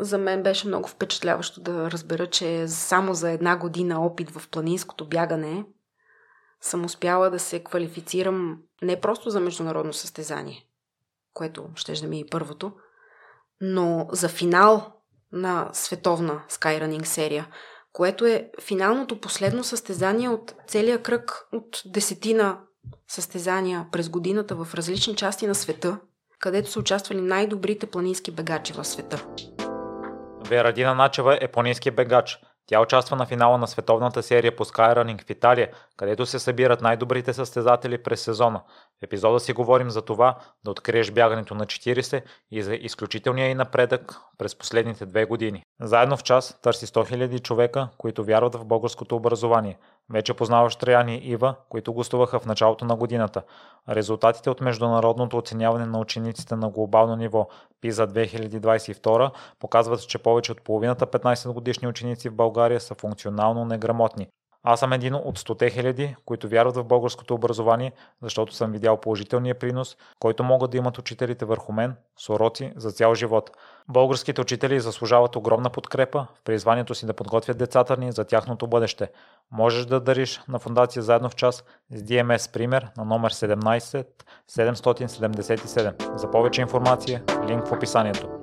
за мен беше много впечатляващо да разбера, че само за една година опит в планинското бягане съм успяла да се квалифицирам не просто за международно състезание, което ще да ми е и първото, но за финал на световна Skyrunning серия, което е финалното последно състезание от целия кръг от десетина състезания през годината в различни части на света, където са участвали най-добрите планински бегачи в света. Верадина Начева е планински бегач. Тя участва на финала на световната серия по Skyrunning в Италия, където се събират най-добрите състезатели през сезона. В епизода си говорим за това да откриеш бягането на 40 и за изключителния и напредък през последните две години. Заедно в час търси 100 000 човека, които вярват в българското образование. Вече познаваш Траяни и Ива, които гостуваха в началото на годината. Резултатите от международното оценяване на учениците на глобално ниво PISA 2022 показват, че повече от половината 15 годишни ученици в България са функционално неграмотни. Аз съм един от 100 хиляди, които вярват в българското образование, защото съм видял положителния принос, който могат да имат учителите върху мен с уроци за цял живот. Българските учители заслужават огромна подкрепа в призванието си да подготвят децата ни за тяхното бъдеще. Можеш да дариш на фундация заедно в час с DMS пример на номер 17 777. За повече информация, линк в описанието.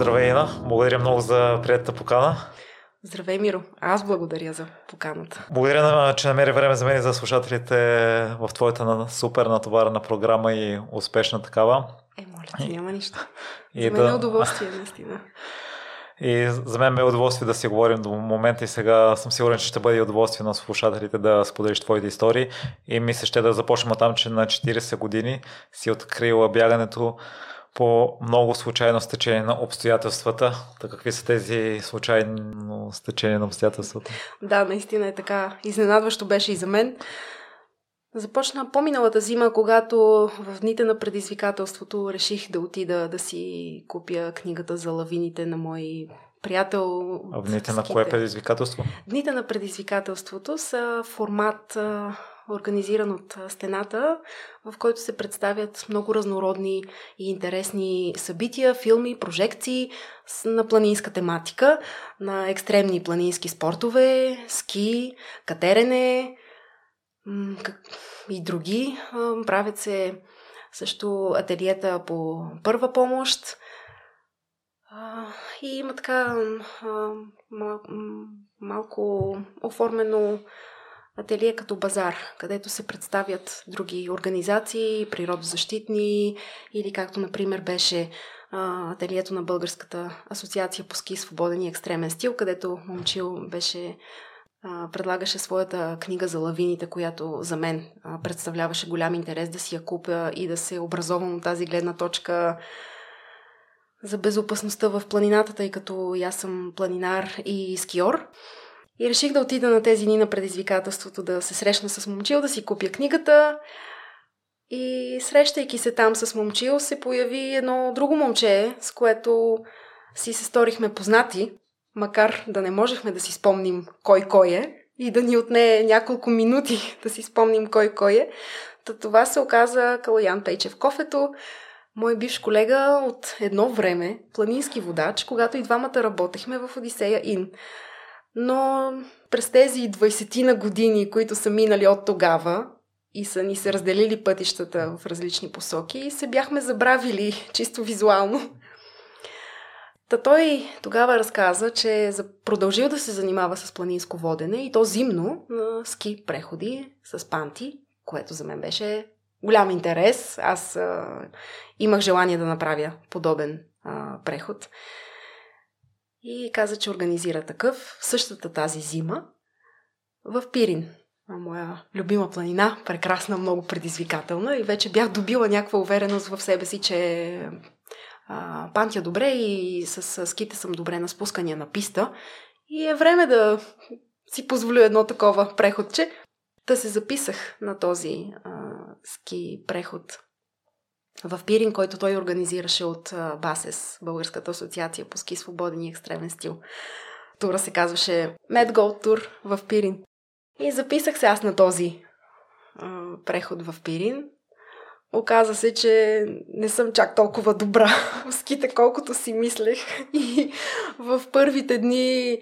Здравей, Ина. Благодаря много за приятата покана. Здравей, Миро. Аз благодаря за поканата. Благодаря, че намери време за мен и за слушателите в твоята супер натоварена програма и успешна такава. Е, моля ти, няма нищо. И за мен да... е удоволствие, наистина. И за мен е удоволствие да си говорим до момента и сега съм сигурен, че ще бъде удоволствие на слушателите да споделиш твоите истории. И мисля, ще да започнем там, че на 40 години си открила бягането по много случайно стечение на обстоятелствата. Та какви са тези случайно стечения на обстоятелствата? Да, наистина е така. Изненадващо беше и за мен. Започна по-миналата зима, когато в дните на предизвикателството реших да отида да си купя книгата за лавините на мой приятел. А в дните на кое предизвикателство? Дните на предизвикателството са формат организиран от стената, в който се представят много разнородни и интересни събития, филми, прожекции на планинска тематика, на екстремни планински спортове, ски, катерене и други. Правят се също ателиета по първа помощ. И има така малко оформено ателие като базар, където се представят други организации, природозащитни или както, например, беше ателието на Българската асоциация по ски свободен и екстремен стил, където момчил беше предлагаше своята книга за лавините, която за мен представляваше голям интерес да си я купя и да се образовам от тази гледна точка за безопасността в планината, тъй като аз съм планинар и скиор. И реших да отида на тези дни на предизвикателството, да се срещна с момчил, да си купя книгата. И срещайки се там с момчил, се появи едно друго момче, с което си се сторихме познати, макар да не можехме да си спомним кой кой е и да ни отне няколко минути да си спомним кой кой е. Та това се оказа Калаян Пейчев Кофето, мой бивш колега от едно време, планински водач, когато и двамата работехме в Одисея Ин. Но през тези 20 на години, които са минали от тогава и са ни се разделили пътищата в различни посоки, се бяхме забравили чисто визуално. Та той тогава разказа, че продължил да се занимава с планинско водене и то зимно на ски преходи с панти, което за мен беше голям интерес. Аз а, имах желание да направя подобен а, преход и каза, че организира такъв същата тази зима в Пирин. Моя любима планина, прекрасна, много предизвикателна и вече бях добила някаква увереност в себе си, че а, пантя добре и с, с ските съм добре на спускания на писта и е време да си позволя едно такова преходче. Та се записах на този а, ски преход в Пирин, който той организираше от БАСЕС, Българската асоциация по ски свободен и екстремен стил. Тура се казваше Med Gold Tour в Пирин. И записах се аз на този а, преход в Пирин, Оказа се, че не съм чак толкова добра в ските, колкото си мислех. И в първите дни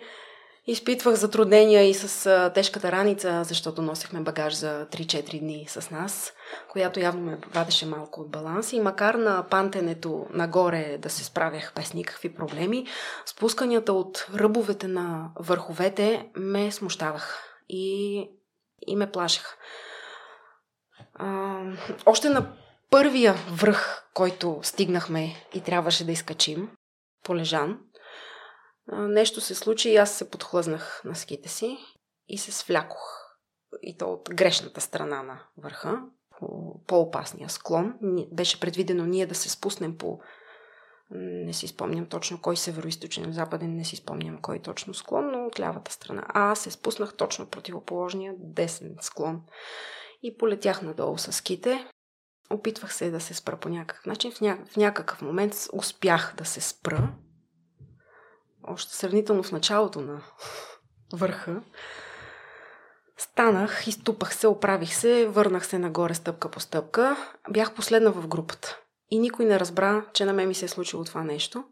изпитвах затруднения и с тежката раница, защото носихме багаж за 3-4 дни с нас, която явно ме вадеше малко от баланс. И макар на пантенето нагоре да се справях без никакви проблеми, спусканията от ръбовете на върховете ме смущавах и, и ме плашеха. А, още на първия връх, който стигнахме и трябваше да изкачим, полежан, нещо се случи и аз се подхлъзнах на ските си и се свлякох. И то от грешната страна на върха, по по-опасния склон. Беше предвидено ние да се спуснем по не си спомням точно кой североисточен, западен, не си спомням кой точно склон, но от лявата страна. А аз се спуснах точно противоположния десен склон и полетях надолу с ските. Опитвах се да се спра по някакъв начин. В, ня... в някакъв момент успях да се спра. Още сравнително в началото на върха. Станах, изтупах се, оправих се, върнах се нагоре стъпка по стъпка. Бях последна в групата. И никой не разбра, че на мен ми се е случило това нещо.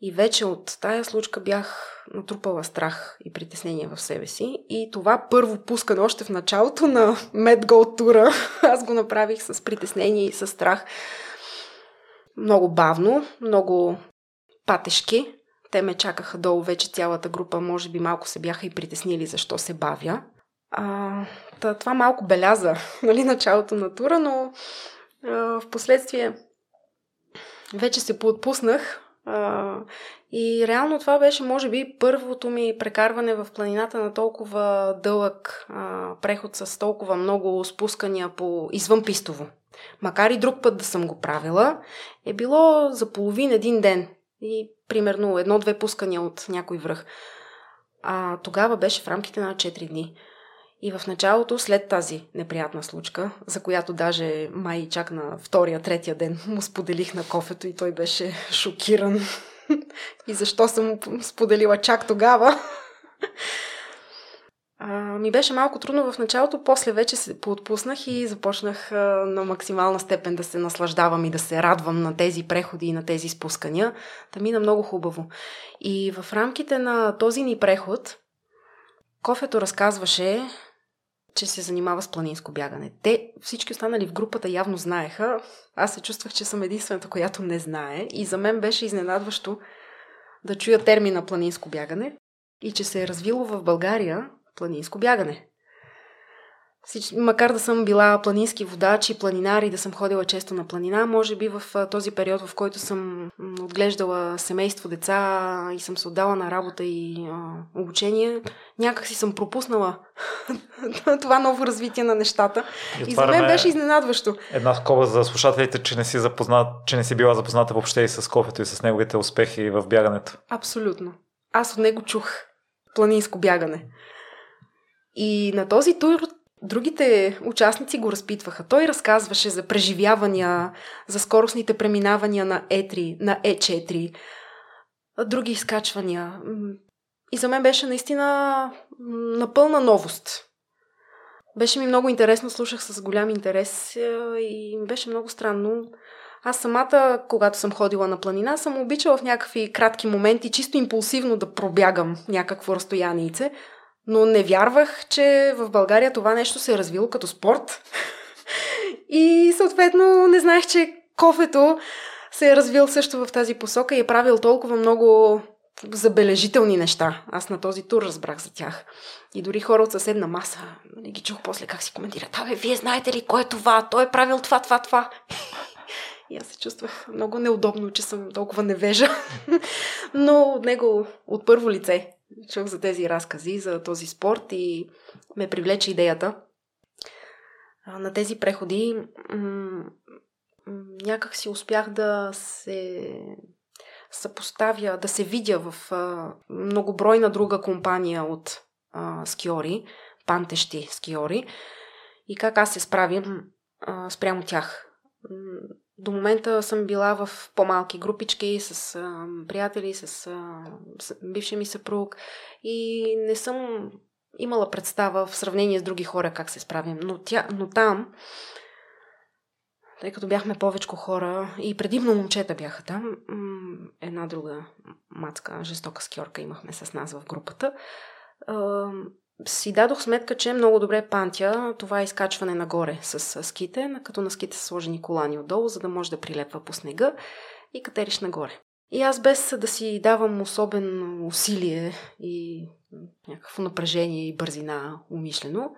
И вече от тая случка бях натрупала страх и притеснение в себе си. И това първо пускане още в началото на Медгол тура, аз го направих с притеснение и с страх. Много бавно, много патешки. Те ме чакаха долу вече цялата група, може би малко се бяха и притеснили защо се бавя. А, това малко беляза нали, началото на тура, но а, в последствие вече се поотпуснах а, и реално това беше, може би, първото ми прекарване в планината на толкова дълъг а, преход с толкова много спускания по извънпистово. Макар и друг път да съм го правила, е било за половин един ден. И примерно едно-две пускания от някой връх. А тогава беше в рамките на 4 дни. И в началото, след тази неприятна случка, за която даже май чак на втория, третия ден му споделих на кофето и той беше шокиран. и защо съм споделила чак тогава? А, ми беше малко трудно в началото, после вече се поотпуснах и започнах а, на максимална степен да се наслаждавам и да се радвам на тези преходи и на тези спускания. Та мина много хубаво. И в рамките на този ни преход, кофето разказваше, че се занимава с планинско бягане. Те, всички останали в групата явно знаеха. Аз се чувствах, че съм единствената, която не знае. И за мен беше изненадващо да чуя термина планинско бягане и че се е развило в България планинско бягане. Макар да съм била планински водач и планинар и да съм ходила често на планина, може би в този период, в който съм отглеждала семейство, деца и съм се отдала на работа и а, обучение, някак си съм пропуснала това ново развитие на нещата. И, и за мен беше изненадващо. Една скоба за слушателите, че не си, запознат, че не си била запозната въобще и с кофето и с неговите успехи в бягането. Абсолютно. Аз от него чух планинско бягане. И на този тур другите участници го разпитваха. Той разказваше за преживявания, за скоростните преминавания на Е3, на Е4, други изкачвания. И за мен беше наистина напълна новост. Беше ми много интересно, слушах с голям интерес е, и беше много странно. Аз самата, когато съм ходила на планина, съм обичала в някакви кратки моменти, чисто импулсивно да пробягам някакво разстоянице, но не вярвах, че в България това нещо се е развило като спорт. И съответно не знаех, че кофето се е развил също в тази посока и е правил толкова много забележителни неща. Аз на този тур разбрах за тях. И дори хора от съседна маса, не нали, ги чух после как си коментират. Абе, вие знаете ли кой е това? Той е правил това, това, това. И аз се чувствах много неудобно, че съм толкова невежа. Но от него от първо лице чух за тези разкази, за този спорт и ме привлече идеята. На тези преходи някак си успях да се съпоставя, да се видя в многобройна друга компания от скиори, пантещи скиори и как аз се справим спрямо тях. До момента съм била в по-малки групички с а, приятели, с, а, с бившия ми съпруг и не съм имала представа в сравнение с други хора как се справим. Но, тя, но там тъй като бяхме повече хора и предимно момчета бяха там. Една друга мацка, жестока скьорка имахме с нас в групата. Си дадох сметка, че е много добре пантя това е изкачване нагоре с ските, като на ските са сложени колани отдолу, за да може да прилепва по снега и катериш нагоре. И аз без да си давам особено усилие и някакво напрежение и бързина умишлено,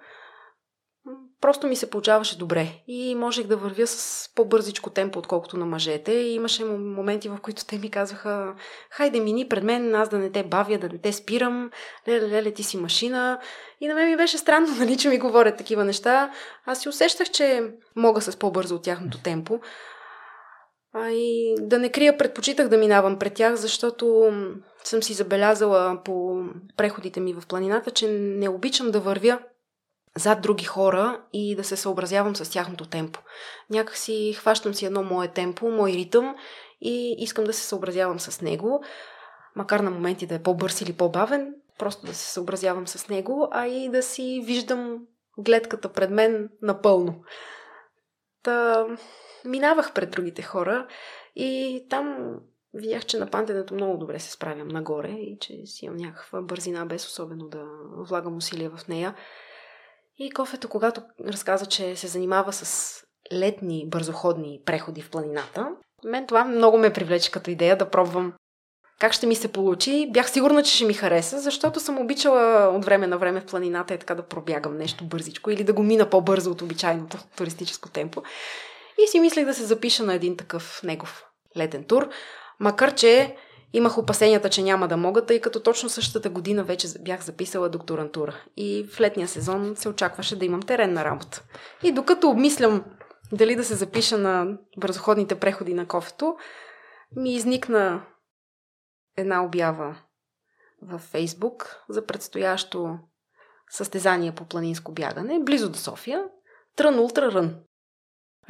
просто ми се получаваше добре и можех да вървя с по-бързичко темпо, отколкото на мъжете. И имаше моменти, в които те ми казаха, хайде мини пред мен, аз да не те бавя, да не те спирам, леле, леле, ти си машина. И на мен ми беше странно, нали, че ми говорят такива неща. Аз си усещах, че мога с по-бързо от тяхното темпо. А и да не крия, предпочитах да минавам пред тях, защото съм си забелязала по преходите ми в планината, че не обичам да вървя зад други хора и да се съобразявам с тяхното темпо. Някак си хващам си едно мое темпо, мой ритъм и искам да се съобразявам с него, макар на моменти да е по-бърз или по-бавен, просто да се съобразявам с него, а и да си виждам гледката пред мен напълно. Та, минавах пред другите хора и там видях, че на пантенето много добре се справям нагоре и че си имам някаква бързина, без особено да влагам усилия в нея. И кофето, когато разказа, че се занимава с летни бързоходни преходи в планината, мен това много ме привлече като идея да пробвам как ще ми се получи. Бях сигурна, че ще ми хареса, защото съм обичала от време на време в планината е така да пробягам нещо бързичко или да го мина по-бързо от обичайното туристическо темпо. И си мислех да се запиша на един такъв негов летен тур, макар че Имах опасенията, че няма да мога, тъй като точно същата година вече бях записала докторантура. И в летния сезон се очакваше да имам теренна работа. И докато обмислям дали да се запиша на бързоходните преходи на кофето, ми изникна една обява във Фейсбук за предстоящо състезание по планинско бягане, близо до София, Трън Ултра Рън.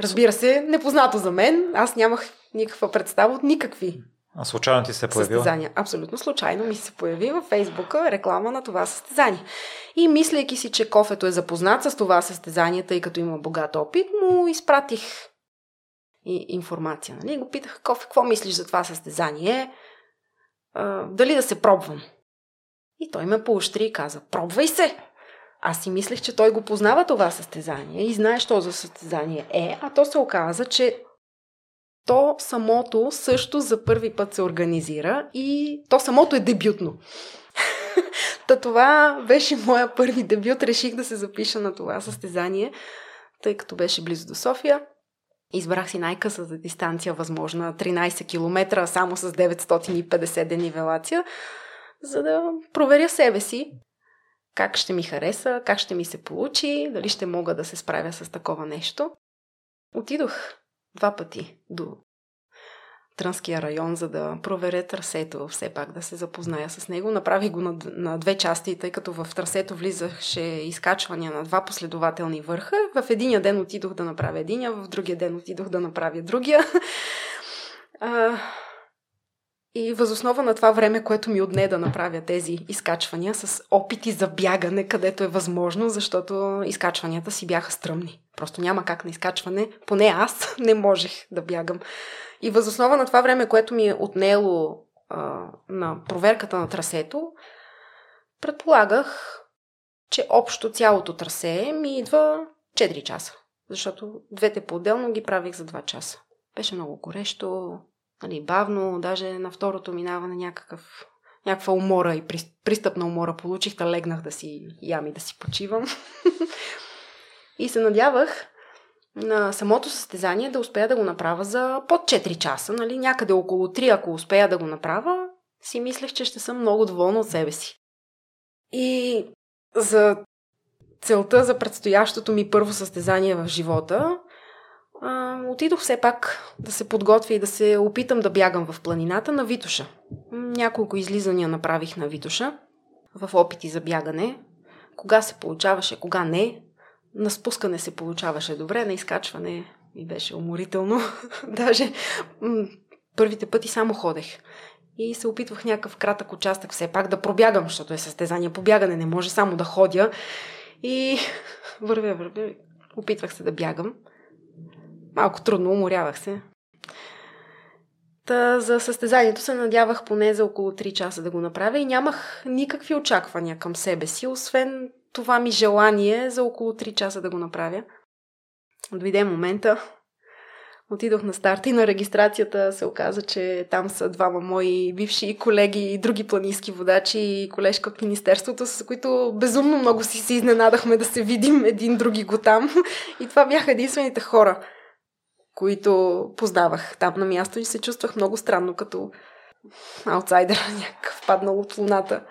Разбира се, непознато за мен, аз нямах никаква представа от никакви а случайно ти се появи? Състезания. Абсолютно случайно ми се появи във Фейсбука реклама на това състезание. И мислейки си, че кофето е запознат с това състезание, тъй като има богат опит, му изпратих и информация. Нали? Го питах, Кофе, какво мислиш за това състезание? А, дали да се пробвам? И той ме поощри и каза, пробвай се! Аз си мислех, че той го познава това състезание и знае, що за състезание е, а то се оказа, че то самото също за първи път се организира и то самото е дебютно. Та това беше моя първи дебют. Реших да се запиша на това състезание, тъй като беше близо до София. Избрах си най-късата дистанция, възможна 13 км, само с 950 денивелация, за да проверя себе си, как ще ми хареса, как ще ми се получи, дали ще мога да се справя с такова нещо. Отидох два пъти до Трънския район, за да проверя трасето, все пак да се запозная с него. Направих го на, на две части, тъй като в трасето влизаше изкачвания на два последователни върха. В единия ден отидох да направя единия, в другия ден отидох да направя другия. А, и възоснова на това време, което ми отне да направя тези изкачвания с опити за бягане, където е възможно, защото изкачванията си бяха стръмни. Просто няма как на изкачване, поне аз не можех да бягам. И възоснова на това време, което ми е отнело а, на проверката на трасето, предполагах, че общо цялото трасе ми идва 4 часа. Защото двете по-отделно ги правих за 2 часа. Беше много горещо, нали, бавно, даже на второто минаване някакъв, някаква умора и пристъпна умора получих, да легнах да си ям и да си почивам. и се надявах на самото състезание да успея да го направя за под 4 часа, нали, някъде около 3, ако успея да го направя, си мислех, че ще съм много доволна от себе си. И за целта за предстоящото ми първо състезание в живота, а, отидох все пак да се подготвя и да се опитам да бягам в планината на Витоша. Няколко излизания направих на Витоша в опити за бягане. Кога се получаваше, кога не. На спускане се получаваше добре, на изкачване ми беше уморително. Даже първите пъти само ходех. И се опитвах някакъв кратък участък все пак да пробягам, защото е състезание по бягане, не може само да ходя. И вървя, вървя, опитвах се да бягам. малко трудно, уморявах се. Та, за състезанието се надявах поне за около 3 часа да го направя и нямах никакви очаквания към себе си, освен това ми желание за около 3 часа да го направя. Дойде момента, отидох на старта и на регистрацията се оказа, че там са двама мои бивши колеги и други планински водачи и колежка от Министерството, с които безумно много си се изненадахме да се видим един други го там. И това бяха единствените хора, които познавах там на място и се чувствах много странно, като аутсайдер, някакъв паднал от луната.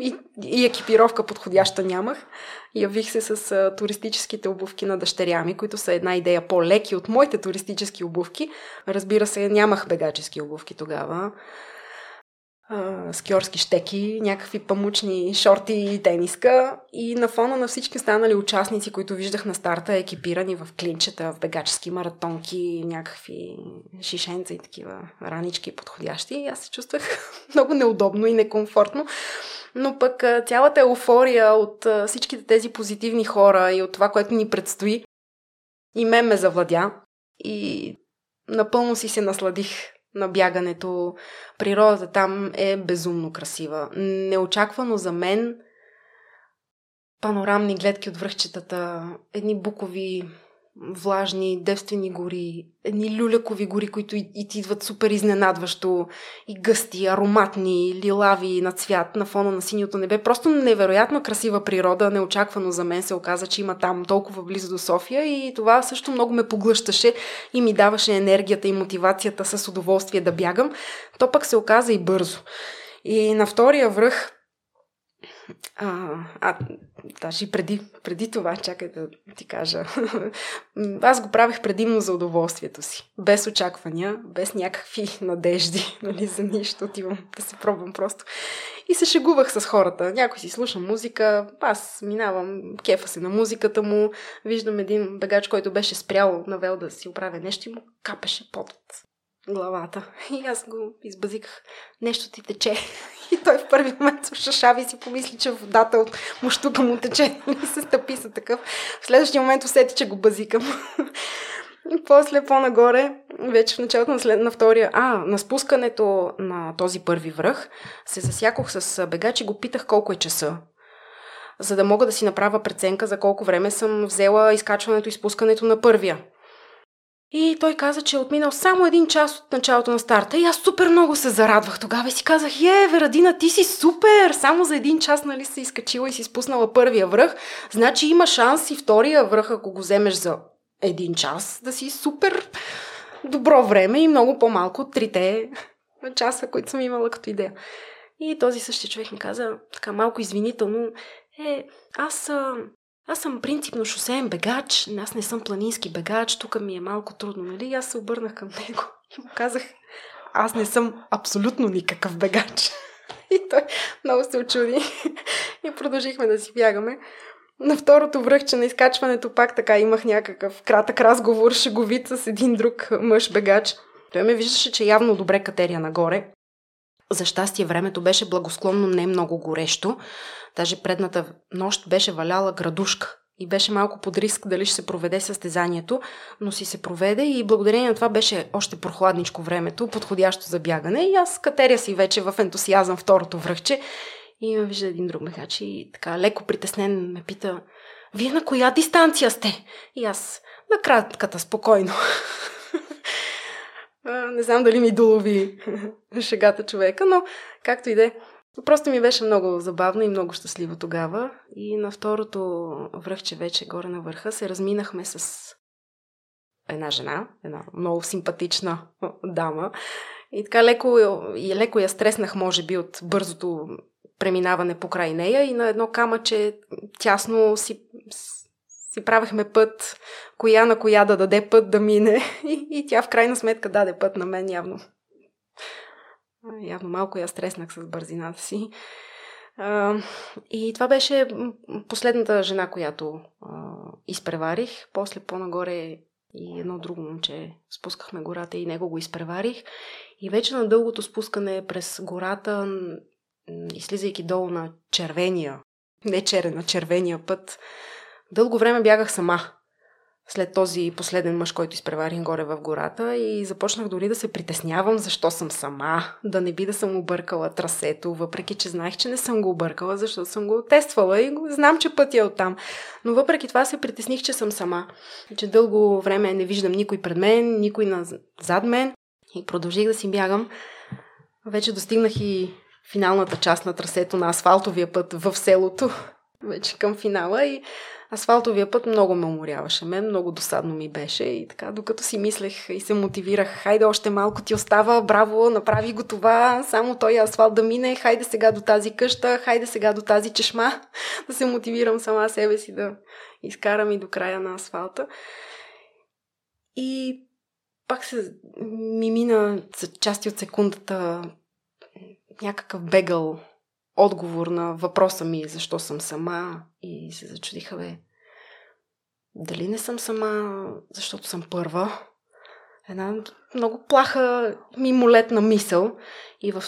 И, и екипировка подходяща нямах. Явих се с а, туристическите обувки на дъщеря ми, които са една идея по-леки от моите туристически обувки. Разбира се, нямах бегачески обувки тогава скиорски щеки, някакви памучни шорти и тениска. И на фона на всички останали участници, които виждах на старта, екипирани в клинчета, в бегачески маратонки, някакви шишенца и такива ранички подходящи, аз се чувствах много неудобно и некомфортно. Но пък цялата еуфория от всичките тези позитивни хора и от това, което ни предстои, и мен ме завладя. И напълно си се насладих на бягането. Природата там е безумно красива. Неочаквано за мен панорамни гледки от връхчетата, едни букови влажни, девствени гори, едни люлякови гори, които и, и ти идват супер изненадващо, и гъсти, ароматни, лилави на цвят на фона на синьото небе. Просто невероятно красива природа, неочаквано за мен се оказа, че има там толкова близо до София и това също много ме поглъщаше и ми даваше енергията и мотивацията с удоволствие да бягам. То пък се оказа и бързо. И на втория връх а, а даже и преди, преди това, чакай да ти кажа. Аз го правех предимно за удоволствието си. Без очаквания, без някакви надежди, нали, за нищо. Отивам да се пробвам просто. И се шегувах с хората. Някой си слуша музика, аз минавам, кефа се на музиката му, виждам един бегач, който беше спрял навел да си оправя нещо и му капеше потът главата. И аз го избазиках. Нещо ти тече. И той в първи момент се шашави си помисли, че водата от мущука му тече. И се стъпи са такъв. В следващия момент усети, че го базикам. И после по-нагоре, вече в началото на, след, на втория, а, на спускането на този първи връх, се засякох с бегач и го питах колко е часа за да мога да си направя преценка за колко време съм взела изкачването и спускането на първия. И той каза, че е отминал само един час от началото на старта. И аз супер много се зарадвах тогава и си казах, е, Верадина, ти си супер! Само за един час, нали, си изкачила и си спуснала първия връх. Значи има шанс и втория връх, ако го вземеш за един час, да си супер добро време и много по-малко от трите часа, които съм имала като идея. И този същия човек ми каза, така малко извинително, е, аз аз съм принципно шосеен бегач, аз не съм планински бегач, тук ми е малко трудно, нали? аз се обърнах към него и му казах, аз не съм абсолютно никакъв бегач. И той много се очуди и продължихме да си бягаме. На второто връхче на изкачването пак така имах някакъв кратък разговор, шеговит с един друг мъж бегач. Той ме виждаше, че явно добре катерия нагоре. За щастие времето беше благосклонно, не много горещо. Даже предната нощ беше валяла градушка и беше малко под риск дали ще се проведе състезанието, но си се проведе и благодарение на това беше още прохладничко времето, подходящо за бягане и аз катеря си вече в ентусиазъм второто връхче и ме вижда един друг мегач и така леко притеснен ме пита вие на коя дистанция сте? И аз на кратката, спокойно. Не знам дали ми долови шегата човека, но както и да е. Просто ми беше много забавно и много щастливо тогава. И на второто връхче вече горе на върха се разминахме с една жена, една много симпатична дама. И така леко, и леко я стреснах, може би, от бързото преминаване по край нея и на едно камъче тясно си, си правихме път, коя на коя да даде път да мине. И, и тя в крайна сметка даде път на мен явно. Явно малко я стреснах с бързината си. и това беше последната жена, която изпреварих. После по-нагоре и едно друго момче спускахме гората и него го изпреварих. И вече на дългото спускане през гората, излизайки долу на червения, не черен, на червения път, дълго време бягах сама. след този последен мъж, който изпреварих горе в гората и започнах дори да се притеснявам защо съм сама, да не би да съм объркала трасето, въпреки че знаех, че не съм го объркала, защото съм го тествала и знам, че пътя е оттам. Но въпреки това се притесних, че съм сама, че дълго време не виждам никой пред мен, никой зад мен и продължих да си бягам. Вече достигнах и финалната част на трасето на асфалтовия път в селото, вече към финала и асфалтовия път много ме уморяваше. Мен много досадно ми беше и така, докато си мислех и се мотивирах, хайде още малко ти остава, браво, направи го това, само той асфалт да мине, хайде сега до тази къща, хайде сега до тази чешма, да се мотивирам сама себе си да изкарам и до края на асфалта. И пак се ми мина за части от секундата някакъв бегал отговор на въпроса ми защо съм сама и се зачудиха, бе, дали не съм сама, защото съм първа. Една много плаха, мимолетна мисъл и в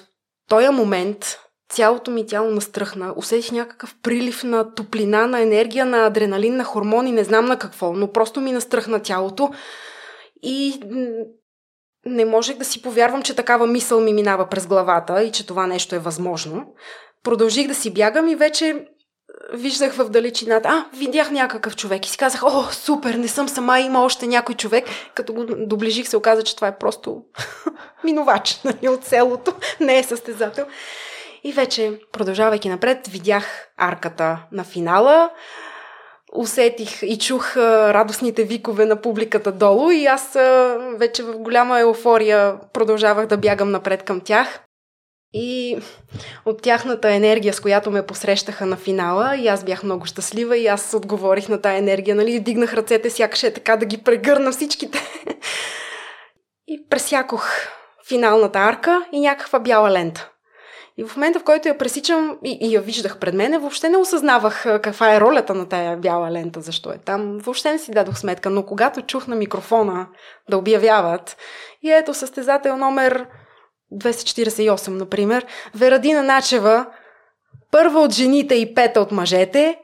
този момент цялото ми тяло настръхна. Усетих някакъв прилив на топлина, на енергия, на адреналин, на хормони, не знам на какво, но просто ми настръхна тялото и не можех да си повярвам, че такава мисъл ми минава през главата и че това нещо е възможно продължих да си бягам и вече виждах в далечината, а, видях някакъв човек и си казах, о, супер, не съм сама, има още някой човек. Като го доближих се оказа, че това е просто минувач нали, от селото, не е състезател. И вече, продължавайки напред, видях арката на финала, усетих и чух радостните викове на публиката долу и аз вече в голяма еуфория продължавах да бягам напред към тях. И от тяхната енергия, с която ме посрещаха на финала, и аз бях много щастлива и аз отговорих на тая енергия, нали, вдигнах ръцете, сякаш е така да ги прегърна всичките. И пресякох финалната арка и някаква бяла лента. И в момента, в който я пресичам и, и я виждах пред мене, въобще не осъзнавах каква е ролята на тая бяла лента, защо е там. Въобще не си дадох сметка, но когато чух на микрофона да обявяват, и ето състезател номер 248, например, Верадина Начева, първа от жените и пета от мъжете,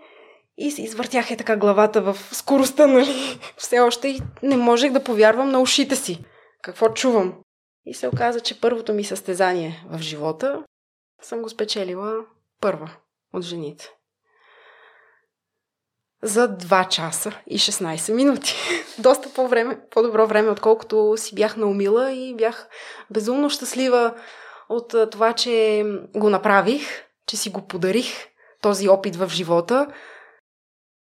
и се извъртях е така главата в скоростта, нали? Все още и не можех да повярвам на ушите си. Какво чувам? И се оказа, че първото ми състезание в живота съм го спечелила първа от жените за 2 часа и 16 минути. Доста по-време, по-добро време, отколкото си бях наумила и бях безумно щастлива от това, че го направих, че си го подарих този опит в живота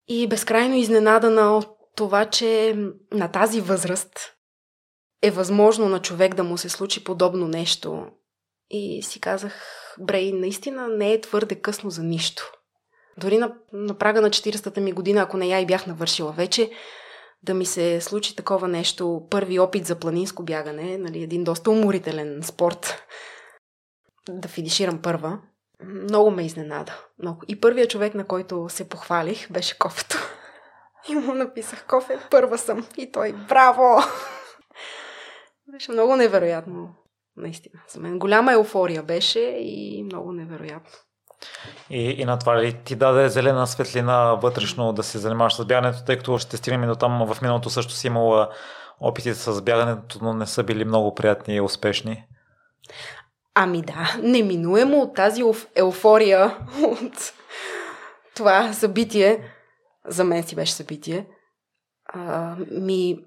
и безкрайно изненадана от това, че на тази възраст е възможно на човек да му се случи подобно нещо. И си казах, Брей, наистина не е твърде късно за нищо. Дори на, на прага на 40-та ми година, ако не я и бях навършила вече, да ми се случи такова нещо, първи опит за планинско бягане, нали, един доста уморителен спорт, да финиширам първа, много ме изненада. Много. И първият човек, на който се похвалих, беше кофето. И му написах, кофе, първа съм. И той, браво! Беше много невероятно, наистина. За мен голяма еуфория беше и много невероятно. И, и на това ли ти даде зелена светлина вътрешно да се занимаваш с бягането, тъй като ще стигнем до там в миналото също си имала опитите с бягането, но не са били много приятни и успешни. Ами да, неминуемо от тази еуфория, от това събитие, за мен си беше събитие, а, ми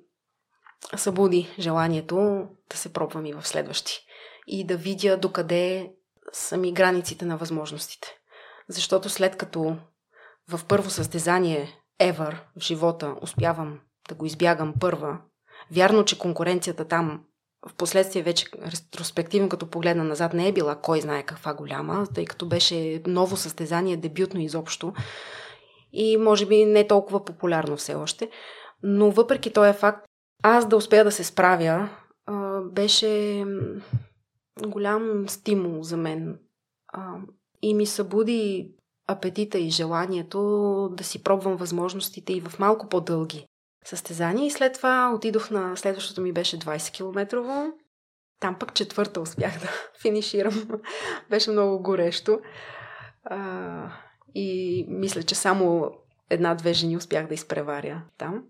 събуди желанието да се пробвам и в следващи. И да видя докъде сами границите на възможностите. Защото след като в първо състезание ever в живота успявам да го избягам първа, вярно, че конкуренцията там в последствие вече ретроспективно като погледна назад не е била кой знае каква голяма, тъй като беше ново състезание, дебютно изобщо и може би не толкова популярно все още. Но въпреки този факт, аз да успея да се справя, беше голям стимул за мен. А, и ми събуди апетита и желанието да си пробвам възможностите и в малко по-дълги състезания. И след това отидох на следващото ми беше 20 км. Там пък четвърта успях да финиширам. беше много горещо. А, и мисля, че само една-две жени успях да изпреваря там.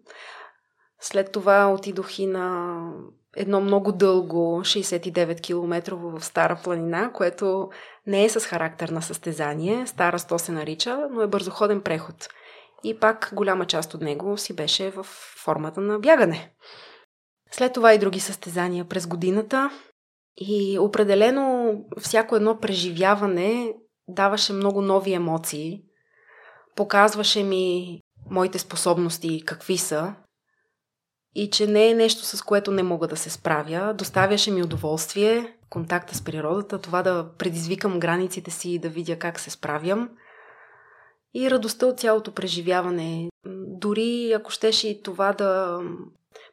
След това отидох и на едно много дълго 69 км в Стара планина, което не е с характер на състезание. Стара 100 се нарича, но е бързоходен преход. И пак голяма част от него си беше в формата на бягане. След това и други състезания през годината. И определено всяко едно преживяване даваше много нови емоции. Показваше ми моите способности какви са и че не е нещо, с което не мога да се справя. Доставяше ми удоволствие, контакта с природата, това да предизвикам границите си и да видя как се справям. И радостта от цялото преживяване. Дори ако щеше и това да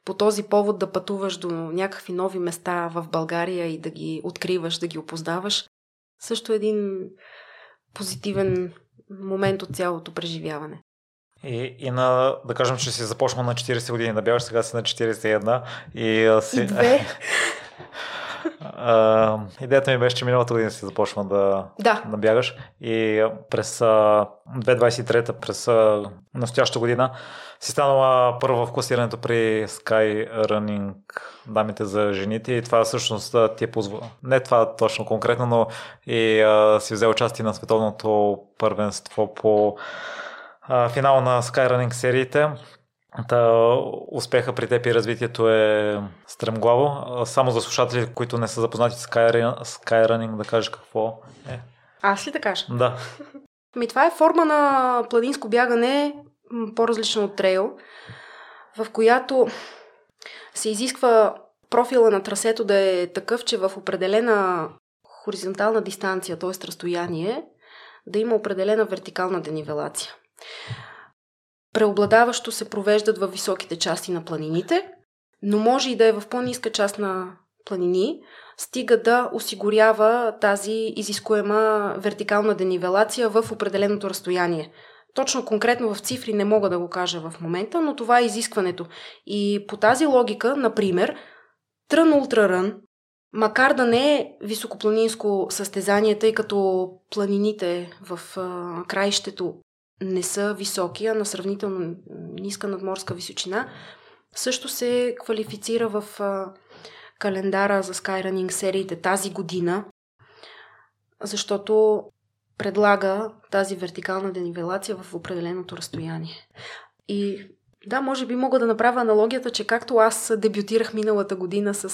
по този повод да пътуваш до някакви нови места в България и да ги откриваш, да ги опознаваш, също е един позитивен момент от цялото преживяване. И, и на, да кажем, че си започнал на 40 години да бягаш, сега си на 41 и си... И две. Uh, идеята ми беше, че миналата година си започна да, да. да бягаш и през uh, 2023, през uh, настоящата година си станала първа в класирането при Sky Running дамите за жените и това всъщност ти е позволя. Не това точно конкретно, но и uh, си взел участие на световното първенство по uh, финала на Skyrunning сериите. Та, успеха при теб и развитието е стремглаво. Само за слушатели, които не са запознати с Skyrunning, да кажеш какво е. Аз ли да кажа? Да. Ми, това е форма на планинско бягане, по-различно от трейл, в която се изисква профила на трасето да е такъв, че в определена хоризонтална дистанция, т.е. разстояние, да има определена вертикална денивелация преобладаващо се провеждат във високите части на планините, но може и да е в по-ниска част на планини, стига да осигурява тази изискуема вертикална денивелация в определеното разстояние. Точно конкретно в цифри не мога да го кажа в момента, но това е изискването. И по тази логика, например, Трън Ултрарън, макар да не е високопланинско състезание, тъй като планините в а, краището не са високи, а на сравнително ниска надморска височина, също се квалифицира в календара за Skyrunning сериите тази година, защото предлага тази вертикална денивелация в определеното разстояние. И да, може би мога да направя аналогията, че както аз дебютирах миналата година с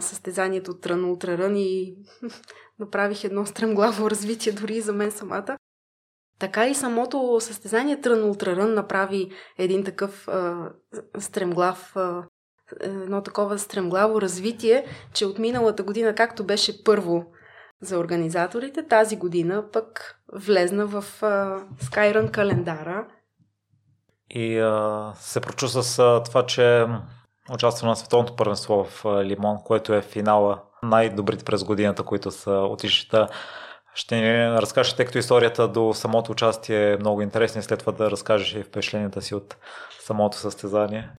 състезанието Трън Ултрарън и направих едно стремглаво развитие дори за мен самата, така и самото състезание Трън Ултрарън направи един такъв а, стремглав, а, едно такова стремглаво развитие, че от миналата година, както беше първо за организаторите, тази година пък влезна в а, Skyrun календара. И а, се прочу с а, това, че участва на световното първенство в Лимон, което е финала най-добрите през годината, които са отишли ще ни разкажеш, тъй като историята до самото участие е много интересна и след това да разкажеш и впечатленията си от самото състезание.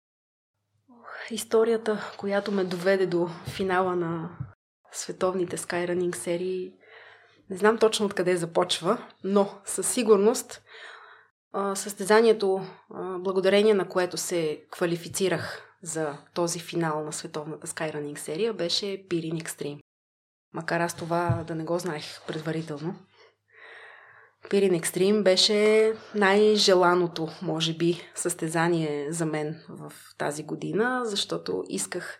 Историята, която ме доведе до финала на световните Skyrunning серии, не знам точно откъде започва, но със сигурност състезанието, благодарение на което се квалифицирах за този финал на световната Skyrunning серия, беше Pirin Extreme макар аз това да не го знаех предварително. Пирин Екстрим беше най-желаното, може би, състезание за мен в тази година, защото исках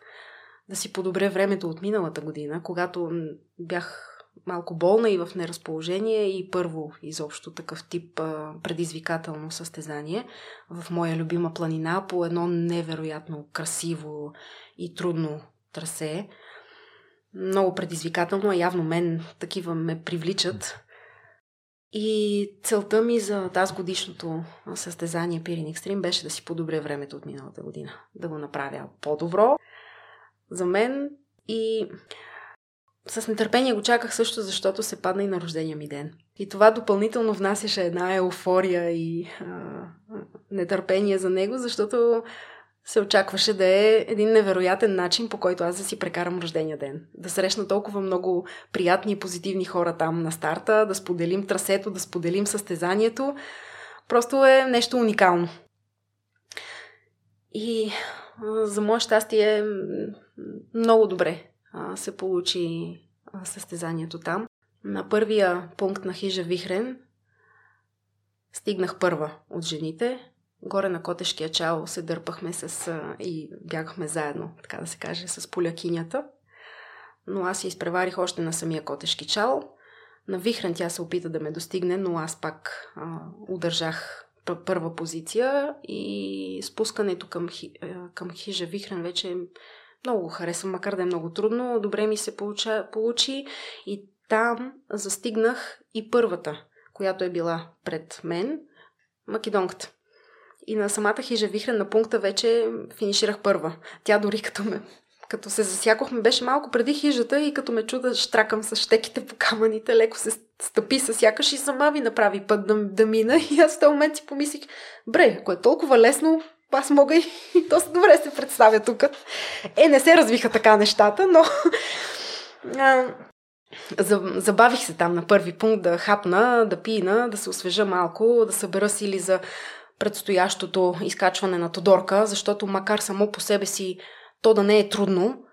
да си подобря времето от миналата година, когато бях малко болна и в неразположение и първо изобщо такъв тип а, предизвикателно състезание в моя любима планина по едно невероятно красиво и трудно трасе много предизвикателно, а явно мен такива ме привличат. И целта ми за тази годишното състезание Пирин Extreme беше да си подобря времето от миналата година. Да го направя по-добро за мен и с нетърпение го чаках също, защото се падна и на рождения ми ден. И това допълнително внасяше една еуфория и а, нетърпение за него, защото се очакваше да е един невероятен начин, по който аз да си прекарам рождения ден. Да срещна толкова много приятни и позитивни хора там на старта, да споделим трасето, да споделим състезанието. Просто е нещо уникално. И за мое щастие много добре се получи състезанието там. На първия пункт на хижа Вихрен стигнах първа от жените. Горе на Котешкия чал се дърпахме с, и бягахме заедно, така да се каже, с полякинята. Но аз се изпреварих още на самия Котешки чал. На Вихрен тя се опита да ме достигне, но аз пак а, удържах първа позиция и спускането към, към хижа Вихрен вече много го харесвам, макар да е много трудно. Добре ми се получа, получи и там застигнах и първата, която е била пред мен, македонката. И на самата хижа Вихрен на пункта вече финиширах първа. Тя дори като ме като се засякохме, беше малко преди хижата и като ме чуда штракам с щеките по камъните, леко се стъпи с сякаш и сама ви направи път да, да мина. И аз в този момент си помислих, бре, ако е толкова лесно, аз мога и, и доста добре се представя тук. Е, не се развиха така нещата, но а, забавих се там на първи пункт да хапна, да пина, да се освежа малко, да събера сили за предстоящото изкачване на Тодорка, защото макар само по себе си то да не е трудно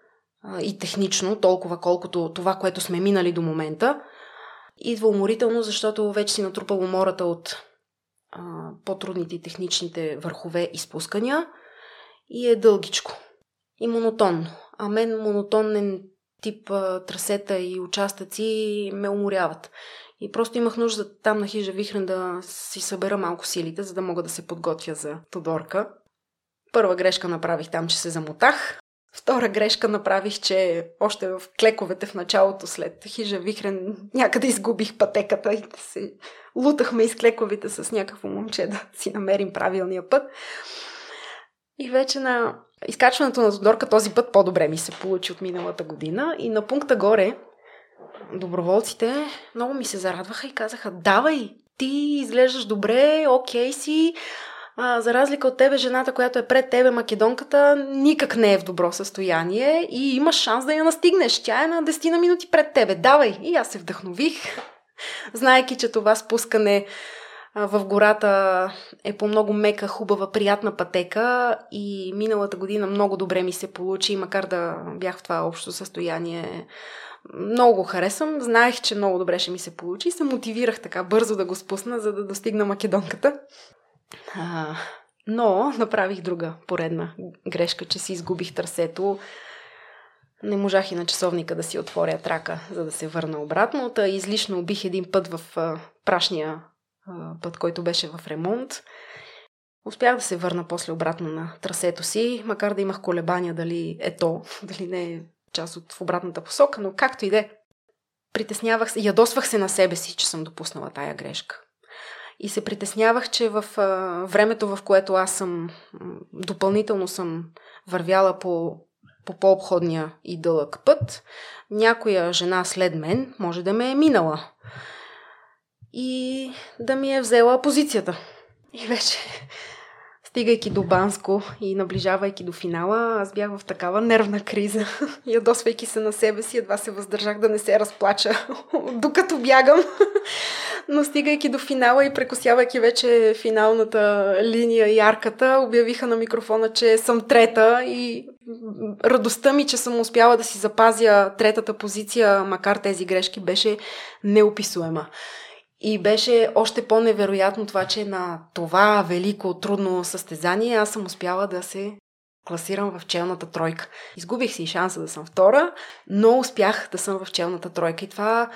и технично, толкова колкото това, което сме минали до момента, идва уморително, защото вече си натрупал умората от а, по-трудните и техничните върхове и спускания и е дългичко и монотонно. А мен монотонен тип а, трасета и участъци ме уморяват. И просто имах нужда там на хижа Вихрен да си събера малко силите, за да мога да се подготвя за Тодорка. Първа грешка направих там, че се замотах. Втора грешка направих, че още в клековете в началото след хижа Вихрен някъде изгубих пътеката и се лутахме из клековите с някакво момче да си намерим правилния път. И вече на изкачването на Тодорка този път по-добре ми се получи от миналата година. И на пункта горе доброволците много ми се зарадваха и казаха, давай, ти изглеждаш добре, окей си, а, за разлика от тебе, жената, която е пред тебе, македонката, никак не е в добро състояние и имаш шанс да я настигнеш. Тя е на 10 на минути пред тебе. Давай! И аз се вдъхнових, знаеки, че това спускане в гората е по много мека, хубава, приятна пътека и миналата година много добре ми се получи, макар да бях в това общо състояние. Много го харесвам, знаех, че много добре ще ми се получи и се мотивирах така бързо да го спусна, за да достигна македонката. А, но направих друга поредна грешка, че си изгубих търсето. Не можах и на часовника да си отворя трака, за да се върна обратно. Та излишно убих един път в а, прашния а, път, който беше в ремонт. Успях да се върна после обратно на трасето си, макар да имах колебания дали е то, дали не е част от в обратната посока, но както и де. Притеснявах се, ядосвах се на себе си, че съм допуснала тая грешка. И се притеснявах, че в а, времето, в което аз съм допълнително съм вървяла по, по по-обходния и дълъг път, някоя жена след мен може да ме е минала и да ми е взела позицията. И вече Стигайки до Банско и наближавайки до финала, аз бях в такава нервна криза. Ядосвайки се на себе си, едва се въздържах да не се разплача, докато бягам. Но стигайки до финала и прекосявайки вече финалната линия и арката, обявиха на микрофона, че съм трета и радостта ми, че съм успяла да си запазя третата позиция, макар тези грешки, беше неописуема. И беше още по-невероятно това, че на това велико, трудно състезание аз съм успяла да се класирам в челната тройка. Изгубих си шанса да съм втора, но успях да съм в челната тройка. И това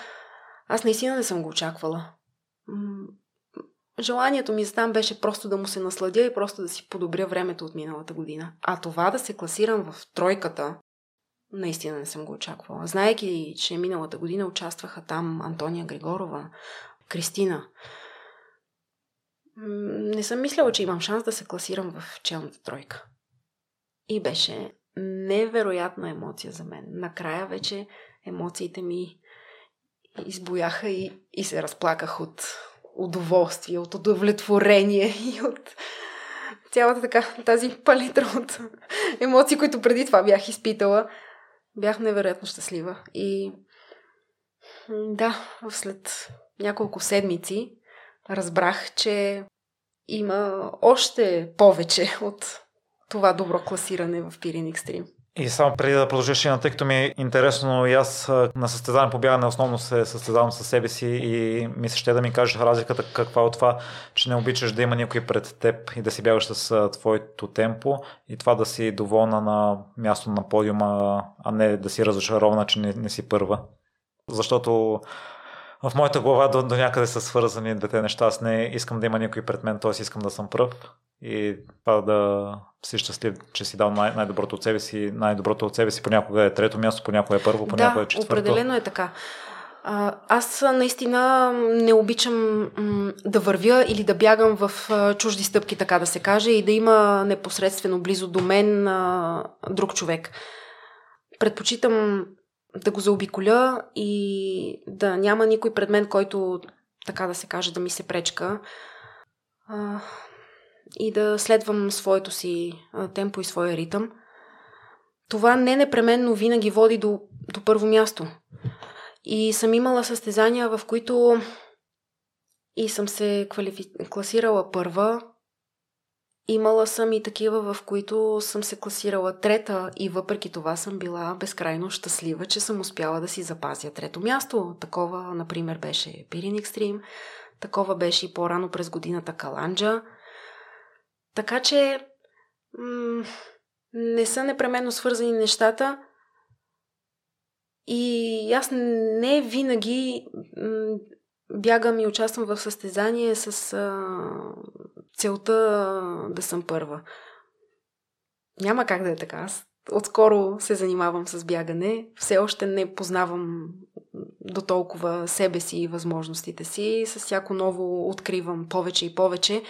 аз наистина не съм го очаквала. Желанието ми за там беше просто да му се насладя и просто да си подобря времето от миналата година. А това да се класирам в тройката, наистина не съм го очаквала. Знаеки, че миналата година участваха там Антония Григорова, Кристина. Не съм мисляла, че имам шанс да се класирам в челната тройка. И беше невероятна емоция за мен. Накрая вече емоциите ми избояха и, и се разплаках от удоволствие, от удовлетворение и от цялата така тази палитра от емоции, които преди това бях изпитала. Бях невероятно щастлива. И да, след няколко седмици разбрах, че има още повече от това добро класиране в Пирин Екстрим. И само преди да продължиш, тъй като ми е интересно и аз на състезание по бягане основно се състезавам със себе си и ми се ще да ми кажеш разликата каква е от това, че не обичаш да има някой пред теб и да си бягаш с твоето темпо и това да си доволна на място на подиума, а не да си разочарована, че не, не си първа. Защото в моята глава до, до някъде са свързани двете неща. Аз не искам да има някой пред мен, т.е. искам да съм пръв и това да си щастлив, че си дал най- най-доброто от себе си. Най-доброто от себе си понякога е трето място, понякога е първо, понякога е четвърто. определено е така. Аз наистина не обичам да вървя или да бягам в чужди стъпки, така да се каже, и да има непосредствено близо до мен друг човек. Предпочитам да го заобиколя и да няма никой пред мен, който, така да се каже, да ми се пречка. А, и да следвам своето си темпо и своя ритъм. Това не непременно винаги води до, до първо място. И съм имала състезания, в които и съм се квалифи... класирала първа. Имала съм и такива, в които съм се класирала трета и въпреки това съм била безкрайно щастлива, че съм успяла да си запазя трето място. Такова, например, беше Пирин Екстрим, такова беше и по-рано през годината Каланджа – така че м- не са непременно свързани нещата. И аз не винаги бягам и участвам в състезание с а, целта да съм първа. Няма как да е така. Аз отскоро се занимавам с бягане. Все още не познавам до толкова себе си и възможностите си. С всяко ново откривам повече и повече.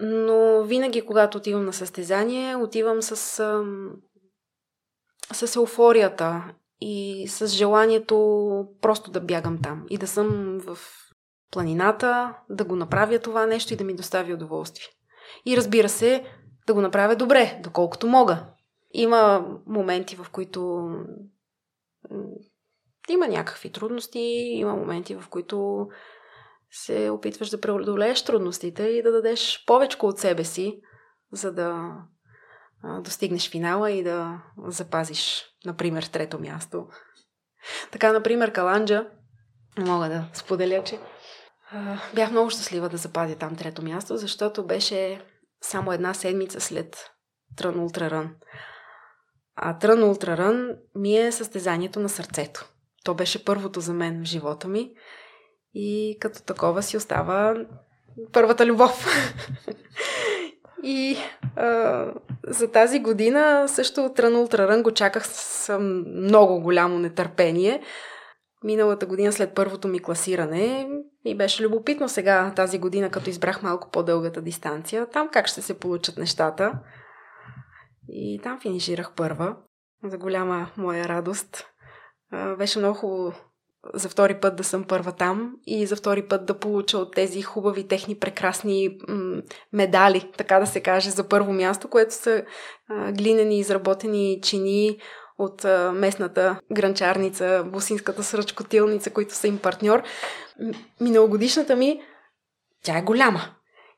Но винаги, когато отивам на състезание, отивам с, с еуфорията и с желанието просто да бягам там и да съм в планината, да го направя това нещо и да ми достави удоволствие. И разбира се, да го направя добре, доколкото мога. Има моменти, в които има някакви трудности, има моменти, в които се опитваш да преодолееш трудностите и да дадеш повече от себе си, за да достигнеш финала и да запазиш, например, трето място. Така, например, Каланджа, мога да споделя, че бях много щастлива да запазя там трето място, защото беше само една седмица след Трън Ултрарън. А Трън Ултрарън ми е състезанието на сърцето. То беше първото за мен в живота ми и като такова си остава първата любов. и а, за тази година също Трън Ултрарън го чаках с много голямо нетърпение. Миналата година след първото ми класиране ми беше любопитно сега тази година, като избрах малко по-дългата дистанция. Там как ще се получат нещата. И там финиширах първа. За голяма моя радост. Беше много хубаво за втори път да съм първа там и за втори път да получа от тези хубави, техни прекрасни м- медали, така да се каже, за първо място, което са а, глинени, изработени чини от а, местната гранчарница, бусинската сръчкотилница, които са им партньор. Миналогодишната ми, тя е голяма.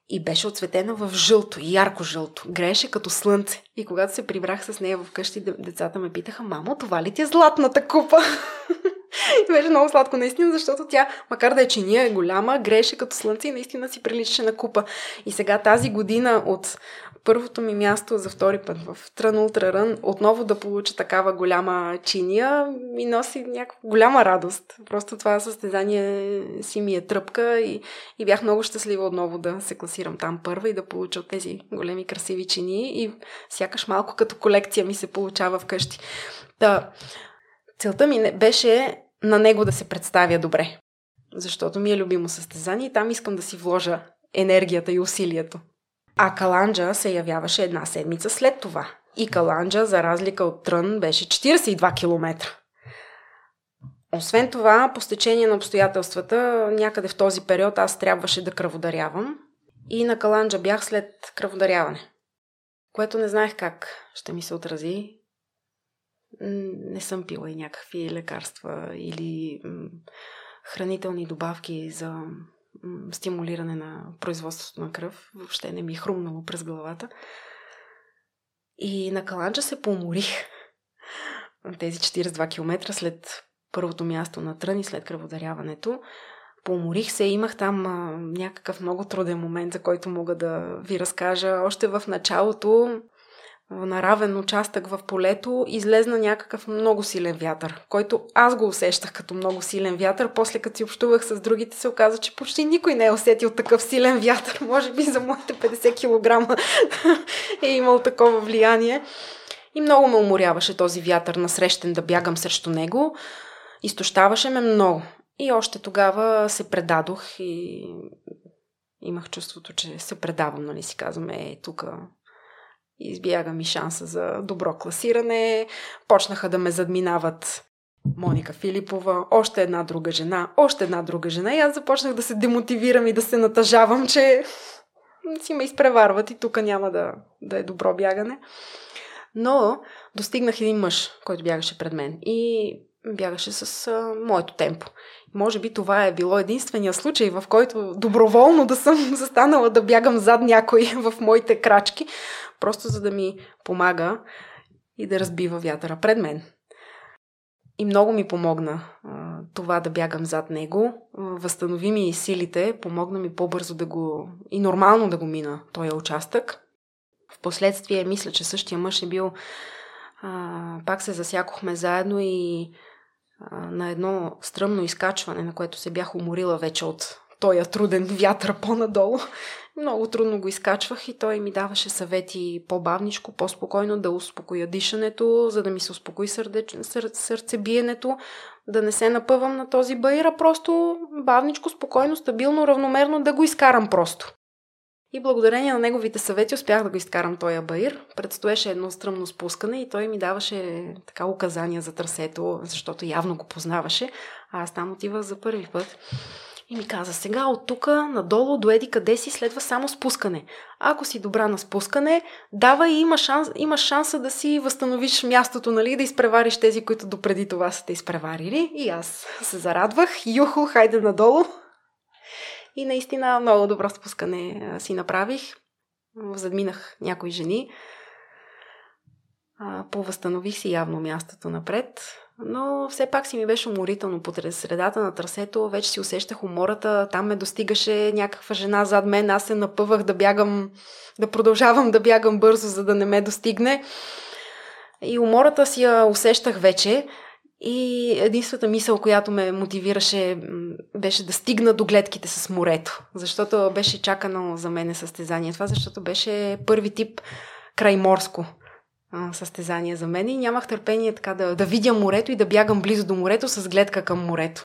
И беше отцветена в жълто, ярко жълто. Грееше като слънце. И когато се прибрах с нея вкъщи, децата ме питаха, мамо, това ли ти е златната купа? И беше много сладко, наистина, защото тя, макар да е чиния, е голяма, греше като слънце и наистина си приличаше на купа. И сега тази година от първото ми място за втори път в Трън Ултра Рън, отново да получа такава голяма чиния, ми носи някаква голяма радост. Просто това състезание си ми е тръпка и, и бях много щастлива отново да се класирам там първа и да получа от тези големи красиви чини и сякаш малко като колекция ми се получава вкъщи. Да, целта ми беше на него да се представя добре. Защото ми е любимо състезание и там искам да си вложа енергията и усилието. А Каланджа се явяваше една седмица след това. И Каланджа, за разлика от Трън, беше 42 км. Освен това, по стечение на обстоятелствата, някъде в този период аз трябваше да кръводарявам. И на Каланджа бях след кръводаряване. Което не знаех как ще ми се отрази не съм пила и някакви лекарства или хранителни добавки за стимулиране на производството на кръв. Въобще не ми е хрумнало през главата. И на Каланча се поморих тези 42 км след първото място на Трън и след кръводаряването. Поморих се, имах там а, някакъв много труден момент, за който мога да ви разкажа. Още в началото, на равен участък в полето, излезна някакъв много силен вятър, който аз го усещах като много силен вятър. После като си общувах с другите, се оказа, че почти никой не е усетил такъв силен вятър. Може би за моите 50 кг е имал такова влияние. И много ме уморяваше този вятър насрещен да бягам срещу него. Изтощаваше ме много. И още тогава се предадох и имах чувството, че се предавам, нали си казваме, е, тук избяга ми шанса за добро класиране. Почнаха да ме задминават Моника Филипова, още една друга жена, още една друга жена и аз започнах да се демотивирам и да се натъжавам, че си ме изпреварват и тук няма да, да е добро бягане. Но достигнах един мъж, който бягаше пред мен и бягаше с а, моето темпо. Може би това е било единствения случай, в който доброволно да съм застанала да бягам зад някой в моите крачки, просто за да ми помага и да разбива вятъра пред мен. И много ми помогна това да бягам зад него. Възстанови ми силите, помогна ми по-бързо да го и нормално да го мина този участък. Впоследствие мисля, че същия мъж е бил а, пак се засякохме заедно и на едно стръмно изкачване, на което се бях уморила вече от този труден вятър по-надолу. Много трудно го изкачвах и той ми даваше съвети по-бавничко, по-спокойно да успокоя дишането, за да ми се успокои сърдеч... сър... сърцебиенето, да не се напъвам на този баир, а просто бавничко, спокойно, стабилно, равномерно да го изкарам просто. И благодарение на неговите съвети успях да го изкарам този баир. Предстоеше едно стръмно спускане и той ми даваше така указания за трасето, защото явно го познаваше. А аз там отивах за първи път. И ми каза, сега от тук надолу до еди къде си следва само спускане. Ако си добра на спускане, дава и има, шанс, има шанса да си възстановиш мястото, нали, да изпревариш тези, които допреди това са те изпреварили. И аз се зарадвах. Юхо, хайде надолу. И наистина много добро спускане си направих. Задминах някои жени. Повъзстанових си явно мястото напред, но все пак си ми беше уморително по средата на трасето. Вече си усещах умората. Там ме достигаше някаква жена зад мен. Аз се напъвах да бягам, да продължавам да бягам бързо, за да не ме достигне. И умората си я усещах вече. И единствената мисъл, която ме мотивираше, беше да стигна до гледките с морето. Защото беше чакано за мене състезание. Това защото беше първи тип крайморско състезание за мен и нямах търпение така да, да видя морето и да бягам близо до морето с гледка към морето.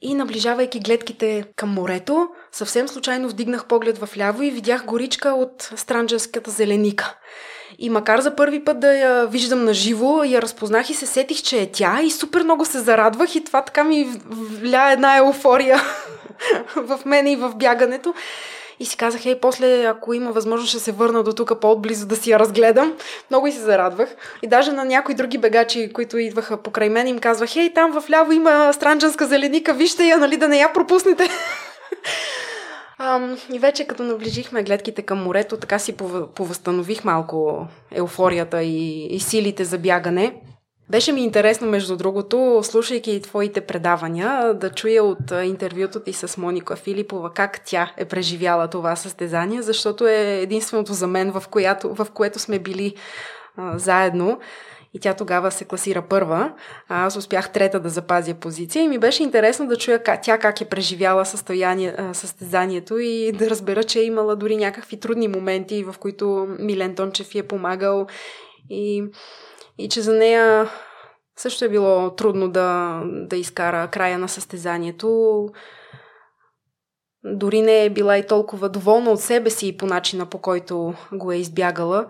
И наближавайки гледките към морето, съвсем случайно вдигнах поглед в ляво и видях горичка от странджанската зеленика. И макар за първи път да я виждам на живо, я разпознах и се сетих, че е тя и супер много се зарадвах и това така ми вля една еуфория в мене и в бягането. И си казах, ей, после, ако има възможност, ще се върна до тук по-близо да си я разгледам. Много и се зарадвах. И даже на някои други бегачи, които идваха покрай мен, им казвах, ей, там в ляво има странджанска зеленика, вижте я, нали, да не я пропуснете. И вече като наближихме гледките към морето, така си повъзстанових малко еуфорията и, и силите за бягане. Беше ми интересно, между другото, слушайки твоите предавания, да чуя от интервюто ти с Моника Филипова как тя е преживяла това състезание, защото е единственото за мен, в, която, в което сме били а, заедно. И тя тогава се класира първа, а аз успях трета да запазя позиция и ми беше интересно да чуя как, тя как е преживяла състезанието и да разбера, че е имала дори някакви трудни моменти, в които Милен Тончев е помагал и и че за нея също е било трудно да, да изкара края на състезанието. Дори не е била и толкова доволна от себе си по начина по който го е избягала.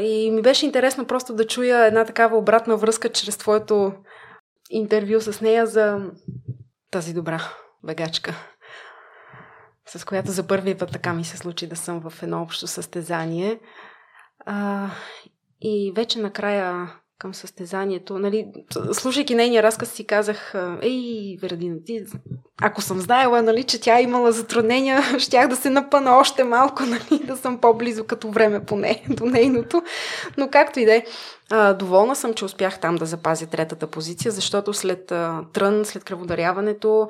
И ми беше интересно просто да чуя една такава обратна връзка чрез твоето интервю с нея за тази добра бегачка, с която за първи път така ми се случи да съм в едно общо състезание. А, и вече накрая към състезанието, нали, слушайки нейния разказ си казах, ей, Вердина, ти ако съм знаела, нали, че тя е имала затруднения, щях да се напъна още малко, нали, да съм по-близо като време поне до нейното. Но както и да е, доволна съм, че успях там да запазя третата позиция, защото след трън, след кръводаряването,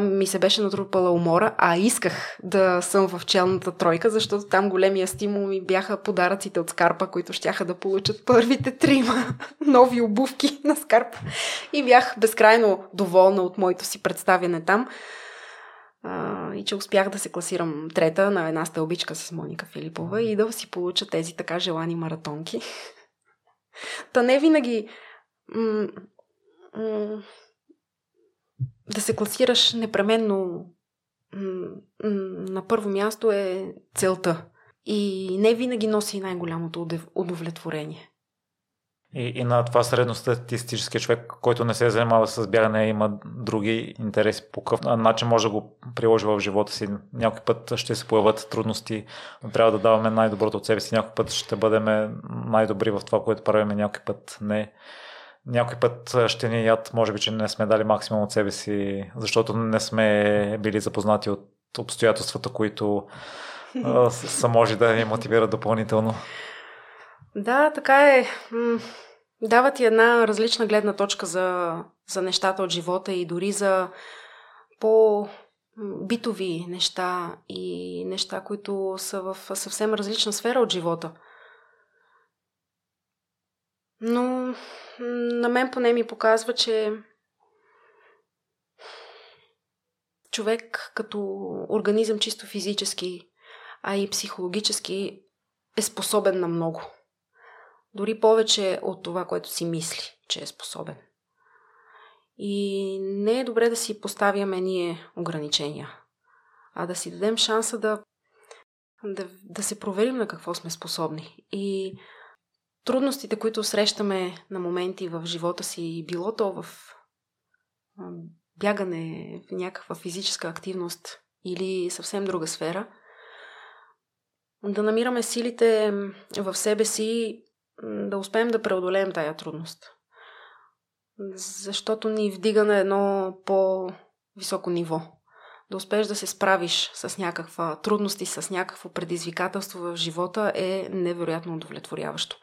ми се беше натрупала умора, а исках да съм в челната тройка, защото там големия стимул ми бяха подаръците от Скарпа, които щяха да получат първите трима нови обувки на Скарпа. И бях безкрайно доволна от моето си представяне там. И че успях да се класирам трета на една стълбичка с Моника Филипова и да си получа тези така желани маратонки. Та не винаги м- м- да се класираш непременно на първо място е целта. И не винаги носи най-голямото удовлетворение. И, и на това средностатистически човек, който не се занимава с бягане, има други интереси по какъв начин може да го приложи в живота си. Някой път ще се появят трудности, но трябва да даваме най-доброто от себе си. Някой път ще бъдем най-добри в това, което правим, някой път не някой път ще ни яд, може би, че не сме дали максимум от себе си, защото не сме били запознати от обстоятелствата, които са може да ни мотивират допълнително. Да, така е. Дава ти една различна гледна точка за, за нещата от живота и дори за по битови неща и неща, които са в съвсем различна сфера от живота. Но на мен поне ми показва, че човек като организъм чисто физически, а и психологически е способен на много. Дори повече от това, което си мисли, че е способен. И не е добре да си поставяме ние ограничения, а да си дадем шанса да, да, да се проверим на какво сме способни. И трудностите, които срещаме на моменти в живота си, било то в бягане, в някаква физическа активност или съвсем друга сфера, да намираме силите в себе си да успеем да преодолеем тая трудност. Защото ни вдига на едно по-високо ниво. Да успееш да се справиш с някаква трудност и с някакво предизвикателство в живота е невероятно удовлетворяващо.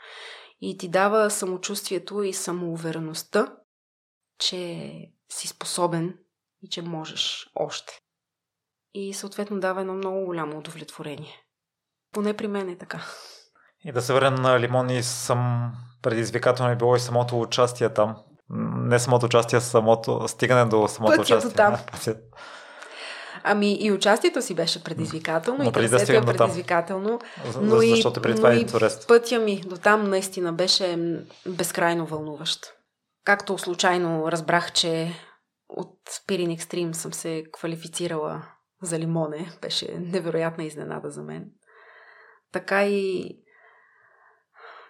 И ти дава самочувствието и самоувереността, че си способен и че можеш още. И съответно дава едно много голямо удовлетворение. Поне при мен е така. И да се върна на Лимон и съм предизвикателно е било и самото участие там. Не самото участие, самото стигане до самото Пътя участие. До там. Ами и участието си беше предизвикателно, но и трасето да е предизвикателно. Но и, защото преди това е пътя ми до там наистина беше безкрайно вълнуващ. Както случайно разбрах, че от Spirin Extreme съм се квалифицирала за лимоне, беше невероятна изненада за мен. Така и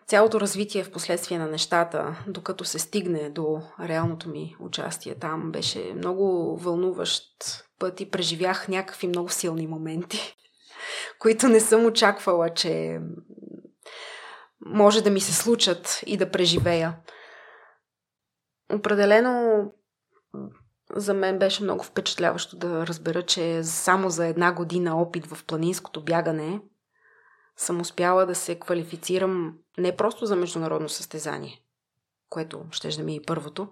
цялото развитие в последствие на нещата, докато се стигне до реалното ми участие там, беше много вълнуващ път и преживях някакви много силни моменти, които не съм очаквала, че може да ми се случат и да преживея. Определено за мен беше много впечатляващо да разбера, че само за една година опит в планинското бягане съм успяла да се квалифицирам не просто за международно състезание, което ще да ми е първото,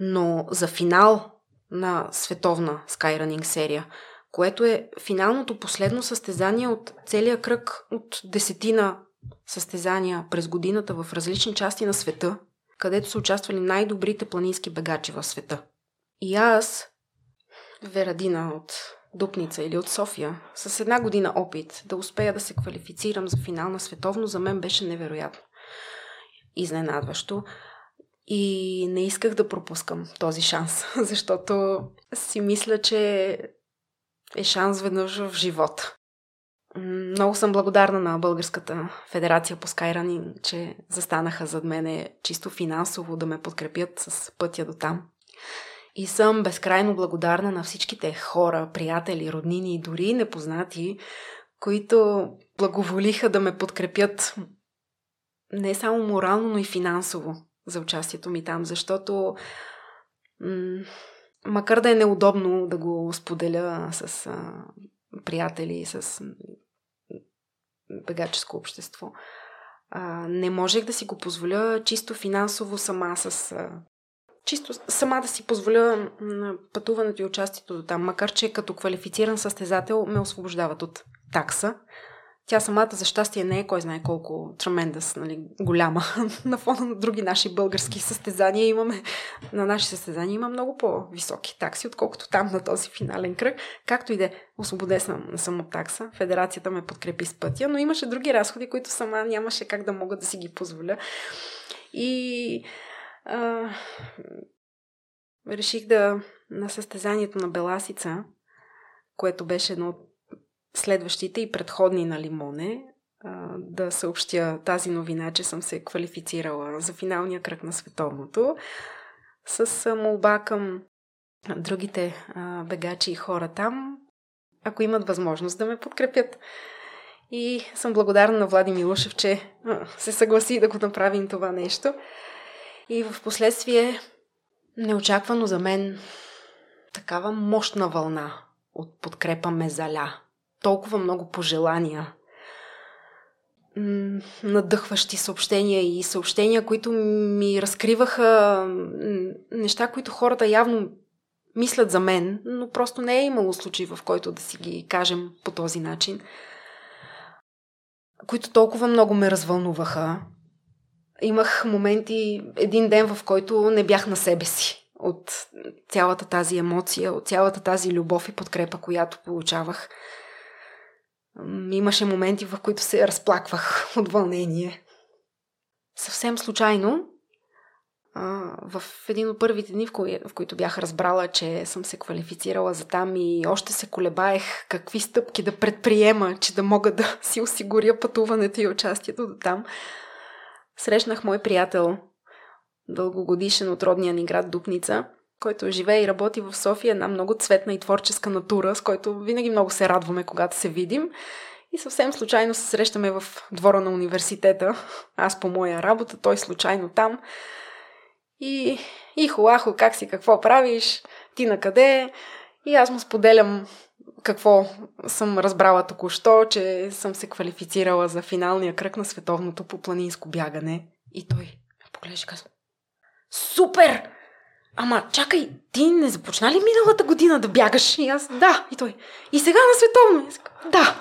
но за финал на световна Skyrunning серия, което е финалното последно състезание от целия кръг от десетина състезания през годината в различни части на света, където са участвали най-добрите планински бегачи в света. И аз, Верадина от Дупница или от София, с една година опит да успея да се квалифицирам за финал на световно, за мен беше невероятно. Изненадващо. И не исках да пропускам този шанс, защото си мисля, че е шанс веднъж в живота. Много съм благодарна на Българската федерация по скайрани, че застанаха зад мене чисто финансово да ме подкрепят с пътя до там. И съм безкрайно благодарна на всичките хора, приятели, роднини и дори непознати, които благоволиха да ме подкрепят не само морално, но и финансово за участието ми там, защото м- макар да е неудобно да го споделя с а, приятели, с бегаческо общество, а, не можех да си го позволя чисто финансово сама с а, чисто сама да си позволя пътуването и участието до там, макар че като квалифициран състезател ме освобождават от такса. Тя самата за щастие не е кой знае колко тремендъс, нали, голяма. на фона на други наши български състезания имаме, на наши състезания има много по-високи такси, отколкото там на този финален кръг. Както и да е, освободен съм, съм такса. Федерацията ме подкрепи с пътя, но имаше други разходи, които сама нямаше как да мога да си ги позволя. И а, реших да на състезанието на Беласица, което беше едно от следващите и предходни на Лимоне, да съобщя тази новина, че съм се квалифицирала за финалния кръг на световното, с молба към другите бегачи и хора там, ако имат възможност да ме подкрепят. И съм благодарна на Влади Милушев, че се съгласи да го направим това нещо. И в последствие, неочаквано за мен, такава мощна вълна от подкрепа ме заля. Толкова много пожелания, надъхващи съобщения и съобщения, които ми разкриваха неща, които хората явно мислят за мен, но просто не е имало случай, в който да си ги кажем по този начин, които толкова много ме развълнуваха имах моменти, един ден, в който не бях на себе си от цялата тази емоция, от цялата тази любов и подкрепа, която получавах. Имаше моменти, в които се разплаквах от вълнение. Съвсем случайно, в един от първите дни, в, кои, в които бях разбрала, че съм се квалифицирала за там и още се колебаех какви стъпки да предприема, че да мога да си осигуря пътуването и участието до там, срещнах мой приятел, дългогодишен от родния ни град Дупница, който живее и работи в София, една много цветна и творческа натура, с който винаги много се радваме, когато се видим. И съвсем случайно се срещаме в двора на университета. Аз по моя работа, той случайно там. И, и холахо, как си, какво правиш, ти на къде? И аз му споделям какво съм разбрала току-що, че съм се квалифицирала за финалния кръг на световното по планинско бягане. И той ме поглежда и казва, супер! Ама, чакай, ти не започна ли миналата година да бягаш? И аз, да. И той, и сега на световно? да.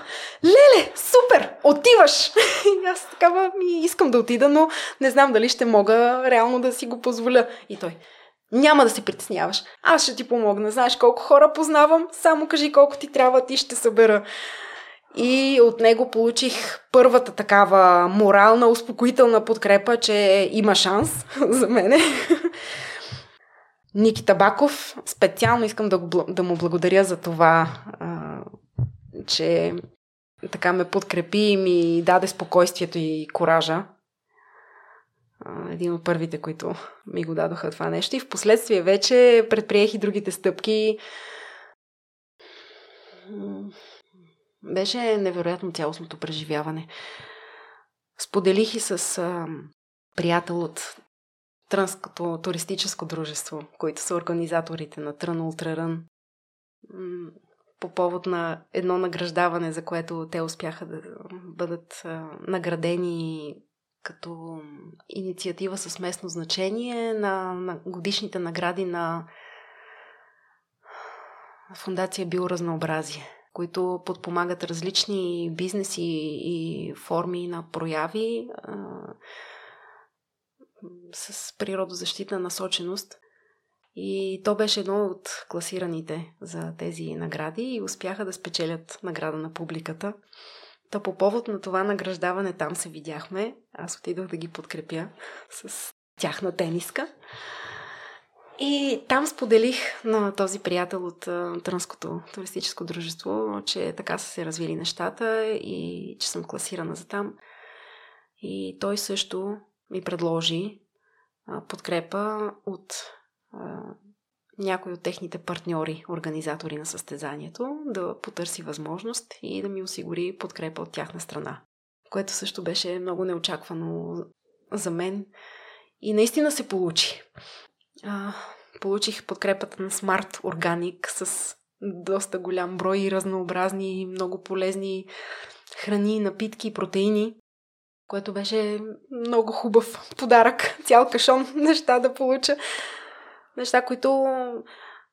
Леле, супер, отиваш! И аз такава ми искам да отида, но не знам дали ще мога реално да си го позволя. И той, няма да се притесняваш. Аз ще ти помогна. Знаеш колко хора познавам? Само кажи колко ти трябва, ти ще събера. И от него получих първата такава морална, успокоителна подкрепа, че има шанс за мене. Ники Табаков, специално искам да, го, да му благодаря за това, че така ме подкрепи и ми даде спокойствието и коража един от първите, които ми го дадоха това нещо. И в последствие вече предприех и другите стъпки. Беше невероятно цялостното преживяване. Споделих и с а, приятел от Трънското туристическо дружество, които са организаторите на Трън Ултрарън, по повод на едно награждаване, за което те успяха да бъдат а, наградени като инициатива с местно значение на, на годишните награди на Фундация Биоразнообразие, които подпомагат различни бизнеси и форми на прояви а, с природозащитна насоченост. И то беше едно от класираните за тези награди и успяха да спечелят награда на публиката. Та по повод на това награждаване там се видяхме. Аз отидох да ги подкрепя с тяхна тениска. И там споделих на този приятел от Трънското туристическо дружество, че така са се развили нещата и че съм класирана за там. И той също ми предложи подкрепа от някой от техните партньори, организатори на състезанието, да потърси възможност и да ми осигури подкрепа от тяхна страна. Което също беше много неочаквано за мен и наистина се получи. А, получих подкрепата на Smart Organic с доста голям брой и разнообразни много полезни храни, напитки, протеини, което беше много хубав подарък. Цял кашон неща да получа. Неща, които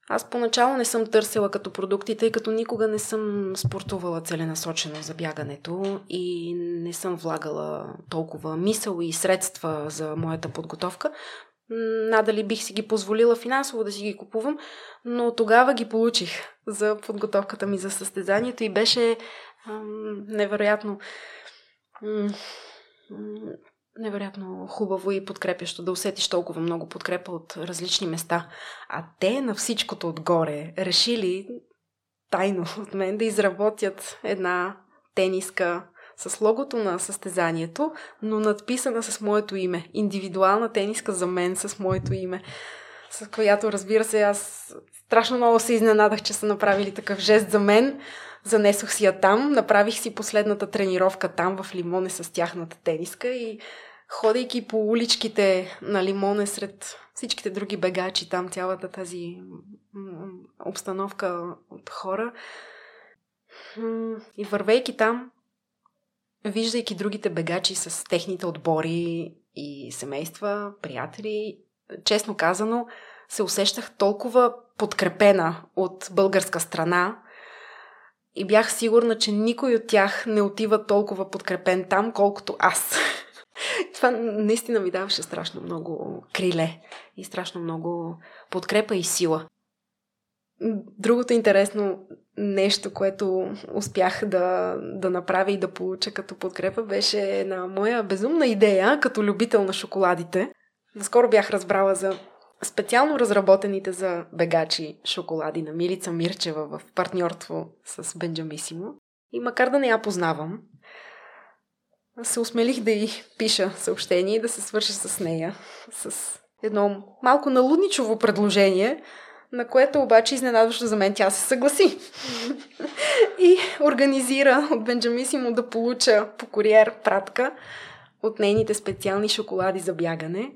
аз поначало не съм търсила като продукти, тъй като никога не съм спортувала целенасочено за бягането и не съм влагала толкова мисъл и средства за моята подготовка. Надали бих си ги позволила финансово да си ги купувам, но тогава ги получих за подготовката ми за състезанието и беше ам, невероятно невероятно хубаво и подкрепящо да усетиш толкова много подкрепа от различни места. А те на всичкото отгоре решили тайно от мен да изработят една тениска с логото на състезанието, но надписана с моето име. Индивидуална тениска за мен с моето име. С която, разбира се, аз страшно много се изненадах, че са направили такъв жест за мен. Занесох си я там, направих си последната тренировка там в Лимоне с тяхната тениска и ходейки по уличките на Лимоне сред всичките други бегачи, там цялата тази обстановка от хора. И вървейки там, виждайки другите бегачи с техните отбори и семейства, приятели, честно казано, се усещах толкова подкрепена от българска страна и бях сигурна, че никой от тях не отива толкова подкрепен там, колкото аз. Това наистина ми даваше страшно много криле и страшно много подкрепа и сила. Другото интересно нещо, което успях да, да направя и да получа като подкрепа, беше една моя безумна идея, като любител на шоколадите. Наскоро бях разбрала за специално разработените за бегачи шоколади на Милица Мирчева в партньорство с Бенджамисимо. И макар да не я познавам, се осмелих да й пиша съобщение и да се свърша с нея. С едно малко налудничово предложение, на което обаче изненадващо за мен тя се съгласи. и организира от Бенджамисимо да получа по куриер пратка от нейните специални шоколади за бягане,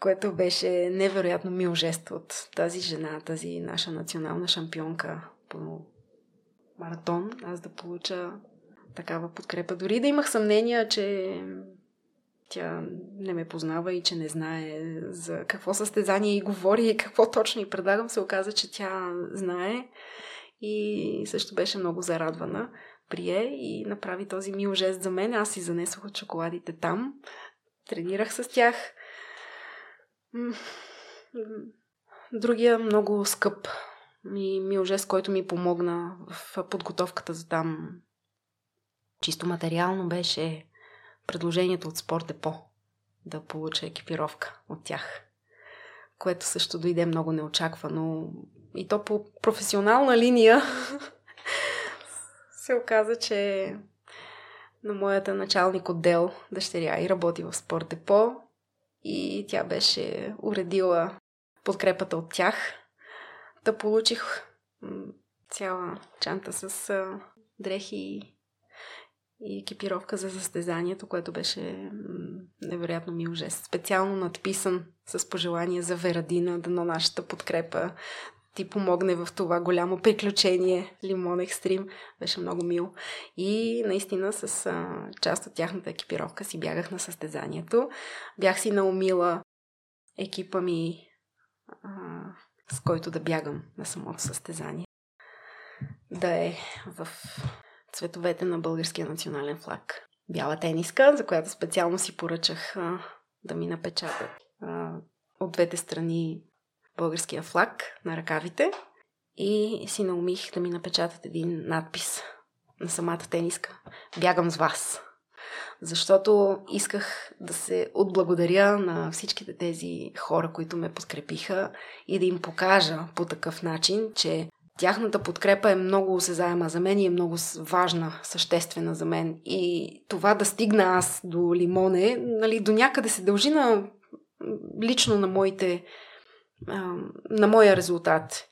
което беше невероятно мил жест от тази жена, тази наша национална шампионка по маратон, аз да получа такава подкрепа. Дори да имах съмнения, че тя не ме познава и че не знае за какво състезание и говори и какво точно и предлагам, се оказа, че тя знае и също беше много зарадвана. Прие и направи този мил жест за мен. Аз си занесох от шоколадите там. Тренирах с тях. Другия много скъп и мил който ми помогна в подготовката за там чисто материално беше предложението от Спорт Депо да получа екипировка от тях, което също дойде много неочаквано. И то по професионална линия се оказа, че на моята началник отдел дъщеря и работи в Спорт Депо и тя беше уредила подкрепата от тях. Да получих цяла чанта с дрехи и екипировка за състезанието, което беше невероятно мил жест. Специално надписан с пожелание за Верадина, дано нашата подкрепа ти помогне в това голямо приключение Лимон Екстрим. Беше много мил. И наистина с а, част от тяхната екипировка си бягах на състезанието. Бях си наумила екипа ми, а, с който да бягам на самото състезание. Да е в цветовете на българския национален флаг. Бяла тениска, за която специално си поръчах а, да ми напечатат от двете страни българския флаг на ръкавите и си наумих да ми напечатат един надпис на самата тениска. Бягам с вас. Защото исках да се отблагодаря на всичките тези хора, които ме подкрепиха и да им покажа по такъв начин, че Тяхната подкрепа е много осезаема за мен и е много важна, съществена за мен. И това да стигна аз до лимоне, нали, до някъде се дължи на лично на моите на моя резултат.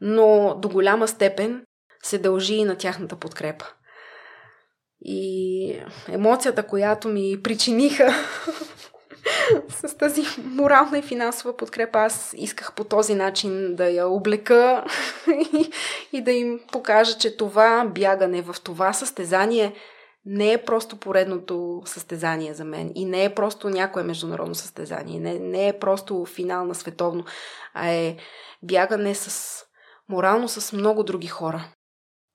Но до голяма степен се дължи и на тяхната подкрепа. И емоцията, която ми причиниха с тази морална и финансова подкрепа аз исках по този начин да я облека и, и да им покажа, че това бягане в това състезание не е просто поредното състезание за мен и не е просто някое международно състезание, не, не е просто финал на световно, а е бягане с морално с много други хора.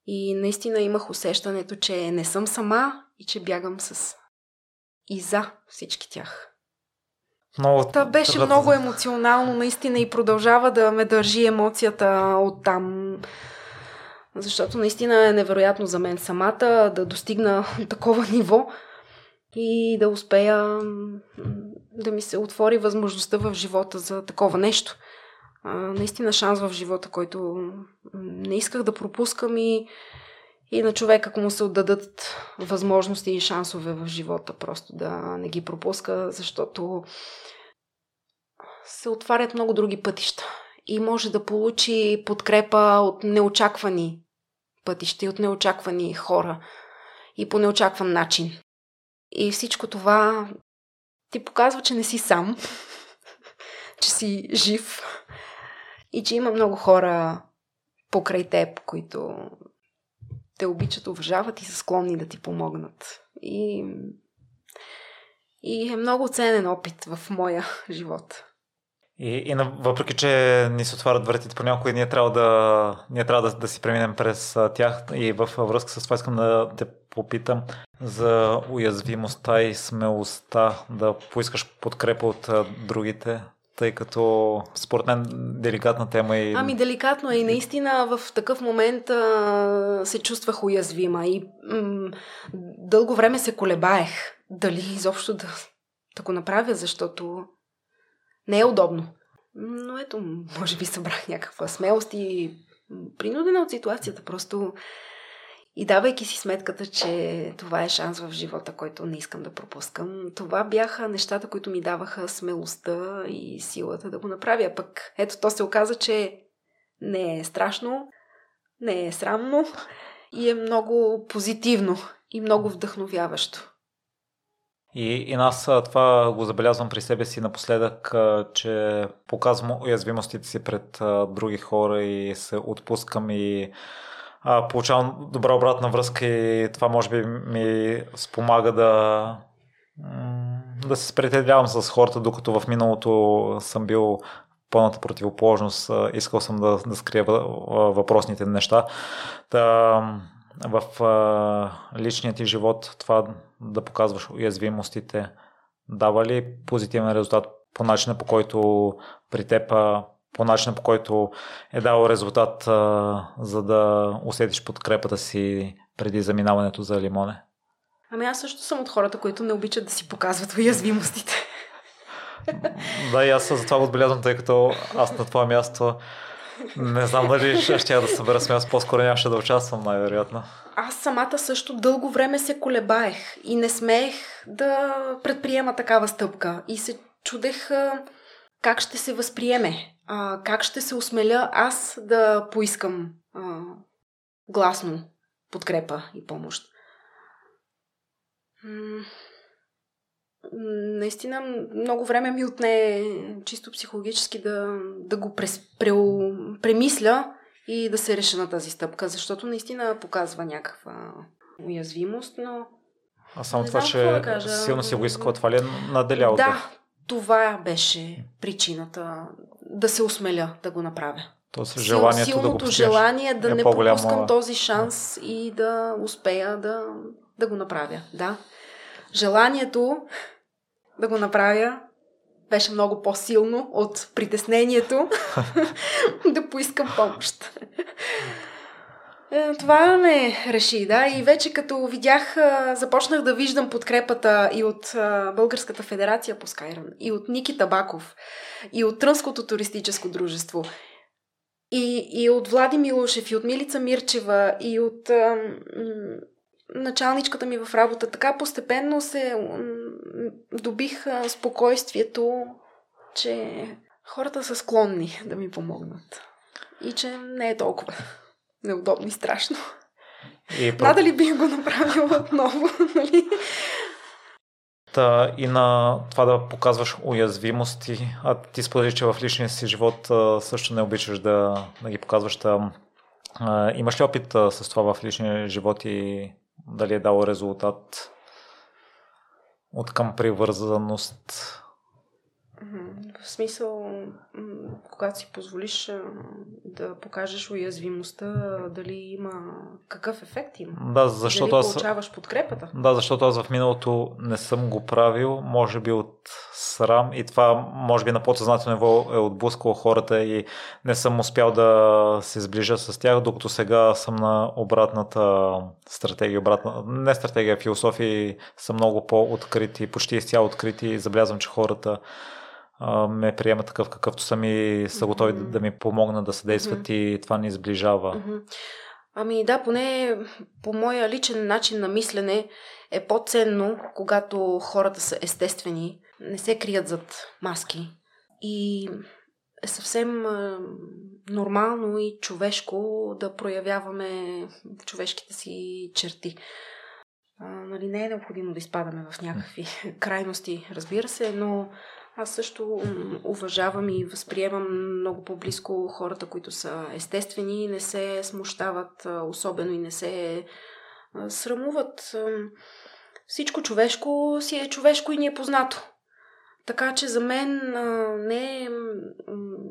И наистина имах усещането, че не съм сама и че бягам с и за всички тях. Много... Това беше много емоционално, наистина, и продължава да ме държи емоцията от там. Защото наистина е невероятно за мен самата да достигна такова ниво и да успея да ми се отвори възможността в живота за такова нещо. А, наистина шанс в живота, който не исках да пропускам и и на човек, ако му се отдадат възможности и шансове в живота, просто да не ги пропуска, защото се отварят много други пътища и може да получи подкрепа от неочаквани пътища и от неочаквани хора и по неочакван начин. И всичко това ти показва, че не си сам, че си жив и че има много хора покрай теб, които те обичат, уважават и са склонни да ти помогнат. И, и е много ценен опит в моя живот. И, и въпреки, че ни се отварят вратите понякога, ние трябва да, ние трябва да, да си преминем през тях. И в връзка с това искам да те попитам за уязвимостта и смелостта да поискаш подкрепа от другите тъй като според мен деликатна тема и... Ами деликатно е и наистина в такъв момент а, се чувствах уязвима и м- дълго време се колебаех дали изобщо да, да го направя, защото не е удобно. Но ето, може би събрах някаква смелост и принудена от ситуацията. Просто и давайки си сметката, че това е шанс в живота, който не искам да пропускам, това бяха нещата, които ми даваха смелостта и силата да го направя. Пък ето то се оказа, че не е страшно, не е срамно и е много позитивно и много вдъхновяващо. И, и нас това го забелязвам при себе си напоследък, че показвам уязвимостите си пред други хора и се отпускам и а, получавам добра обратна връзка и това може би ми спомага да да се сприятелявам с хората, докато в миналото съм бил пълната противоположност. Искал съм да, да скрия въпросните неща. Та, в а, личният ти живот това да показваш уязвимостите дава ли позитивен резултат по начина по който при теб по начина по който е дал резултат, а, за да усетиш подкрепата си преди заминаването за лимоне? Ами аз също съм от хората, които не обичат да си показват уязвимостите. да, и аз за това отбелязвам, тъй като аз на това място не знам дали ще, ще да събера смелост, по-скоро нямаше да участвам, най-вероятно. Аз самата също дълго време се колебаех и не смеех да предприема такава стъпка. И се чудех как ще се възприеме как ще се осмеля аз да поискам гласно подкрепа и помощ. Наистина много време ми отне чисто психологически да, да го прес, пре, премисля и да се реша на тази стъпка, защото наистина показва някаква уязвимост, но... А само това, че да силно си го искала, това ли е наделяло? Да, това беше причината да се осмеля да го направя. Тоест желанието Силното да го желание да е не пропускам този шанс и да успея да, да го направя. Да. Желанието да го направя беше много по-силно от притеснението да поискам помощ. Е, това ме реши, да. И вече като видях, започнах да виждам подкрепата и от Българската федерация по Скайран, и от Ники Табаков, и от Трънското туристическо дружество, и, и от Влади Милушев, и от Милица Мирчева, и от началничката ми в работа. Така постепенно се добих спокойствието, че хората са склонни да ми помогнат. И че не е толкова неудобно и страшно. И Надали бих го направила отново, нали? Та, и на това да показваш уязвимости. А ти сподели, че в личния си живот също не обичаш да, да ги показваш. Та, имаш ли опит с това в личния живот и дали е дало резултат от към привързаност? В смисъл, когато си позволиш да покажеш уязвимостта, дали има какъв ефект има? Да, защото дали аз... получаваш подкрепата? Да, защото аз в миналото не съм го правил, може би от срам и това може би на подсъзнателно ниво е отблъскало хората и не съм успял да се сближа с тях, докато сега съм на обратната стратегия, обратна, не стратегия, философии са много по-открити, почти изцяло открити и забелязвам, че хората ме приема такъв какъвто съм и са готови mm-hmm. да ми помогнат да съдействат mm-hmm. и това ни сближава. Mm-hmm. Ами да, поне по моя личен начин на мислене е по-ценно, когато хората са естествени, не се крият зад маски. И е съвсем нормално и човешко да проявяваме човешките си черти. А, нали, не е необходимо да изпадаме в някакви крайности, разбира се, но аз също уважавам и възприемам много по-близко хората, които са естествени, не се смущават особено и не се срамуват. Всичко човешко си е човешко и ни е познато. Така че за мен не е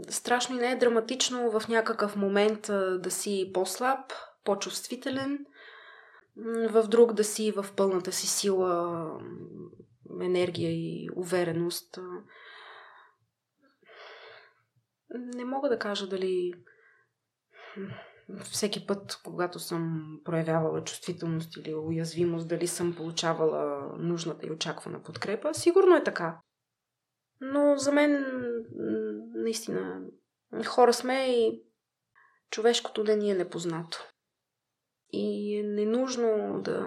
страшно и не е драматично в някакъв момент да си по-слаб, по-чувствителен, в друг да си в пълната си сила, енергия и увереност. Не мога да кажа дали всеки път, когато съм проявявала чувствителност или уязвимост, дали съм получавала нужната и очаквана подкрепа. Сигурно е така. Но за мен, наистина, хора сме и човешкото да ни е непознато. И е ненужно да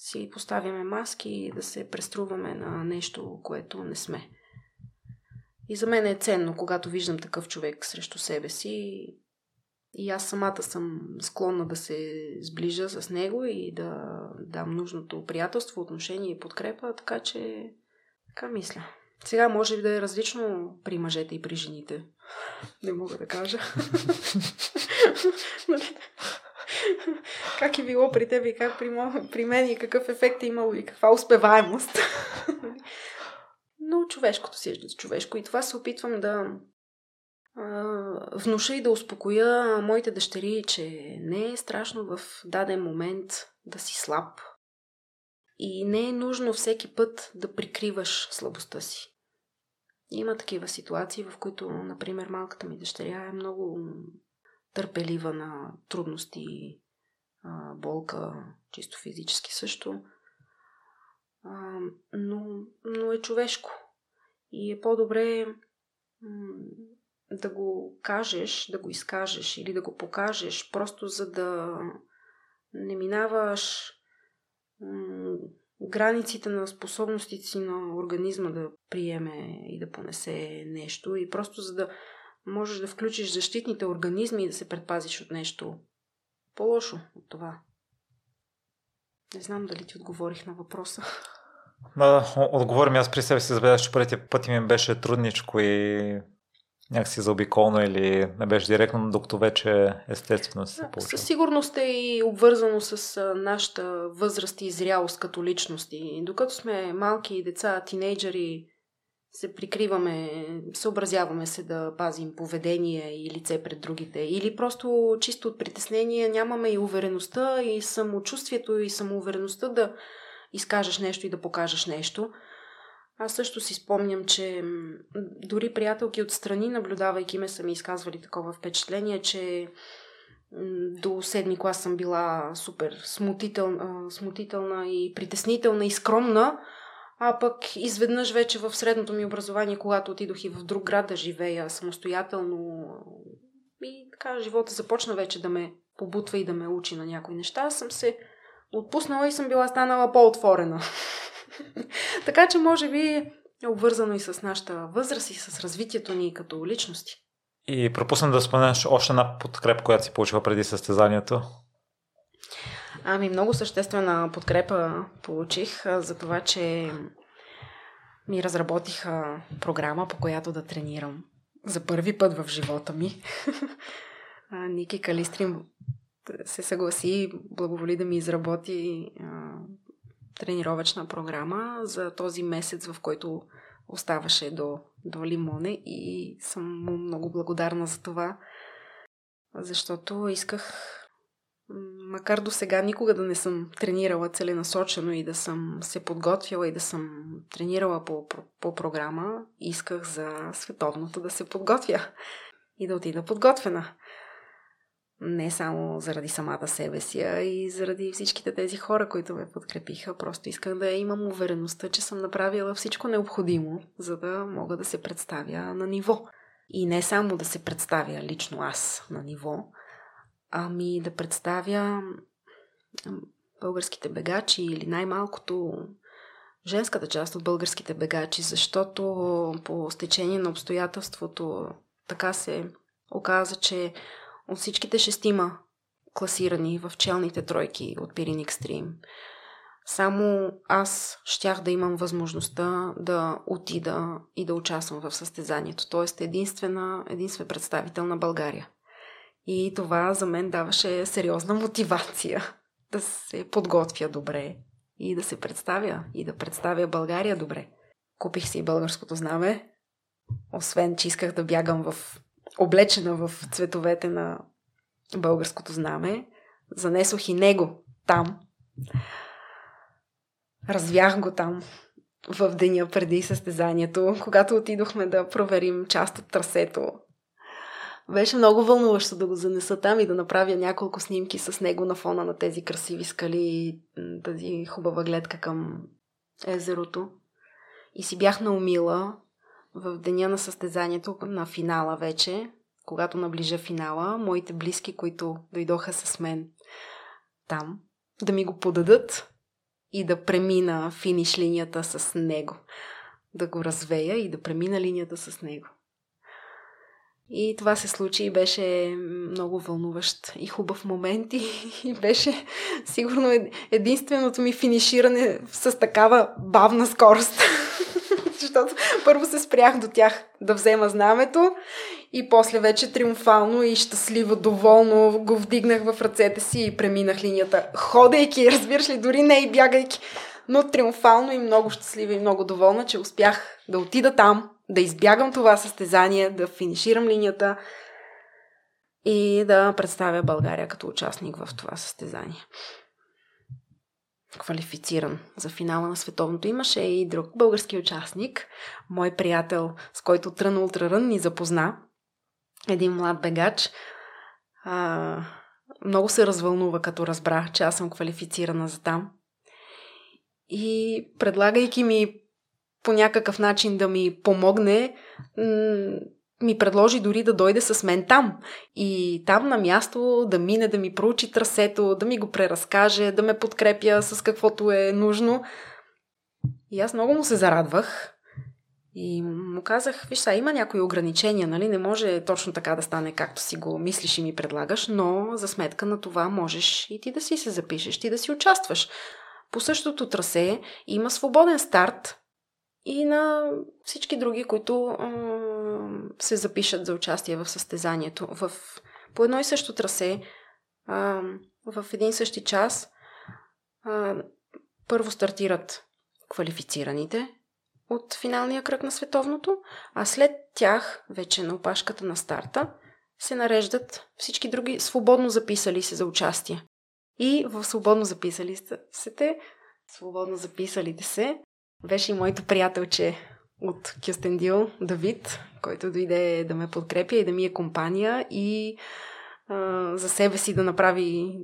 си поставяме маски и да се преструваме на нещо, което не сме. И за мен е ценно, когато виждам такъв човек срещу себе си. И аз самата съм склонна да се сближа с него и да дам нужното приятелство, отношение и подкрепа, така че така мисля. Сега може да е различно при мъжете и при жените. Не мога да кажа. как е било при теб и как при, при мен и какъв ефект е имало и каква успеваемост. Но човешкото си е човешко и това се опитвам да а, внуша и да успокоя моите дъщери, че не е страшно в даден момент да си слаб. И не е нужно всеки път да прикриваш слабостта си. Има такива ситуации, в които, например, малката ми дъщеря е много търпелива на трудности, болка, чисто физически също. Но, но е човешко. И е по-добре да го кажеш, да го изкажеш или да го покажеш, просто за да не минаваш границите на способностите си на организма да приеме и да понесе нещо и просто за да можеш да включиш защитните организми и да се предпазиш от нещо по-лошо от това. Не знам дали ти отговорих на въпроса. Да, отговорим аз при себе си забелязах, че първите пъти ми беше трудничко и някакси заобиколно или не беше директно, докато вече естествено се получава. Със сигурност е и обвързано с нашата възраст и зрялост като личности. Докато сме малки деца, тинейджери, се прикриваме, съобразяваме се да пазим поведение и лице пред другите. Или просто чисто от притеснение нямаме и увереността, и самочувствието, и самоувереността да изкажеш нещо и да покажеш нещо. Аз също си спомням, че дори приятелки отстрани, наблюдавайки ме, са ми изказвали такова впечатление, че до седми клас съм била супер смутителна, смутителна и притеснителна и скромна, а пък изведнъж вече в средното ми образование, когато отидох и в друг град да живея самостоятелно и така живота започна вече да ме побутва и да ме учи на някои неща, съм се отпуснала и съм била станала по-отворена. така че може би е обвързано и с нашата възраст и с развитието ни като личности. И пропусна да споменеш още една подкреп, която си получила преди състезанието. Ами много съществена подкрепа получих за това, че ми разработиха програма, по която да тренирам за първи път в живота ми. Ники Калистрин се съгласи, благоволи да ми изработи а, тренировъчна програма за този месец, в който оставаше до, до Лимоне и съм му много благодарна за това, защото исках, макар до сега никога да не съм тренирала целенасочено и да съм се подготвила и да съм тренирала по, по, програма, исках за световното да се подготвя и да отида подготвена не само заради самата себе си, а и заради всичките тези хора, които ме подкрепиха. Просто исках да имам увереността, че съм направила всичко необходимо, за да мога да се представя на ниво. И не само да се представя лично аз на ниво, ами да представя българските бегачи или най-малкото женската част от българските бегачи, защото по стечение на обстоятелството така се оказа, че от всичките шестима класирани в челните тройки от Пирин Екстрим, само аз щях да имам възможността да отида и да участвам в състезанието. Тоест единствена, единствен представител на България. И това за мен даваше сериозна мотивация да се подготвя добре и да се представя и да представя България добре. Купих си българското знаме, освен че исках да бягам в облечена в цветовете на българското знаме. Занесох и него там. Развях го там в деня преди състезанието, когато отидохме да проверим част от трасето. Беше много вълнуващо да го занеса там и да направя няколко снимки с него на фона на тези красиви скали и тази хубава гледка към езерото. И си бях наумила в деня на състезанието, на финала вече, когато наближа финала, моите близки, които дойдоха с мен там, да ми го подадат и да премина финиш линията с него. Да го развея и да премина линията с него. И това се случи и беше много вълнуващ и хубав момент и, и беше сигурно единственото ми финиширане с такава бавна скорост. Защото първо се спрях до тях да взема знамето и после вече триумфално и щастливо, доволно го вдигнах в ръцете си и преминах линията, ходейки, разбираш ли, дори не и бягайки, но триумфално и много щастлива и много доволна, че успях да отида там, да избягам това състезание, да финиширам линията и да представя България като участник в това състезание квалифициран за финала на световното. Имаше и друг български участник, мой приятел, с който Трън Ултрарън ни запозна. Един млад бегач. А, много се развълнува, като разбра, че аз съм квалифицирана за там. И предлагайки ми по някакъв начин да ми помогне, ми предложи дори да дойде с мен там. И там на място да мине, да ми проучи трасето, да ми го преразкаже, да ме подкрепя с каквото е нужно. И аз много му се зарадвах. И му казах, виж са, има някои ограничения, нали? Не може точно така да стане, както си го мислиш и ми предлагаш, но за сметка на това можеш и ти да си се запишеш, ти да си участваш. По същото трасе има свободен старт и на всички други, които се запишат за участие в състезанието. В, по едно и също трасе, а, в един същи час, а, първо стартират квалифицираните от финалния кръг на световното, а след тях, вече на опашката на старта, се нареждат всички други свободно записали се за участие. И в свободно записали се свободно записалите се, беше и моето приятелче от Кюстендил, Давид, който дойде да ме подкрепя и да ми е компания и а, за себе си да направи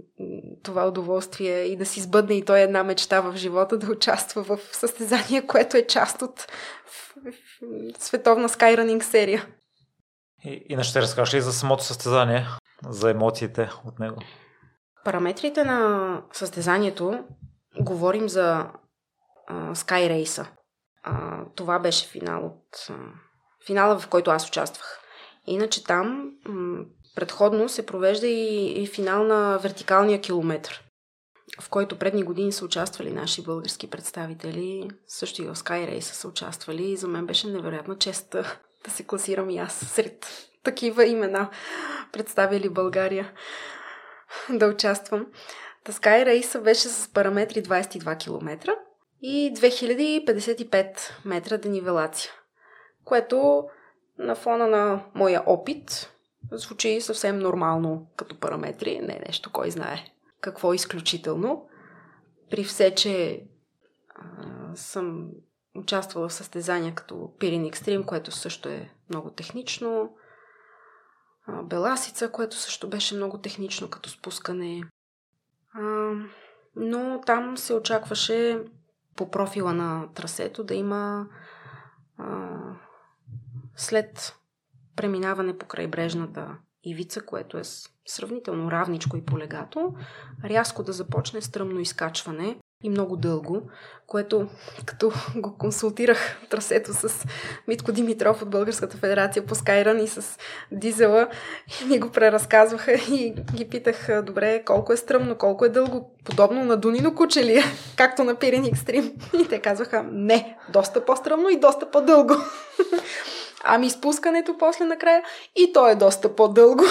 това удоволствие и да си сбъдне и той една мечта в живота да участва в състезание, което е част от световна скайранинг серия. И, иначе ще разкажеш ли за самото състезание, за емоциите от него? Параметрите на състезанието говорим за Sky Race. А, това беше финал от... А, финала, в който аз участвах. Иначе там м- предходно се провежда и, и финал на вертикалния километр. в който предни години са участвали наши български представители, също и в Sky Race са участвали и за мен беше невероятна чест да се класирам и аз сред такива имена, представили България да участвам. Та Sky Race беше с параметри 22 км и 2055 метра денивелация, което на фона на моя опит звучи съвсем нормално като параметри, не е нещо кой знае какво е изключително. При все, че а, съм участвала в състезания като Пирин Екстрим, което също е много технично, а, Беласица, което също беше много технично като спускане. А, но там се очакваше по профила на трасето да има а, след преминаване по крайбрежната ивица, което е сравнително равничко и полегато, рязко да започне стръмно изкачване и много дълго, което като го консултирах трасето с Митко Димитров от Българската федерация по Скайран и с Дизела, и ми го преразказваха и ги питах, добре, колко е стръмно, колко е дълго, подобно на Дунино куче ли е, както на Пирин Екстрим. И те казваха, не, доста по-стръмно и доста по-дълго. Ами спускането после накрая и то е доста по-дълго.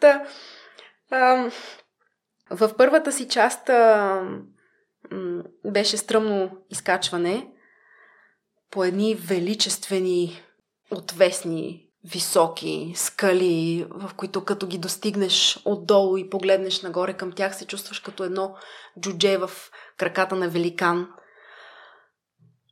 Та, в първата си част беше стръмно изкачване по едни величествени, отвесни, високи скали, в които като ги достигнеш отдолу и погледнеш нагоре към тях, се чувстваш като едно джудже в краката на великан –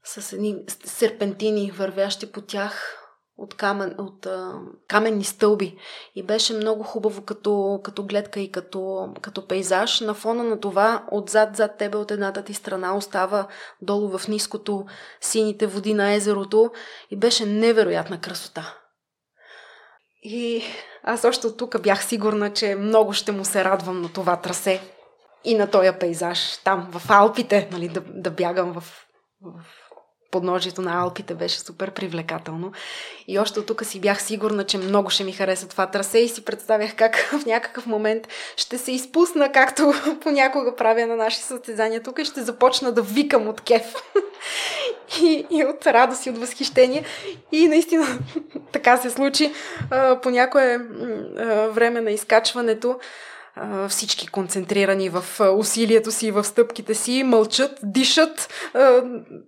с едни серпентини, вървящи по тях от, камен, от а, каменни стълби. И беше много хубаво като, като гледка и като, като пейзаж. На фона на това, отзад зад тебе от едната ти страна остава долу в ниското сините води на езерото и беше невероятна красота. И аз още от тук бях сигурна, че много ще му се радвам на това трасе и на този пейзаж там, в Алпите, нали, да, да бягам в, в подножието на Алпите беше супер привлекателно. И още от тук си бях сигурна, че много ще ми хареса това трасе и си представях как в някакъв момент ще се изпусна, както понякога правя на наши състезания тук и ще започна да викам от кеф. И, и от радост и от възхищение. И наистина така се случи. По някое време на изкачването всички концентрирани в усилието си, в стъпките си, мълчат, дишат,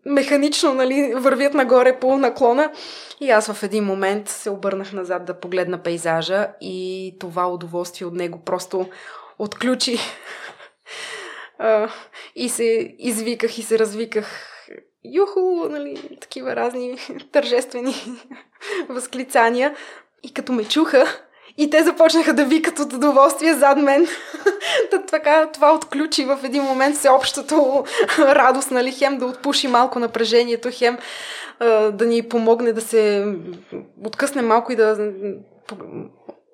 механично нали, вървят нагоре по наклона. И аз в един момент се обърнах назад да погледна пейзажа и това удоволствие от него просто отключи. и се извиках и се развиках юху, нали, такива разни тържествени възклицания. И като ме чуха, и те започнаха да викат от удоволствие зад мен. така, това отключи в един момент всеобщото радост, нали, хем да отпуши малко напрежението, хем да ни помогне да се откъсне малко и да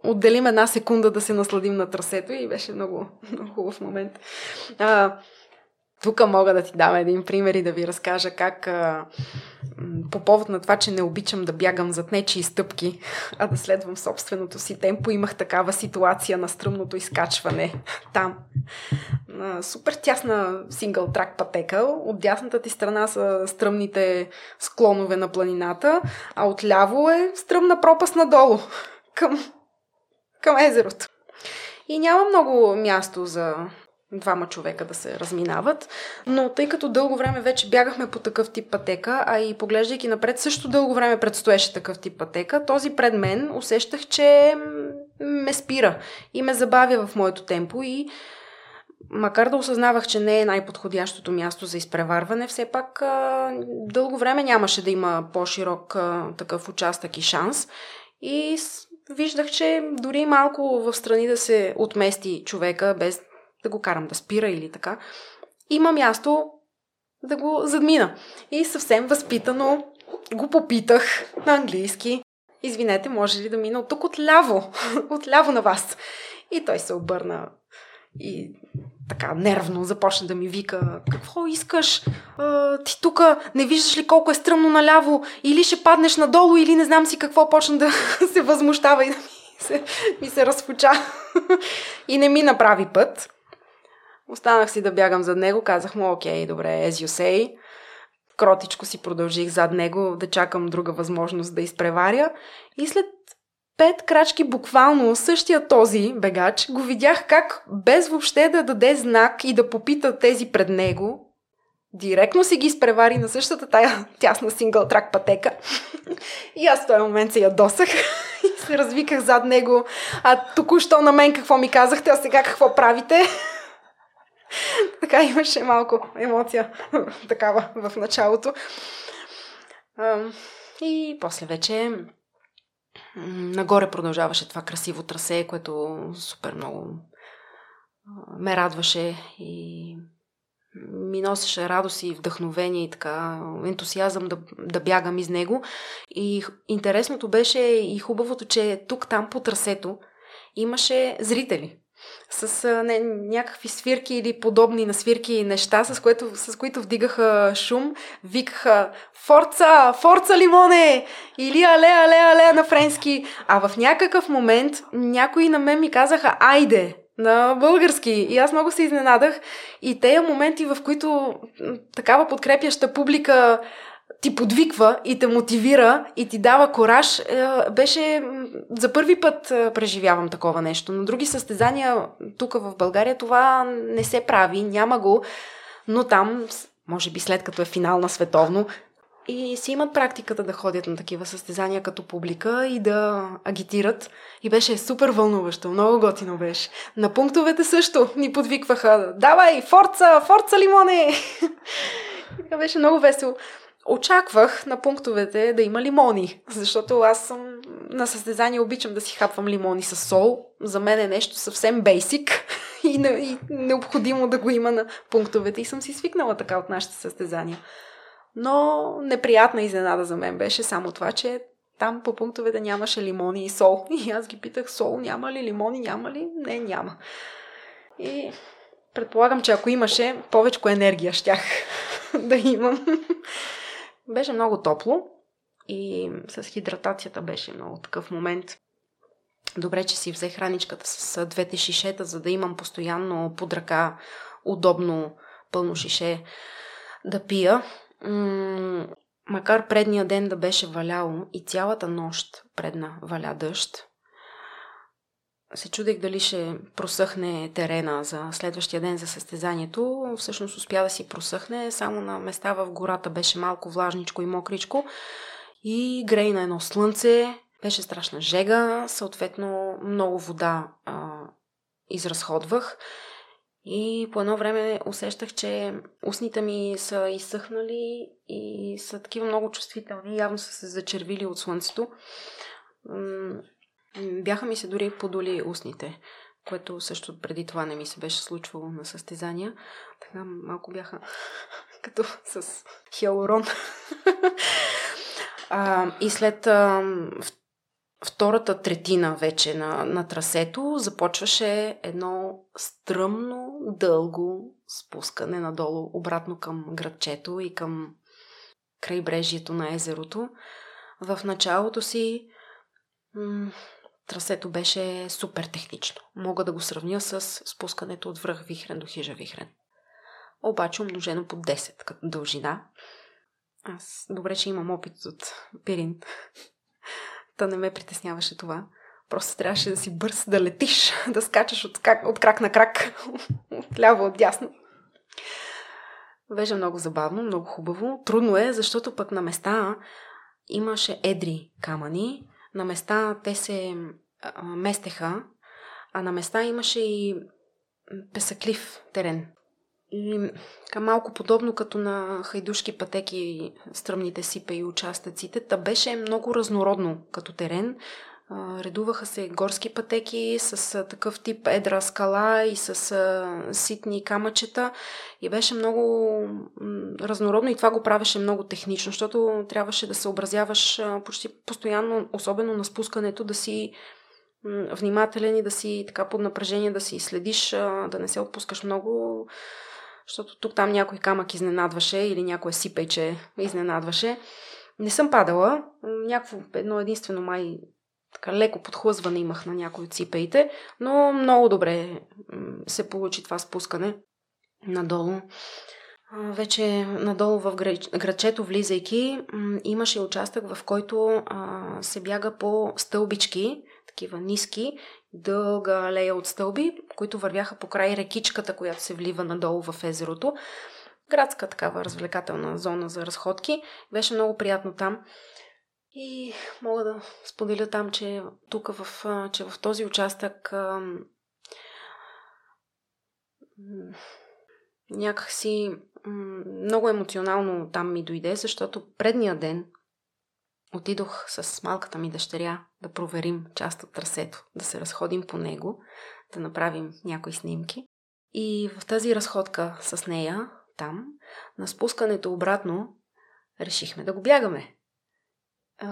отделим една секунда да се насладим на трасето и беше много, много хубав момент. А, тук мога да ти дам един пример и да ви разкажа как по повод на това, че не обичам да бягам зад нечии стъпки, а да следвам собственото си темпо, имах такава ситуация на стръмното изкачване там. Супер тясна сингъл трак пътека. От дясната ти страна са стръмните склонове на планината, а отляво е стръмна пропаст надолу към, към езерото. И няма много място за двама човека да се разминават. Но тъй като дълго време вече бягахме по такъв тип пътека, а и поглеждайки напред, също дълго време предстоеше такъв тип пътека, този пред мен усещах, че ме спира и ме забавя в моето темпо и макар да осъзнавах, че не е най-подходящото място за изпреварване, все пак дълго време нямаше да има по-широк такъв участък и шанс. И виждах, че дори малко в страни да се отмести човека, без да го карам да спира или така, има място да го задмина. И съвсем възпитано го попитах на английски. Извинете, може ли да мина от тук отляво? отляво на вас. И той се обърна и така нервно започна да ми вика какво искаш? А, ти тук не виждаш ли колко е стръмно наляво? Или ще паднеш надолу, или не знам си какво. Почна да се възмущава и да ми се, ми се разфуча. и не ми направи път Останах си да бягам зад него, казах му, окей, добре, as you say. Кротичко си продължих зад него да чакам друга възможност да изпреваря. И след пет крачки буквално същия този бегач го видях как без въобще да даде знак и да попита тези пред него, директно си ги изпревари на същата тая тясна сингъл трак пътека. и аз в този момент се ядосах и се развиках зад него. А току-що на мен какво ми казахте, а сега какво правите? Така имаше малко емоция такава в началото. И после вече нагоре продължаваше това красиво трасе, което супер много ме радваше и ми носеше радост и вдъхновение и така ентусиазъм да, да бягам из него. И интересното беше и хубавото, че тук там по трасето имаше зрители с не, някакви свирки или подобни на свирки неща, с, което, с които вдигаха шум, викаха Форца, Форца Лимоне! Или Але, Але, Але на френски. А в някакъв момент някои на мен ми казаха Айде! на български. И аз много се изненадах. И тези моменти, в които такава подкрепяща публика ти подвиква и те мотивира и ти дава кораж, е, беше за първи път е, преживявам такова нещо. На други състезания тук в България това не се прави, няма го, но там, може би след като е финал на световно, и си имат практиката да ходят на такива състезания като публика и да агитират. И беше супер вълнуващо, много готино беше. На пунктовете също ни подвикваха Давай, форца, форца лимоне! Беше много весело очаквах на пунктовете да има лимони, защото аз съм на състезание обичам да си хапвам лимони с сол. За мен е нещо съвсем бейсик и, не, и необходимо да го има на пунктовете и съм си свикнала така от нашите състезания. Но неприятна изненада за мен беше само това, че там по пунктовете нямаше лимони и сол. И аз ги питах, сол няма ли, лимони няма ли? Не, няма. И предполагам, че ако имаше, повече енергия щях да имам. Беше много топло и с хидратацията беше много такъв момент. Добре, че си взе храничката с двете шишета, за да имам постоянно под ръка удобно пълно шише да пия. М- макар предния ден да беше валяло и цялата нощ предна валя дъжд, се чудех дали ще просъхне терена за следващия ден за състезанието. Всъщност успя да си просъхне, само на места в гората беше малко влажничко и мокричко. И грей на едно слънце, беше страшна жега, съответно много вода а, изразходвах. И по едно време усещах, че устните ми са изсъхнали и са такива много чувствителни, явно са се зачервили от слънцето Бяха ми се дори подоли устните, което също преди това не ми се беше случвало на състезания. Така малко бяха като с хиалурон. а, и след а, втората третина вече на, на трасето започваше едно стръмно, дълго спускане надолу, обратно към градчето и към крайбрежието на езерото. В началото си м- Трасето беше супер технично. Мога да го сравня с спускането от връх Вихрен до хижа Вихрен. Обаче умножено по 10 като дължина. Аз добре, че имам опит от Пирин. Та не ме притесняваше това. Просто трябваше да си бърз, да летиш, да скачаш от, как, от крак на крак, от ляво, от дясно. Беше много забавно, много хубаво. Трудно е, защото пък на места имаше едри камъни, на места те се а, местеха, а на места имаше и песъклив терен. И малко подобно като на хайдушки пътеки, стръмните сипе и участъците, та беше много разнородно като терен. Редуваха се горски пътеки с такъв тип едра скала и с ситни камъчета и беше много разнородно и това го правеше много технично, защото трябваше да съобразяваш почти постоянно, особено на спускането, да си внимателен и да си така под напрежение, да си следиш, да не се отпускаш много, защото тук там някой камък изненадваше или някое сипейче изненадваше. Не съм падала, някакво едно единствено май така леко подхлъзване имах на някои от сипеите, но много добре се получи това спускане. надолу. Вече надолу в градчето влизайки, имаше участък, в който се бяга по стълбички, такива ниски, дълга алея от стълби, които вървяха по край рекичката, която се влива надолу в езерото. Градска такава развлекателна зона за разходки. Беше много приятно там. И мога да споделя там, че тук в, че в този участък някакси много емоционално там ми дойде, защото предния ден отидох с малката ми дъщеря да проверим част от трасето, да се разходим по него, да направим някои снимки. И в тази разходка с нея, там, на спускането обратно, решихме да го бягаме.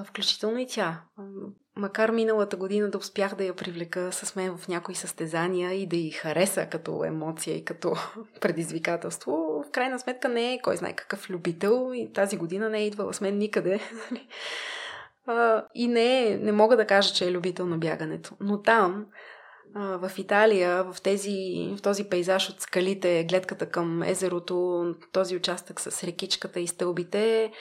Включително и тя. Макар миналата година да успях да я привлека с мен в някои състезания и да й хареса като емоция и като предизвикателство, в крайна сметка не е кой знае какъв любител и тази година не е идвала с мен никъде. и не, е, не мога да кажа, че е любител на бягането. Но там, в Италия, в, тези, в този пейзаж от скалите, гледката към езерото, този участък с рекичката и стълбите,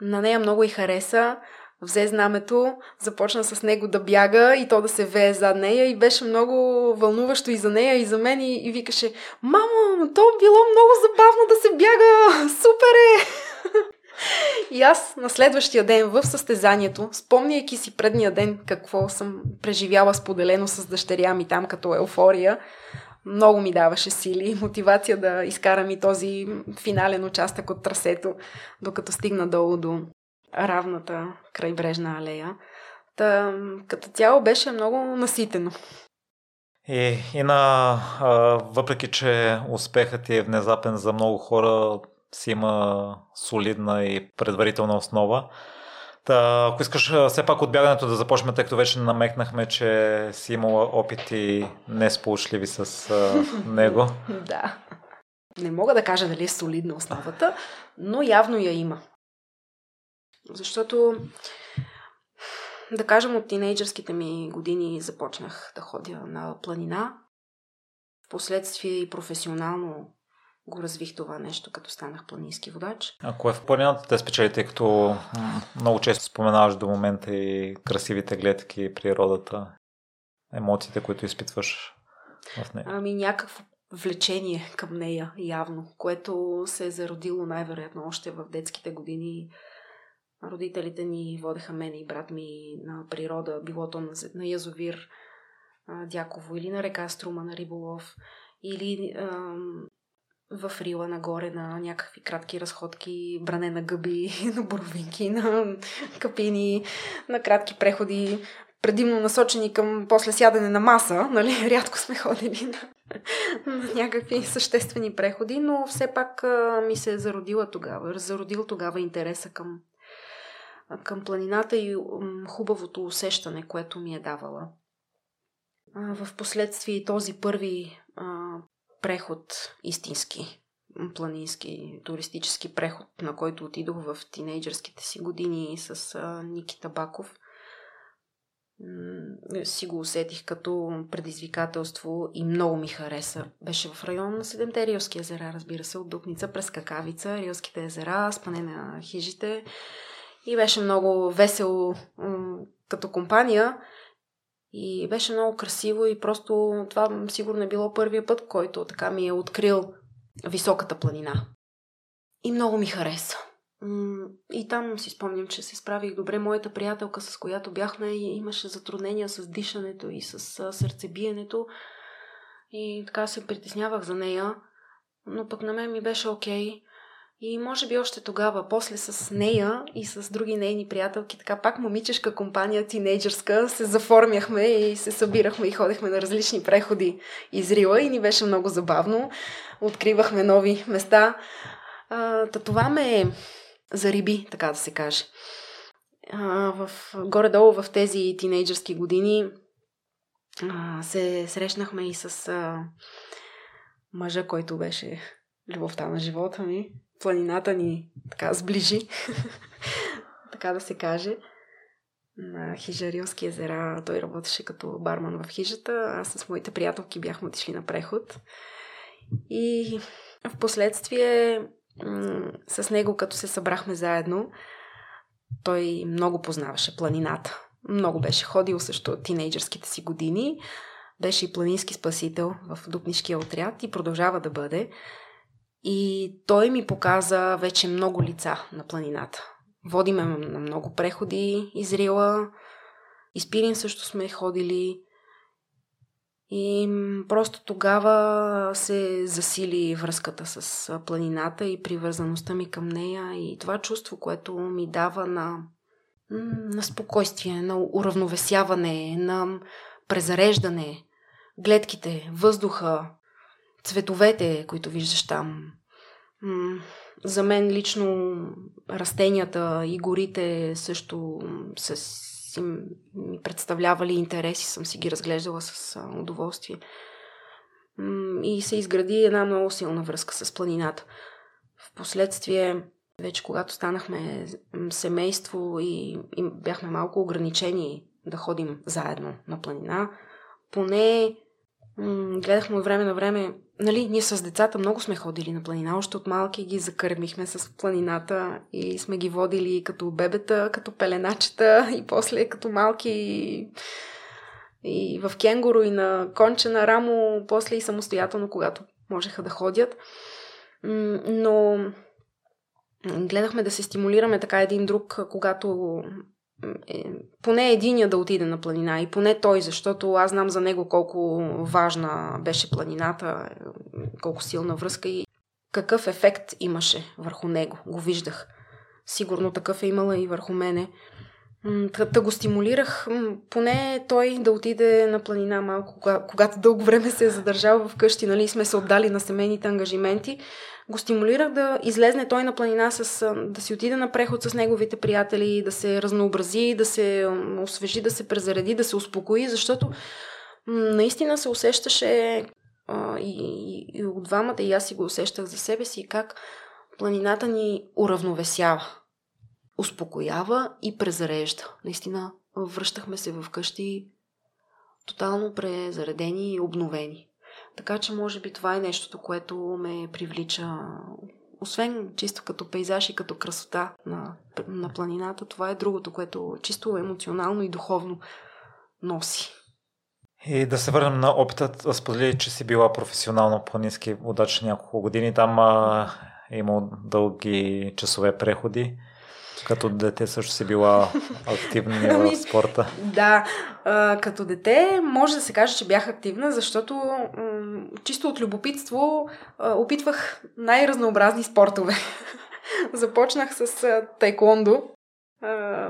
на нея много и хареса взе знамето, започна с него да бяга и то да се вее зад нея и беше много вълнуващо и за нея и за мен и, и викаше Мамо, то било много забавно да се бяга, супер е! И аз на следващия ден в състезанието, спомняйки си предния ден какво съм преживяла споделено с дъщеря ми там като еуфория, много ми даваше сили и мотивация да изкарам и този финален участък от трасето, докато стигна долу до равната крайбрежна алея. Та, като цяло беше много наситено. И, и на, а, въпреки, че успехът е внезапен за много хора, си има солидна и предварителна основа. Та, ако искаш все пак от бягането да започнем, тъй като вече намекнахме, че си имала опити несполучливи с а, него. да. Не мога да кажа дали е солидна основата, но явно я има. Защото, да кажем, от тинейджърските ми години започнах да ходя на планина. Впоследствие и професионално го развих това нещо, като станах планински водач. Ако е в планината те спечели, тъй като много често споменаваш до момента и красивите гледки, природата, емоциите, които изпитваш в нея? Ами някакво влечение към нея, явно, което се е зародило най-вероятно още в детските години Родителите ни водеха мене и брат ми на природа, било то на, на язовир Дяково или на река Струма на Риболов или ам, в Рила нагоре на някакви кратки разходки, бране на гъби, на боровинки, на капини, на кратки преходи, предимно насочени към после сядане на маса, нали, рядко сме ходили на, на някакви съществени преходи, но все пак а, ми се е зародила тогава, зародил тогава интереса към към планината и хубавото усещане, което ми е давала. В последствие този първи преход, истински, планински, туристически преход, на който отидох в тинейджърските си години с а, Ники Табаков, си го усетих като предизвикателство и много ми хареса. Беше в район на Седемте Риоски езера, разбира се, от Дупница през Какавица, Риоските езера, спане на хижите и беше много весело като компания. И беше много красиво и просто това сигурно е било първия път, който така ми е открил високата планина. И много ми хареса. И там си спомням, че се справих добре. Моята приятелка, с която бяхме, имаше затруднения с дишането и с сърцебиенето. И така се притеснявах за нея. Но пък на мен ми беше окей. Okay. И може би още тогава, после с нея и с други нейни приятелки, така пак момичешка компания, тинейджърска, се заформяхме и се събирахме и ходехме на различни преходи из Рила и ни беше много забавно. Откривахме нови места. А, та това ме зариби, така да се каже. А, в, горе-долу в тези тинейджърски години а, се срещнахме и с а, мъжа, който беше любовта на живота ми планината ни така сближи, така да се каже. На Хижарилски езера той работеше като барман в хижата. Аз с моите приятелки бяхме отишли на преход. И Впоследствие м- с него, като се събрахме заедно, той много познаваше планината. Много беше ходил също от тинейджърските си години. Беше и планински спасител в Дупнишкия отряд и продължава да бъде. И той ми показа вече много лица на планината. Водиме на много преходи из Рила. Изпирин също сме ходили. И просто тогава се засили връзката с планината и привързаността ми към нея и това чувство, което ми дава на, на спокойствие, на уравновесяване, на презареждане, гледките, въздуха, цветовете, които виждаш там. За мен лично растенията и горите също са си ми представлявали интереси, съм си ги разглеждала с удоволствие. И се изгради една много силна връзка с планината. Впоследствие, вече когато станахме семейство и, и бяхме малко ограничени да ходим заедно на планина, поне гледахме от време на време нали, ние с децата много сме ходили на планина, още от малки ги закърмихме с планината и сме ги водили като бебета, като пеленачета и после като малки и в кенгуру и на конче на рамо, после и самостоятелно, когато можеха да ходят. Но гледахме да се стимулираме така един друг, когато поне единия да отиде на планина и поне той, защото аз знам за него колко важна беше планината, колко силна връзка и какъв ефект имаше върху него. Го виждах. Сигурно такъв е имала и върху мене. Та го стимулирах, поне той да отиде на планина малко, когато дълго време се е задържал вкъщи, нали, сме се отдали на семейните ангажименти го стимулирах да излезне той на планина, с, да си отиде на преход с неговите приятели, да се разнообрази, да се освежи, да се презареди, да се успокои, защото наистина се усещаше и, и, и от двамата, и аз си го усещах за себе си, как планината ни уравновесява, успокоява и презарежда. Наистина връщахме се вкъщи тотално презаредени и обновени. Така че може би това е нещото, което ме привлича. Освен чисто като пейзаж и като красота на, на планината, това е другото, което чисто емоционално и духовно носи. И да се върнем на опитът, сподели, че си била професионално планински водач няколко години. Там е имал дълги часове преходи. Като дете също си била активна в ами, спорта. Да, а, като дете може да се каже, че бях активна, защото м- чисто от любопитство а, опитвах най-разнообразни спортове. Започнах с а, тайкондо. А,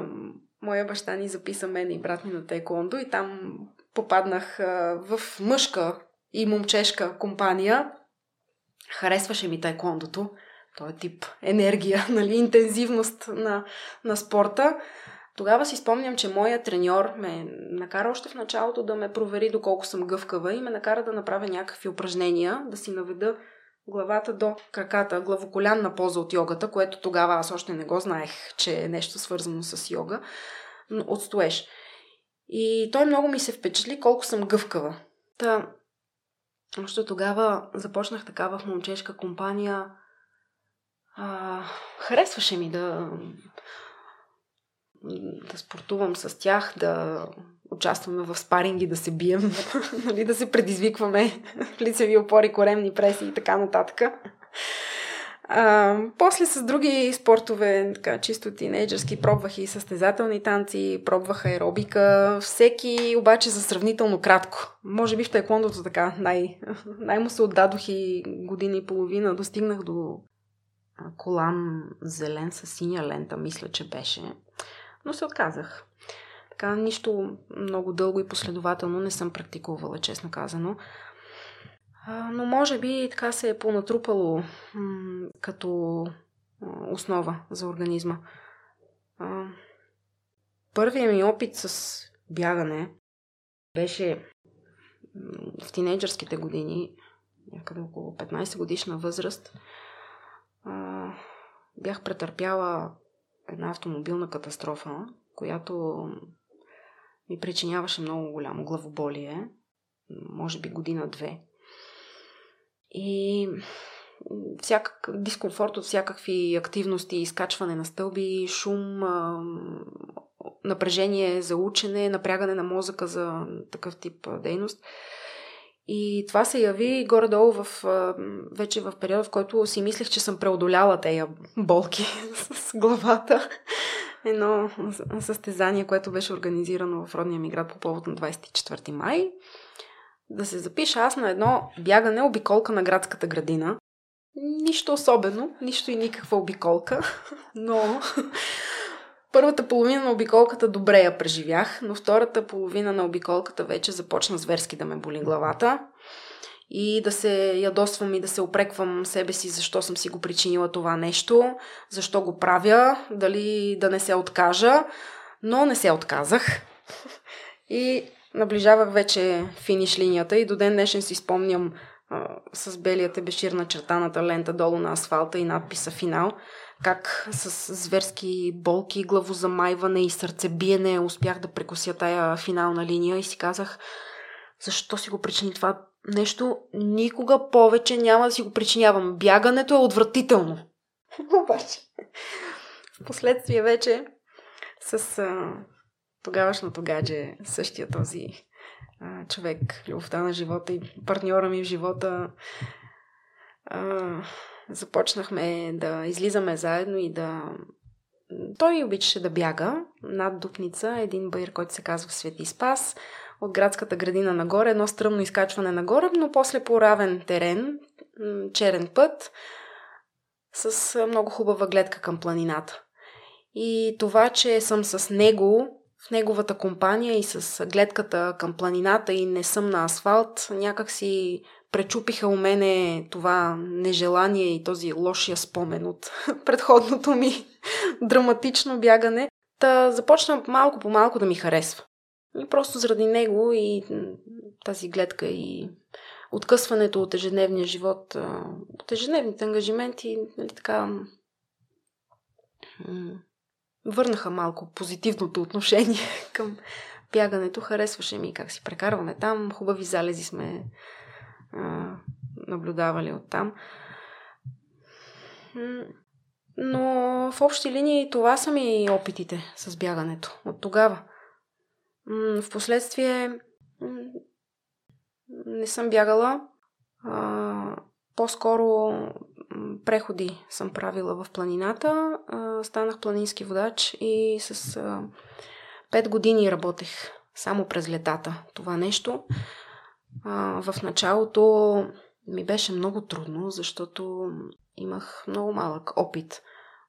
моя баща ни записа мен и брат ми на тайкондо и там попаднах а, в мъжка и момчешка компания. Харесваше ми тайкондото този тип енергия, нали, интензивност на, на спорта. Тогава си спомням, че моя треньор ме накара още в началото да ме провери доколко съм гъвкава и ме накара да направя някакви упражнения, да си наведа главата до краката, главоколянна поза от йогата, което тогава аз още не го знаех, че е нещо свързано с йога, но отстоеш. И той много ми се впечатли колко съм гъвкава. Та, още тогава започнах така в момчешка компания а, харесваше ми да, да спортувам с тях, да участваме в спаринги, да се бием, нали, да се предизвикваме лицеви опори, коремни преси и така нататък. А, после с други спортове, така чисто тинейджърски, пробвах и състезателни танци, пробвах аеробика, всеки обаче за сравнително кратко. Може би в тайкондото така най- най-му се отдадох и година и половина, достигнах до колан зелен с синя лента, мисля, че беше. Но се отказах. Така, нищо много дълго и последователно не съм практикувала, честно казано. Но може би така се е понатрупало м- като основа за организма. Първият ми опит с бягане беше в тинейджърските години, някъде около 15 годишна възраст а, бях претърпяла една автомобилна катастрофа, която ми причиняваше много голямо главоболие, може би година-две. И всякак, дискомфорт от всякакви активности, изкачване на стълби, шум, напрежение за учене, напрягане на мозъка за такъв тип дейност. И това се яви горе-долу в, вече в периода, в който си мислех, че съм преодоляла тея болки с главата. Едно състезание, което беше организирано в родния ми град по повод на 24 май. Да се запиша аз на едно бягане обиколка на градската градина. Нищо особено, нищо и никаква обиколка, но Първата половина на обиколката добре я преживях, но втората половина на обиколката вече започна зверски да ме боли главата и да се ядосвам и да се опреквам себе си, защо съм си го причинила това нещо, защо го правя, дали да не се откажа, но не се отказах. И наближавах вече финиш линията и до ден днешен си спомням а, с белия тебешир на чертаната лента долу на асфалта и надписа финал – как с зверски болки, главозамайване и сърцебиене успях да прекося тая финална линия и си казах, защо си го причини това нещо, никога повече няма да си го причинявам. Бягането е отвратително. Обаче, в последствие вече с а, тогавашното гадже, същия този а, човек, любовта на живота и партньора ми в живота, а, започнахме да излизаме заедно и да... Той обичаше да бяга над Дупница, един байр, който се казва Свети Спас, от градската градина нагоре, едно стръмно изкачване нагоре, но после по равен терен, черен път, с много хубава гледка към планината. И това, че съм с него, в неговата компания и с гледката към планината и не съм на асфалт, някак си пречупиха у мене това нежелание и този лошия спомен от предходното ми драматично бягане. Та започна малко по малко да ми харесва. И просто заради него и тази гледка и откъсването от ежедневния живот, от ежедневните ангажименти, нали така, върнаха малко позитивното отношение към бягането. Харесваше ми как си прекарваме там, хубави залези сме а, наблюдавали оттам. Но в общи линии това са ми опитите с бягането от тогава. Впоследствие не съм бягала. По-скоро преходи съм правила в планината. Станах планински водач и с а, 5 години работех само през летата това нещо. А, в началото ми беше много трудно, защото имах много малък опит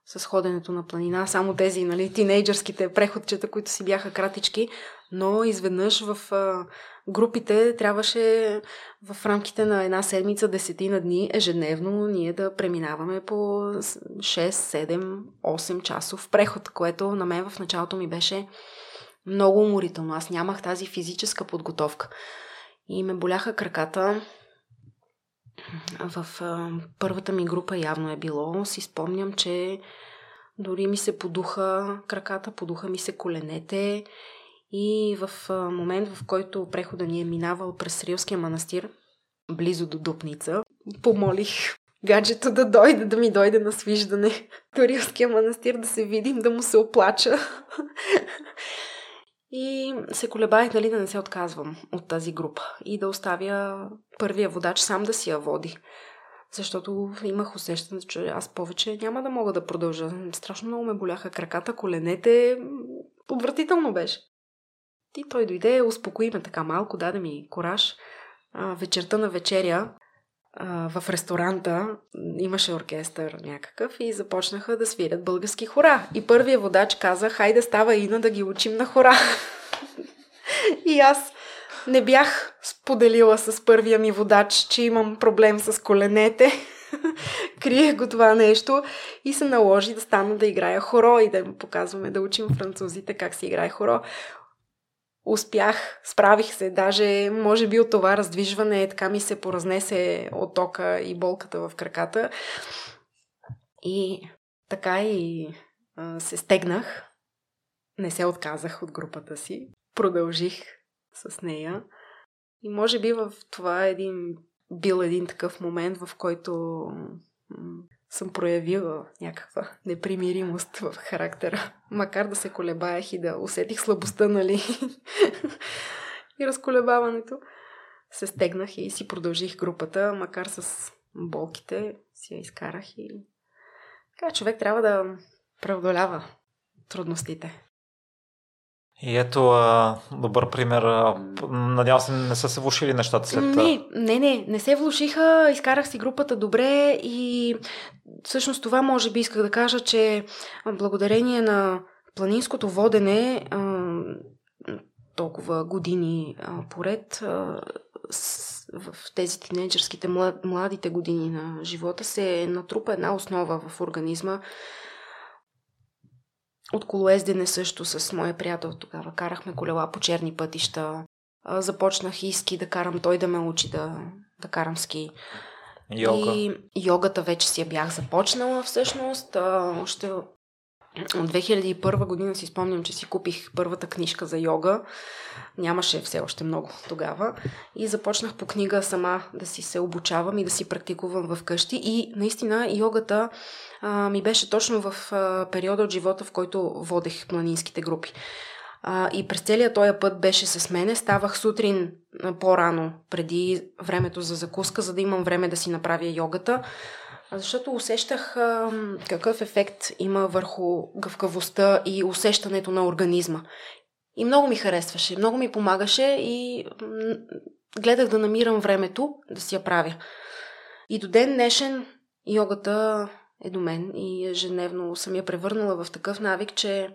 с ходенето на планина. Само тези, нали, тинейджърските преходчета, които си бяха кратички, но изведнъж в а, групите трябваше в рамките на една седмица, десетина дни, ежедневно ние да преминаваме по 6, 7, 8 часов преход, което на мен в началото ми беше много уморително. Аз нямах тази физическа подготовка и ме боляха краката. В първата ми група явно е било. Си спомням, че дори ми се подуха краката, подуха ми се коленете и в момент, в който прехода ни е минавал през Рилския манастир, близо до Дупница, помолих гаджето да дойде, да ми дойде на свиждане до Рилския манастир, да се видим, да му се оплача. И се колебаех дали да не се отказвам от тази група и да оставя първия водач сам да си я води. Защото имах усещане, че аз повече няма да мога да продължа. Страшно много ме боляха краката, коленете. Отвратително беше. И той дойде, успокои ме така малко, даде ми кораж. Вечерта на вечеря в ресторанта имаше оркестър някакъв и започнаха да свирят български хора. И първият водач каза, хайде става Ина да ги учим на хора. и аз не бях споделила с първия ми водач, че имам проблем с коленете. Криех го това нещо и се наложи да стана да играя хоро и да му показваме да учим французите как се играе хоро успях, справих се, даже може би от това раздвижване така ми се поразнесе от тока и болката в краката. И така и а, се стегнах. Не се отказах от групата си. Продължих с нея. И може би в това един бил един такъв момент, в който съм проявила някаква непримиримост в характера. Макар да се колебаях и да усетих слабостта, нали? и разколебаването. Се стегнах и си продължих групата, макар с болките си я изкарах и така човек трябва да преодолява трудностите. И ето а, добър пример. Надявам се, не са се влушили нещата след това. Не, не, не, не се влушиха. Изкарах си групата добре и всъщност това може би исках да кажа, че благодарение на планинското водене толкова години поред в тези тинейджърските младите години на живота се натрупа една основа в организма, от колоездене също с моя приятел тогава. Карахме колела по черни пътища. Започнах и ски да карам, той да ме учи да, да карам ски. Йога. И йогата вече си я бях започнала всъщност. Още от 2001 година си спомням, че си купих първата книжка за йога. Нямаше все още много тогава. И започнах по книга сама да си се обучавам и да си практикувам в къщи. И наистина йогата а, ми беше точно в а, периода от живота, в който водех планинските групи. А, и през целия този път беше с мене. Ставах сутрин по-рано, преди времето за закуска, за да имам време да си направя йогата. Защото усещах а, какъв ефект има върху гъвкавостта и усещането на организма. И много ми харесваше, много ми помагаше и м- гледах да намирам времето да си я правя. И до ден днешен йогата е до мен и ежедневно съм я превърнала в такъв навик, че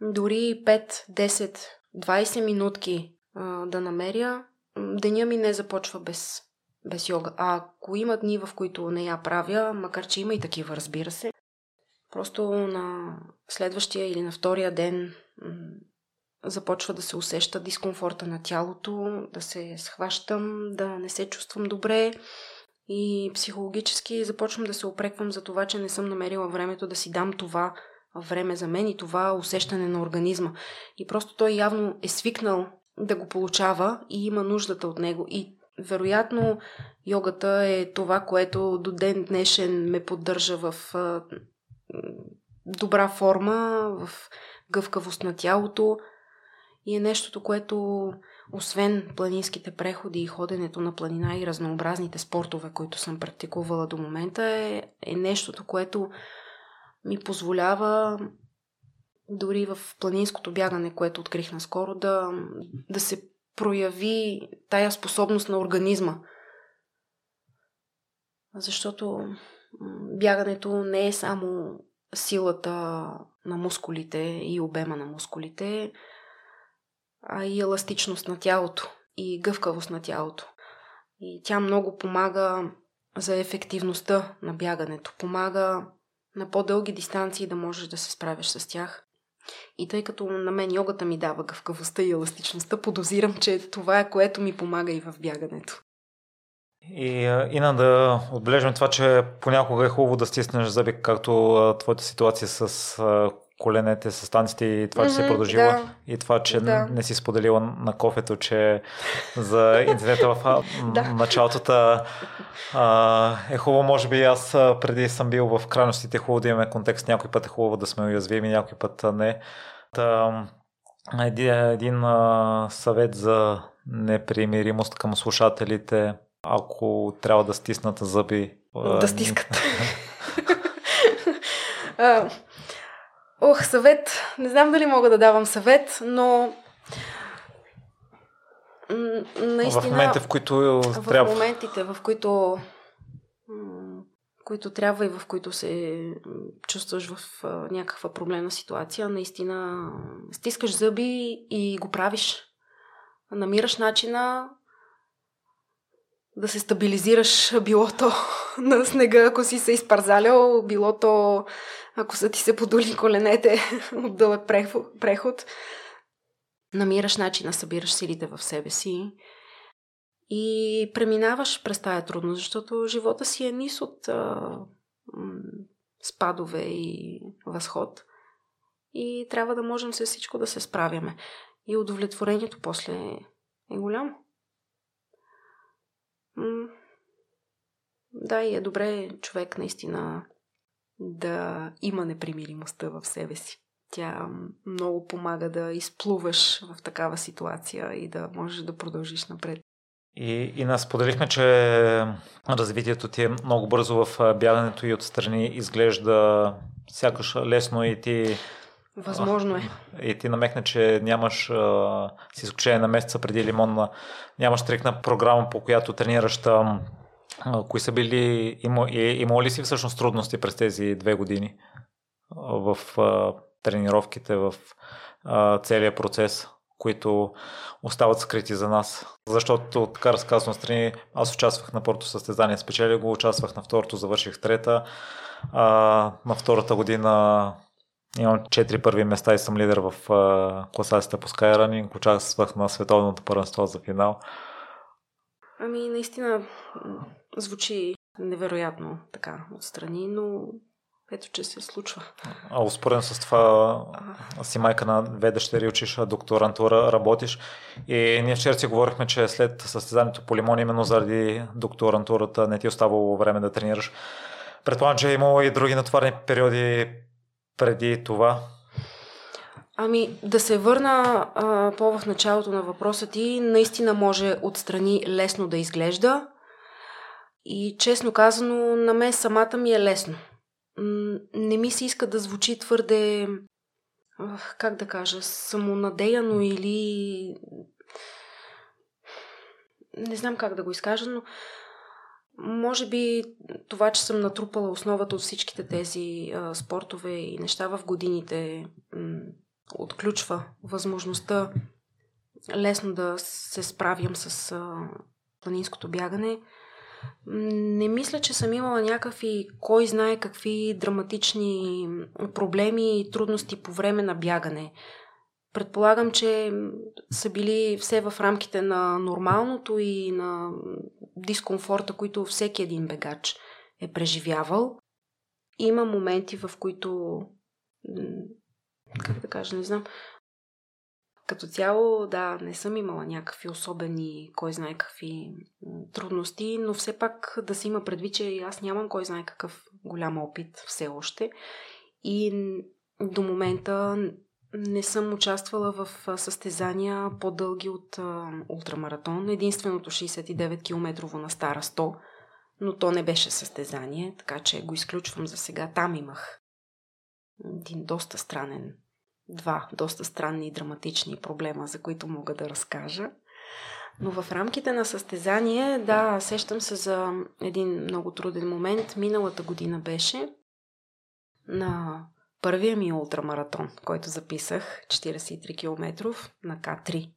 дори 5, 10, 20 минутки а, да намеря, деня ми не започва без, без йога. А ако има дни, в които не я правя, макар че има и такива, разбира се, просто на следващия или на втория ден започва да се усеща дискомфорта на тялото, да се схващам, да не се чувствам добре и психологически започвам да се опреквам за това, че не съм намерила времето да си дам това време за мен и това усещане на организма. И просто той явно е свикнал да го получава и има нуждата от него. И вероятно йогата е това, което до ден днешен ме поддържа в а, добра форма, в гъвкавост на тялото. И е нещото, което освен планинските преходи и ходенето на планина и разнообразните спортове, които съм практикувала до момента, е, е нещото, което ми позволява дори в планинското бягане, което открих наскоро, да, да се прояви тая способност на организма. Защото бягането не е само силата на мускулите и обема на мускулите, а и еластичност на тялото и гъвкавост на тялото. И тя много помага за ефективността на бягането. Помага на по-дълги дистанции да можеш да се справиш с тях. И тъй като на мен йогата ми дава гъвкавостта и еластичността, подозирам, че това е което ми помага и в бягането. И, Ина, да отбележим това, че понякога е хубаво да стиснеш зъби, както твоята ситуация с коленете, с танците и това, че mm-hmm, си продължила да. и това, че да. не си споделила на кофето, че за инцидента в да. началото а, е хубаво, може би аз преди съм бил в крайностите, хубаво да имаме контекст, някой път е хубаво да сме уязвими, някой път не. Та, един, един а, съвет за непримиримост към слушателите, ако трябва да стиснат зъби. Да стискат. Ох, съвет. Не знам дали мога да давам съвет, но наистина... В моментите, в които в трябва... В моментите, в които които трябва и в които се чувстваш в някаква проблемна ситуация, наистина стискаш зъби и го правиш. Намираш начина да се стабилизираш, било то на снега, ако си се изпарзалял, било то ако са ти се подули коленете от дълъг преход. Намираш начин да събираш силите в себе си и преминаваш през тая трудност, защото живота си е низ от а, спадове и възход. И трябва да можем с всичко да се справяме. И удовлетворението после е голямо да, и е добре човек наистина да има непримиримостта в себе си. Тя много помага да изплуваш в такава ситуация и да можеш да продължиш напред. И, и нас споделихме, че развитието ти е много бързо в бягането и отстрани изглежда сякаш лесно и ти Възможно е. И ти намекна, че нямаш, с изключение на месеца преди Лимон, нямаш стрикна програма, по която тренираш там. Кои са били, има, има ли си всъщност трудности през тези две години в тренировките, в целият процес, които остават скрити за нас? Защото, така разказвам страни, аз участвах на първото състезание, спечели го, участвах на второто, завърших трета. А, на втората година Имам четири първи места и съм лидер в класацията по Skyrunning. Участвах на световното първенство за финал. Ами, наистина звучи невероятно така отстрани, но ето, че се случва. А успорен с това си майка на две дъщери, учиш докторантура, работиш. И ние вчера си говорихме, че след състезанието по лимон, именно заради докторантурата не ти е оставало време да тренираш. Предполагам, че е имало и други натварни периоди преди това? Ами, да се върна по в началото на въпроса ти, наистина може отстрани лесно да изглежда. И честно казано, на мен самата ми е лесно. Не ми се иска да звучи твърде, как да кажа, самонадеяно или... Не знам как да го изкажа, но може би това, че съм натрупала основата от всичките тези а, спортове и неща в годините, м- отключва възможността лесно да се справям с а, планинското бягане. Не мисля, че съм имала някакви, кой знае какви драматични проблеми и трудности по време на бягане. Предполагам, че са били все в рамките на нормалното и на дискомфорта, които всеки един бегач е преживявал. Има моменти, в които, как да кажа, не знам, като цяло, да, не съм имала някакви особени, кой знае какви трудности, но все пак да се има предвид, че аз нямам кой знае какъв голям опит все още. И до момента не съм участвала в състезания по-дълги от а, ултрамаратон. Единственото 69 км на Стара 100, но то не беше състезание, така че го изключвам за сега. Там имах един доста странен, два доста странни и драматични проблема, за които мога да разкажа. Но в рамките на състезание, да, сещам се за един много труден момент. Миналата година беше на първия ми ултрамаратон, който записах, 43 км на К3.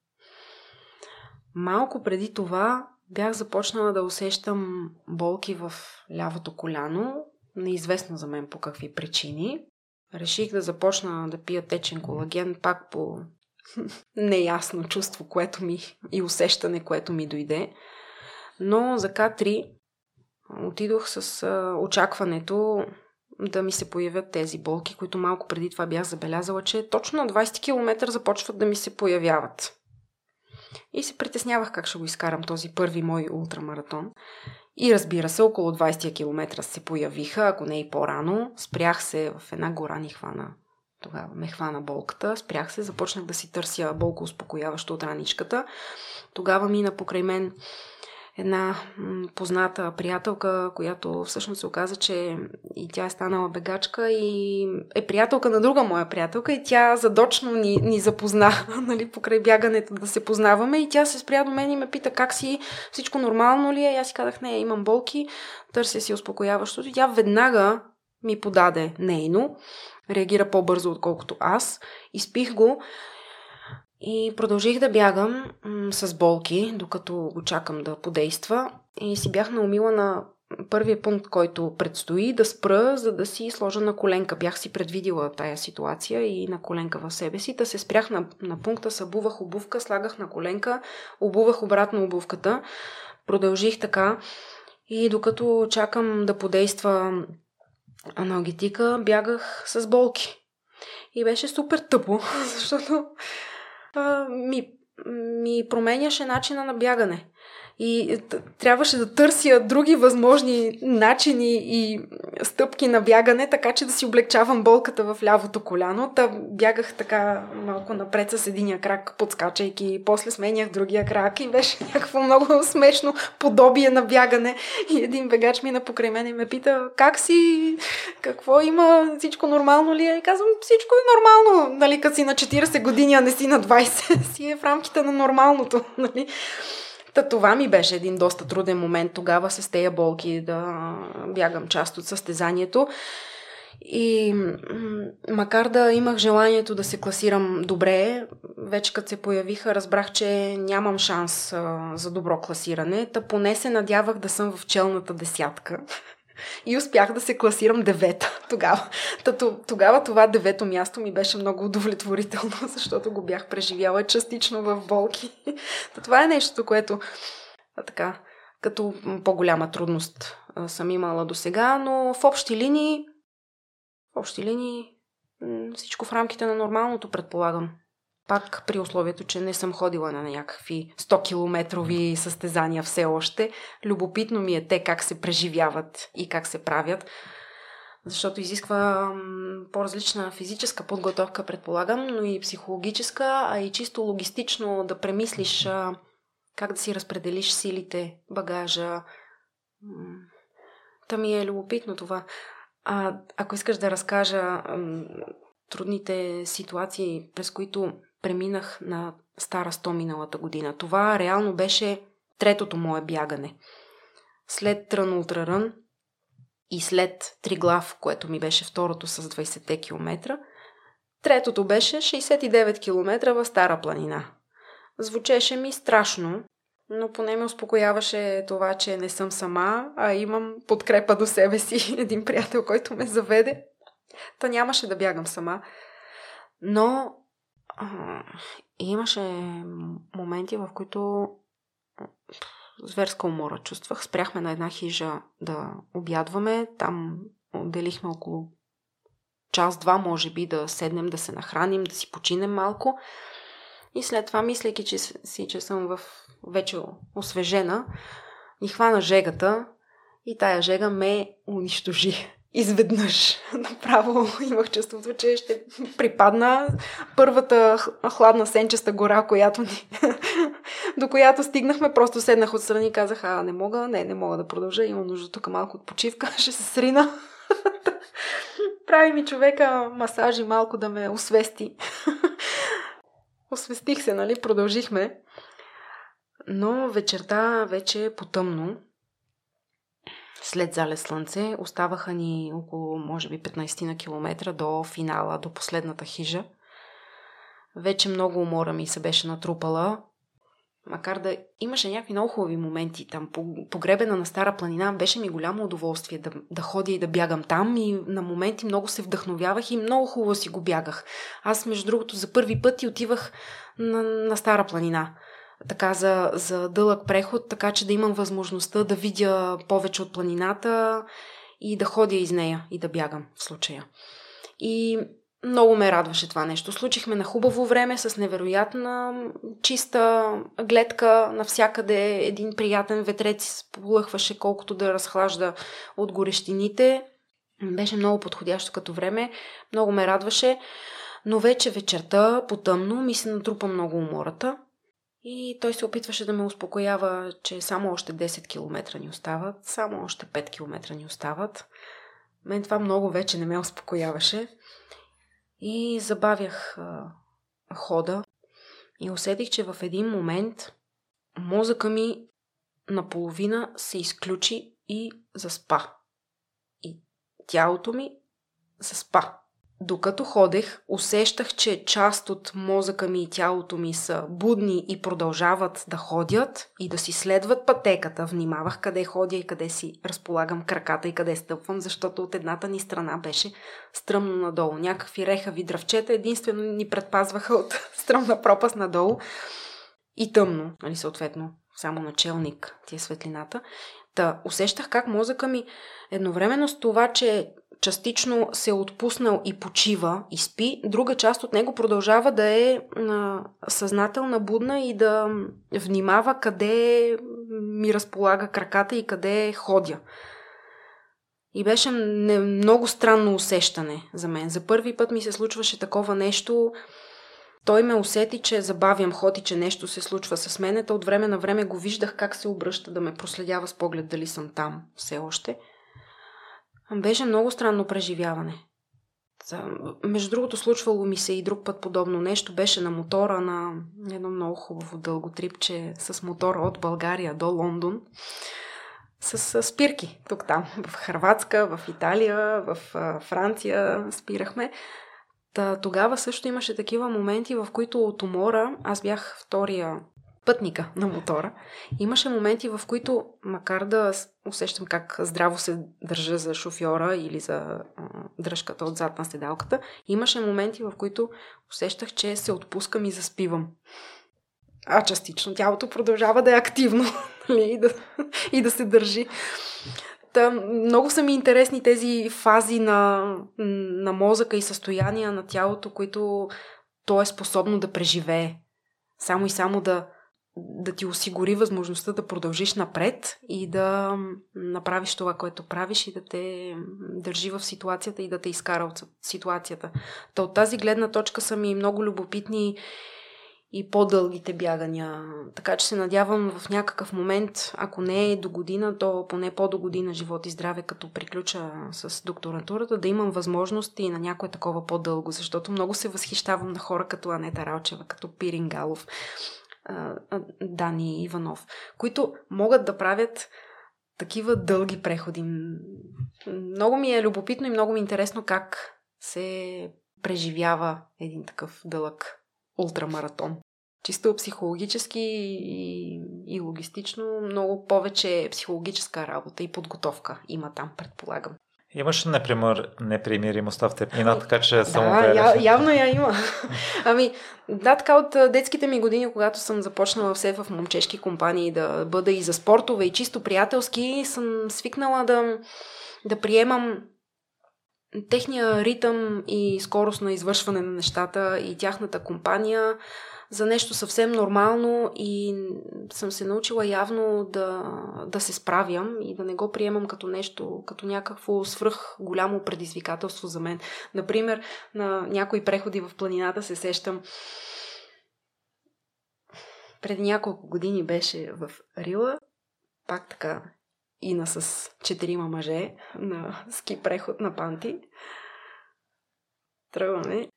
Малко преди това бях започнала да усещам болки в лявото коляно, неизвестно за мен по какви причини. Реших да започна да пия течен колаген пак по неясно чувство, което ми и усещане, което ми дойде. Но за К3 отидох с очакването да ми се появят тези болки, които малко преди това бях забелязала, че точно на 20 км започват да ми се появяват. И се притеснявах как ще го изкарам този първи мой ултрамаратон. И разбира се, около 20 км се появиха, ако не и по-рано. Спрях се в една гора ни хвана. Тогава ме хвана болката, спрях се, започнах да си търся болко успокояващо от раничката. Тогава мина покрай мен една позната приятелка, която всъщност се оказа, че и тя е станала бегачка и е приятелка на друга моя приятелка и тя задочно ни, ни запозна, нали, покрай бягането да се познаваме. И тя се спря до мен и ме пита как си, всичко нормално ли е? И аз си казах, не, имам болки, търся си успокояващото. Тя веднага ми подаде нейно, реагира по-бързо отколкото аз, изпих го и продължих да бягам м- с болки, докато го чакам да подейства. И си бях наумила на първия пункт, който предстои, да спра, за да си сложа на коленка. Бях си предвидила тая ситуация и на коленка в себе си. Да се спрях на, на пункта, събувах обувка, слагах на коленка, обувах обратно обувката. Продължих така. И докато чакам да подейства аналгетика, бягах с болки. И беше супер тъпо, защото ми, ми променяше начина на бягане. И трябваше да търся други възможни начини и стъпки на бягане, така че да си облегчавам болката в лявото коляно. Та бягах така малко напред с единия крак, подскачайки, после сменях другия крак и беше някакво много смешно подобие на бягане. И един бегач мина покрай мен и ме пита, как си, какво има, всичко нормално ли е? И казвам, всичко е нормално, нали, като си на 40 години, а не си на 20, си е в рамките на нормалното, нали. Та това ми беше един доста труден момент тогава с тези болки да бягам част от състезанието. И макар да имах желанието да се класирам добре, вече като се появиха, разбрах, че нямам шанс а, за добро класиране. Та поне се надявах да съм в челната десятка. И успях да се класирам девета тогава. Тато, тогава това девето място ми беше много удовлетворително, защото го бях преживяла частично в болки. Та това е нещо, което така, като по-голяма трудност съм имала до сега, но в общи линии, в общи линии всичко в рамките на нормалното предполагам. Пак при условието, че не съм ходила на някакви 100-километрови състезания все още. Любопитно ми е те как се преживяват и как се правят. Защото изисква по-различна физическа подготовка, предполагам, но и психологическа, а и чисто логистично да премислиш как да си разпределиш силите, багажа. Та ми е любопитно това. А, ако искаш да разкажа трудните ситуации, през които преминах на Стара 100 миналата година. Това реално беше третото мое бягане. След Трън Ултрарън и след Триглав, което ми беше второто с 20 км, третото беше 69 км в Стара планина. Звучеше ми страшно, но поне ме успокояваше това, че не съм сама, а имам подкрепа до себе си, един приятел, който ме заведе. Та нямаше да бягам сама. Но а, имаше моменти, в които зверска умора чувствах. Спряхме на една хижа да обядваме. Там отделихме около час-два, може би, да седнем, да се нахраним, да си починем малко. И след това, мислейки че, си, че съм в вече освежена, ни хвана жегата и тая жега ме унищожи изведнъж направо имах чувството, че ще припадна първата хладна сенчеста гора, която ни, до която стигнахме. Просто седнах отстрани и казах, а не мога, не, не мога да продължа, имам нужда тук малко от почивка, ще се срина. Прави ми човека масажи малко да ме освести. Освестих се, нали? Продължихме. Но вечерта вече е потъмно след залез слънце. Оставаха ни около, може би, 15 на километра до финала, до последната хижа. Вече много умора ми се беше натрупала. Макар да имаше някакви много хубави моменти там. Погребена на Стара планина беше ми голямо удоволствие да, да ходя и да бягам там и на моменти много се вдъхновявах и много хубаво си го бягах. Аз, между другото, за първи път и отивах на, на Стара планина така за, за дълъг преход, така че да имам възможността да видя повече от планината и да ходя из нея и да бягам в случая. И много ме радваше това нещо. Случихме на хубаво време с невероятна чиста гледка навсякъде. Един приятен ветрец полъхваше колкото да разхлажда от горещините. Беше много подходящо като време. Много ме радваше. Но вече вечерта, потъмно, ми се натрупа много умората. И той се опитваше да ме успокоява, че само още 10 км ни остават, само още 5 км ни остават. Мен това много вече не ме успокояваше. И забавях а, хода и усетих, че в един момент мозъка ми наполовина се изключи и заспа. И тялото ми заспа. Докато ходех, усещах, че част от мозъка ми и тялото ми са будни и продължават да ходят и да си следват пътеката. Внимавах къде ходя и къде си разполагам краката и къде стъпвам, защото от едната ни страна беше стръмно надолу. Някакви рехави дръвчета единствено ни предпазваха от стръмна пропаст надолу и тъмно, нали, съответно, само началник ти е светлината. Та усещах как мозъка ми едновременно с това, че частично се е отпуснал и почива и спи, друга част от него продължава да е а, съзнателна, будна и да внимава къде ми разполага краката и къде ходя. И беше не, много странно усещане за мен. За първи път ми се случваше такова нещо. Той ме усети, че забавям ход и че нещо се случва с мене. От време на време го виждах как се обръща да ме проследява с поглед дали съм там все още. Беше много странно преживяване. Между другото, случвало ми се и друг път подобно нещо. Беше на мотора на едно много хубаво дълго трипче с мотор от България до Лондон. С спирки тук-там. В Харватска, в Италия, в Франция спирахме. Та, тогава също имаше такива моменти, в които от умора, аз бях втория пътника на мотора. Имаше моменти, в които, макар да усещам как здраво се държа за шофьора или за а, дръжката отзад на седалката, имаше моменти, в които усещах, че се отпускам и заспивам. А частично тялото продължава да е активно нали, и, да, и да се държи. Много са ми интересни тези фази на, на мозъка и състояния на тялото, които то е способно да преживее. Само и само да, да ти осигури възможността да продължиш напред и да направиш това, което правиш и да те държи в ситуацията и да те изкара от ситуацията. Та от тази гледна точка са ми много любопитни и по-дългите бягания. Така че се надявам в някакъв момент, ако не е до година, то поне по-до година живот и здраве, като приключа с докторатурата, да имам възможност и на някое такова по-дълго, защото много се възхищавам на хора като Анета Ралчева, като Пирингалов, Дани Иванов, които могат да правят такива дълги преходи. Много ми е любопитно и много ми е интересно как се преживява един такъв дълъг ултрамаратон. Чисто психологически и, и логистично много повече психологическа работа и подготовка има там, предполагам. Имаш непримир, непримиримостта в теб, Ина, така че само да, я, явно я има. ами, да, така от детските ми години, когато съм започнала все в момчешки компании да бъда и за спортове, и чисто приятелски, съм свикнала да, да приемам техния ритъм и скорост на извършване на нещата и тяхната компания за нещо съвсем нормално и съм се научила явно да, да се справям и да не го приемам като нещо, като някакво свръх голямо предизвикателство за мен. Например, на някои преходи в планината се сещам преди няколко години беше в Рила, пак така Ина с четирима мъже на ски преход на Панти. Тръгваме.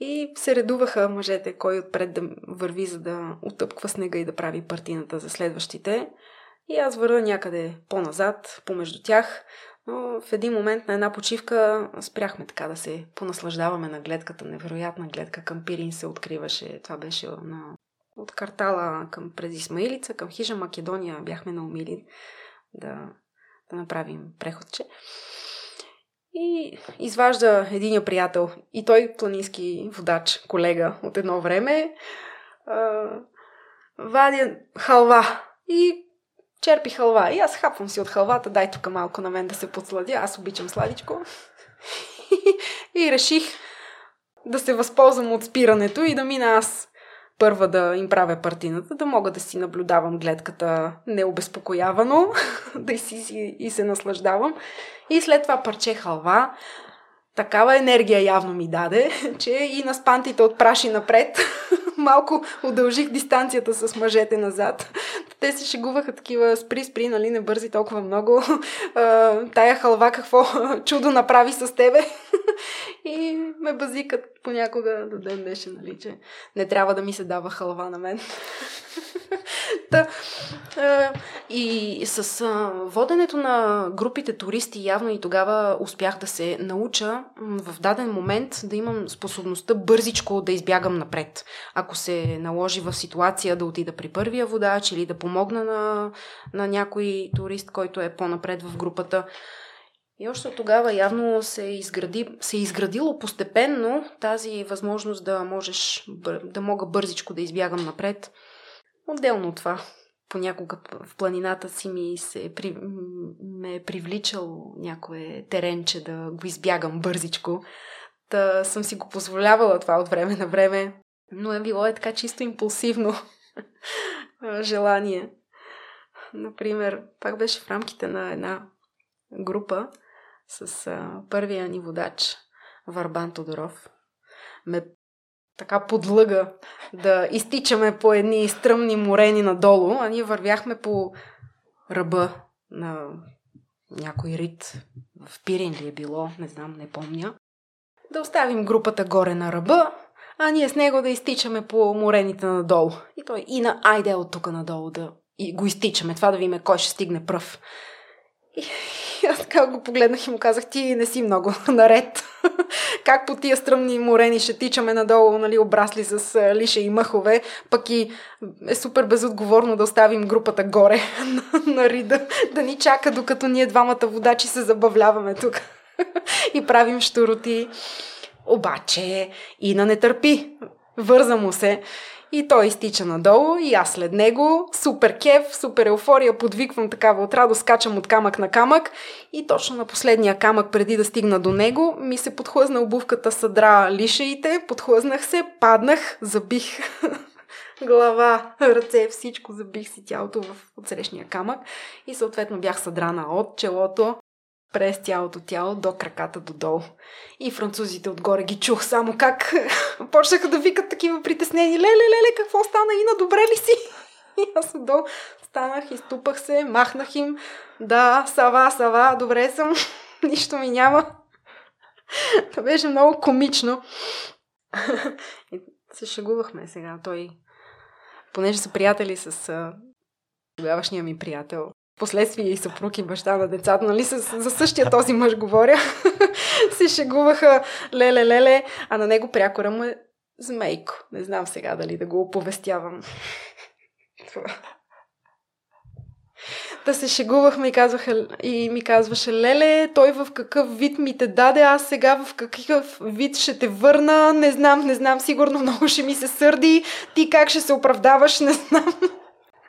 И се редуваха мъжете, кой отпред да върви, за да отъпква снега и да прави партината за следващите. И аз върна някъде по-назад, помежду тях. Но в един момент на една почивка спряхме така да се понаслаждаваме на гледката. Невероятна гледка към Пирин се откриваше. Това беше на... от картала към през Исмаилица, към хижа Македония бяхме наумили да, да направим преходче. И изважда един приятел, и той планински водач, колега от едно време, а, вади халва и черпи халва. И аз хапвам си от халвата, дай тук малко на мен да се подсладя, аз обичам сладичко. и реших да се възползвам от спирането и да мина аз първа да им правя партината, да мога да си наблюдавам гледката необезпокоявано, да си, и се наслаждавам. И след това парче халва, такава енергия явно ми даде, че и на спантите отпраши напред. Малко удължих дистанцията с мъжете назад. Те се шегуваха такива спри, спри, нали, не бързи толкова много. тая халва какво чудо направи с тебе. и ме базикат понякога до ден днешен, нали, че не трябва да ми се дава халва на мен. Та, и с воденето на групите туристи явно и тогава успях да се науча в даден момент да имам способността бързичко да избягам напред. Ако се наложи в ситуация да отида при първия водач или да помогна на, на някой турист, който е по-напред в групата, и още тогава явно се, изгради, се е изградило постепенно тази възможност да можеш, да мога бързичко да избягам напред. Отделно от това, понякога в планината си ми се при, ме е привличал някое теренче да го избягам бързичко. Та съм си го позволявала това от време на време, но е било е така чисто импулсивно желание. например, пак беше в рамките на една група с а, първия ни водач Варбан Тодоров. Ме така подлъга да изтичаме по едни стръмни морени надолу, а ние вървяхме по ръба на някой рит. В Пирин ли е било, не знам, не помня. Да оставим групата горе на ръба, а ние с него да изтичаме по морените надолу. И той, и на айде от тук надолу да и го изтичаме, това да видим кой ще стигне пръв. И, и аз така го погледнах и му казах, ти не си много наред. как по тия стръмни морени ще тичаме надолу, нали, обрасли с лише и мъхове, пък и е супер безотговорно да оставим групата горе на, на рида, да ни чака, докато ние двамата водачи се забавляваме тук и правим штуроти. Обаче и на не търпи. Върза му се. И той изтича надолу и аз след него. Супер кев, супер еуфория, подвиквам такава от радост, скачам от камък на камък и точно на последния камък, преди да стигна до него, ми се подхлъзна обувката, съдра лишеите, подхлъзнах се, паднах, забих глава, ръце, всичко забих си тялото в отсрещния камък и съответно бях съдрана от челото през цялото тяло до краката додолу. И французите отгоре ги чух само как почнаха да викат такива притеснени. Леле, леле, какво стана? Ина, добре ли си? И аз отдолу станах, изтупах се, махнах им. Да, сава, сава, добре съм. Нищо ми няма. Това беше много комично. И се шегувахме сега. Той, понеже са приятели с тогавашния ми приятел, последствие и съпруг и баща на децата, нали, с, за същия този мъж говоря, се шегуваха леле, леле, а на него прякора му е змейко. Не знам сега дали да го оповестявам. да се шегувахме и, казваха, и ми казваше, леле, той в какъв вид ми те даде, аз сега в какъв вид ще те върна, не знам, не знам, сигурно много ще ми се сърди, ти как ще се оправдаваш, не знам.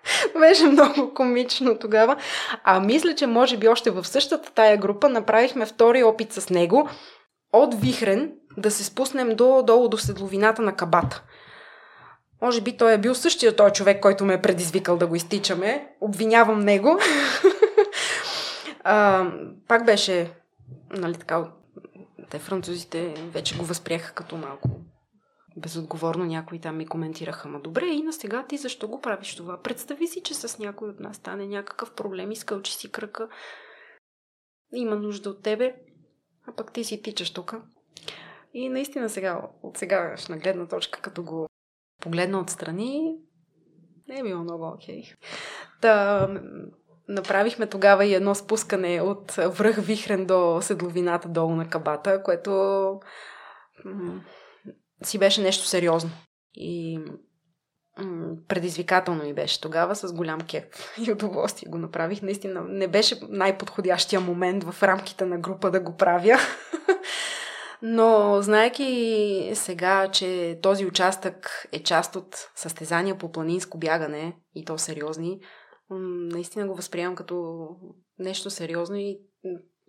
Беше много комично тогава. А мисля, че може би още в същата тая група направихме втори опит с него от Вихрен да се спуснем до, долу до седловината на кабата. Може би той е бил същия той човек, който ме е предизвикал да го изтичаме. Обвинявам него. а, пак беше, нали така, те французите вече го възприеха като малко безотговорно някои там ми коментираха, ма добре, и на сега ти защо го правиш това? Представи си, че с някой от нас стане някакъв проблем, изкълчи си кръка, има нужда от тебе, а пък ти си тичаш тук. И наистина сега, от сегашна гледна точка, като го погледна отстрани, не е било много окей. Та, направихме тогава и едно спускане от връх Вихрен до седловината долу на кабата, което си беше нещо сериозно. И м- предизвикателно ми беше тогава, с голям кеп и удоволствие го направих. Наистина не беше най-подходящия момент в рамките на група да го правя. Но знаеки сега, че този участък е част от състезания по планинско бягане и то сериозни, наистина го възприемам като нещо сериозно и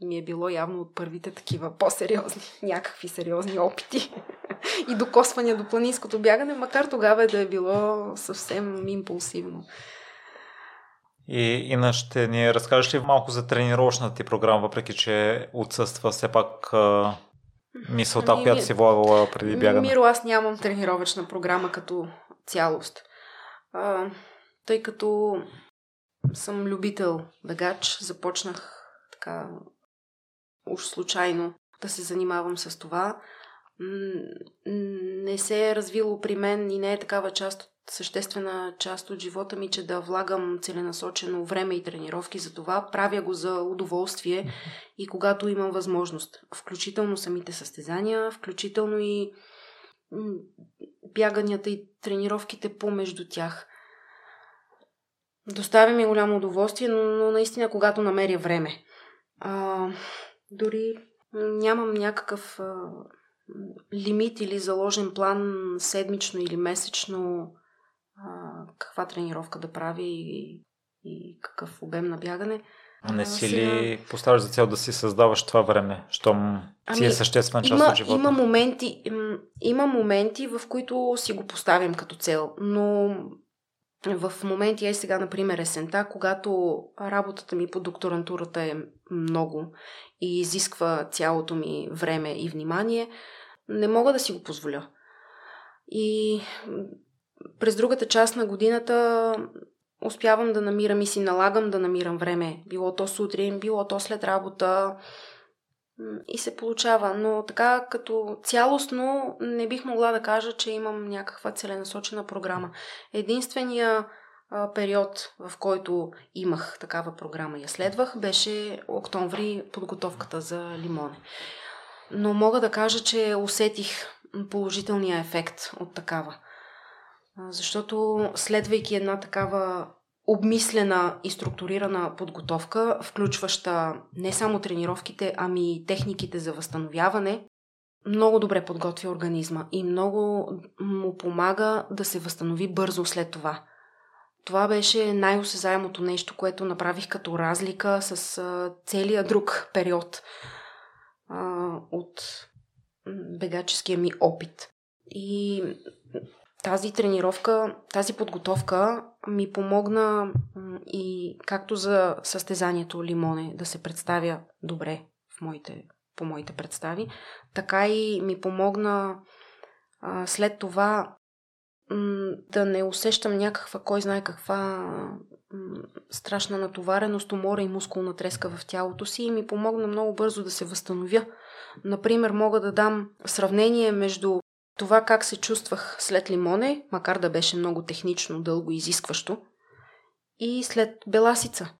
ми е било явно от първите такива по-сериозни, някакви сериозни опити и докосвания до планинското бягане, макар тогава да е било съвсем импулсивно. И Ина, ще ни разкажеш ли малко за тренировъчната ти програма, въпреки че отсъства все пак мисълта, ами, която си влагала преди бягане? Миро, аз нямам тренировъчна програма като цялост. А, тъй като съм любител бегач, започнах така уж случайно да се занимавам с това. Не се е развило при мен и не е такава част от съществена част от живота ми, че да влагам целенасочено време и тренировки за това. Правя го за удоволствие и когато имам възможност. Включително самите състезания, включително и бяганията и тренировките помежду тях. Доставя ми голямо удоволствие, но, но наистина когато намеря време. А, дори нямам някакъв а, лимит или заложен план седмично или месечно а, каква тренировка да прави и, и какъв обем на бягане. Не си сега... ли поставяш за цел да си създаваш това време, щом ами, си е съществена част има, от живота? Има моменти, има моменти, в които си го поставям като цел, но в моменти, ей сега, например, есента, когато работата ми по докторантурата е много и изисква цялото ми време и внимание, не мога да си го позволя. И през другата част на годината успявам да намирам и си налагам да намирам време. Било то сутрин, било то след работа. И се получава. Но така като цялостно не бих могла да кажа, че имам някаква целенасочена програма. Единствения а, период, в който имах такава програма и я следвах, беше октомври подготовката за лимоне. Но мога да кажа, че усетих положителния ефект от такава. Защото следвайки една такава обмислена и структурирана подготовка, включваща не само тренировките, ами и техниките за възстановяване, много добре подготвя организма и много му помага да се възстанови бързо след това. Това беше най-осезаемото нещо, което направих като разлика с а, целия друг период а, от бегаческия ми опит. И тази тренировка, тази подготовка ми помогна и както за състезанието Лимоне да се представя добре в моите, по моите представи, така и ми помогна а, след това да не усещам някаква, кой знае каква страшна натовареност, умора и мускулна треска в тялото си и ми помогна много бързо да се възстановя. Например, мога да дам сравнение между това как се чувствах след лимоне, макар да беше много технично, дълго и изискващо, и след беласица.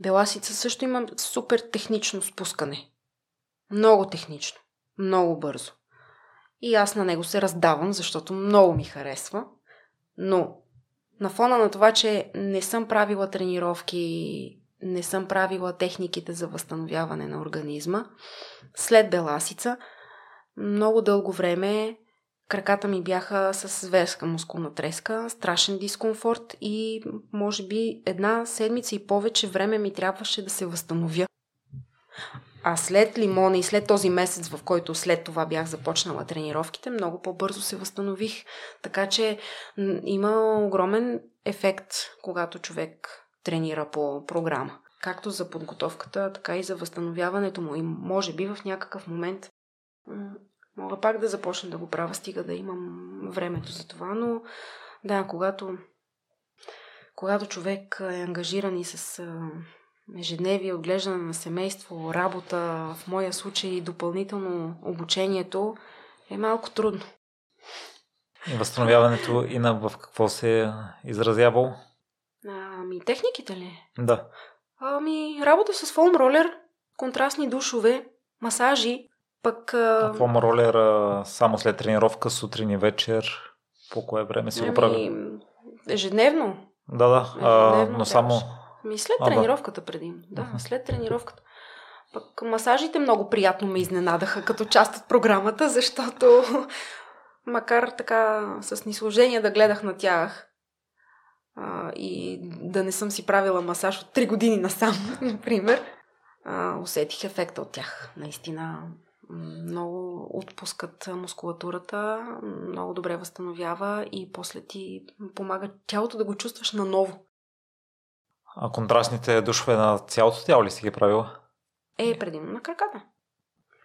Беласица също има супер технично спускане. Много технично. Много бързо. И аз на него се раздавам, защото много ми харесва. Но на фона на това, че не съм правила тренировки, не съм правила техниките за възстановяване на организма, след беласица, много дълго време Краката ми бяха с зверска мускулна треска, страшен дискомфорт и може би една седмица и повече време ми трябваше да се възстановя. А след лимона и след този месец, в който след това бях започнала тренировките, много по-бързо се възстанових. Така че има огромен ефект, когато човек тренира по програма. Както за подготовката, така и за възстановяването му. И може би в някакъв момент Мога пак да започна да го правя, стига да имам времето за това, но да, когато, когато човек е ангажиран и с ежедневие, отглеждане на семейство, работа, в моя случай допълнително обучението, е малко трудно. И възстановяването и на в какво се е изразявало? Ами, техниките ли? Да. Ами, работа с фолм ролер, контрастни душове, масажи, пък... Фома ролера само след тренировка, сутрин и вечер, по кое време си ами, го прави? Ежедневно. Да, да, а, но само... Ми след а, тренировката да. преди. Да, uh-huh. след тренировката. Пък масажите много приятно ме изненадаха като част от програмата, защото макар така с нисложение да гледах на тях а, и да не съм си правила масаж от 3 години насам, например, а, усетих ефекта от тях. Наистина много отпускат мускулатурата, много добре възстановява и после ти помага тялото да го чувстваш наново. А контрастните душове на цялото тяло ли си ги правила? Е, предимно на краката.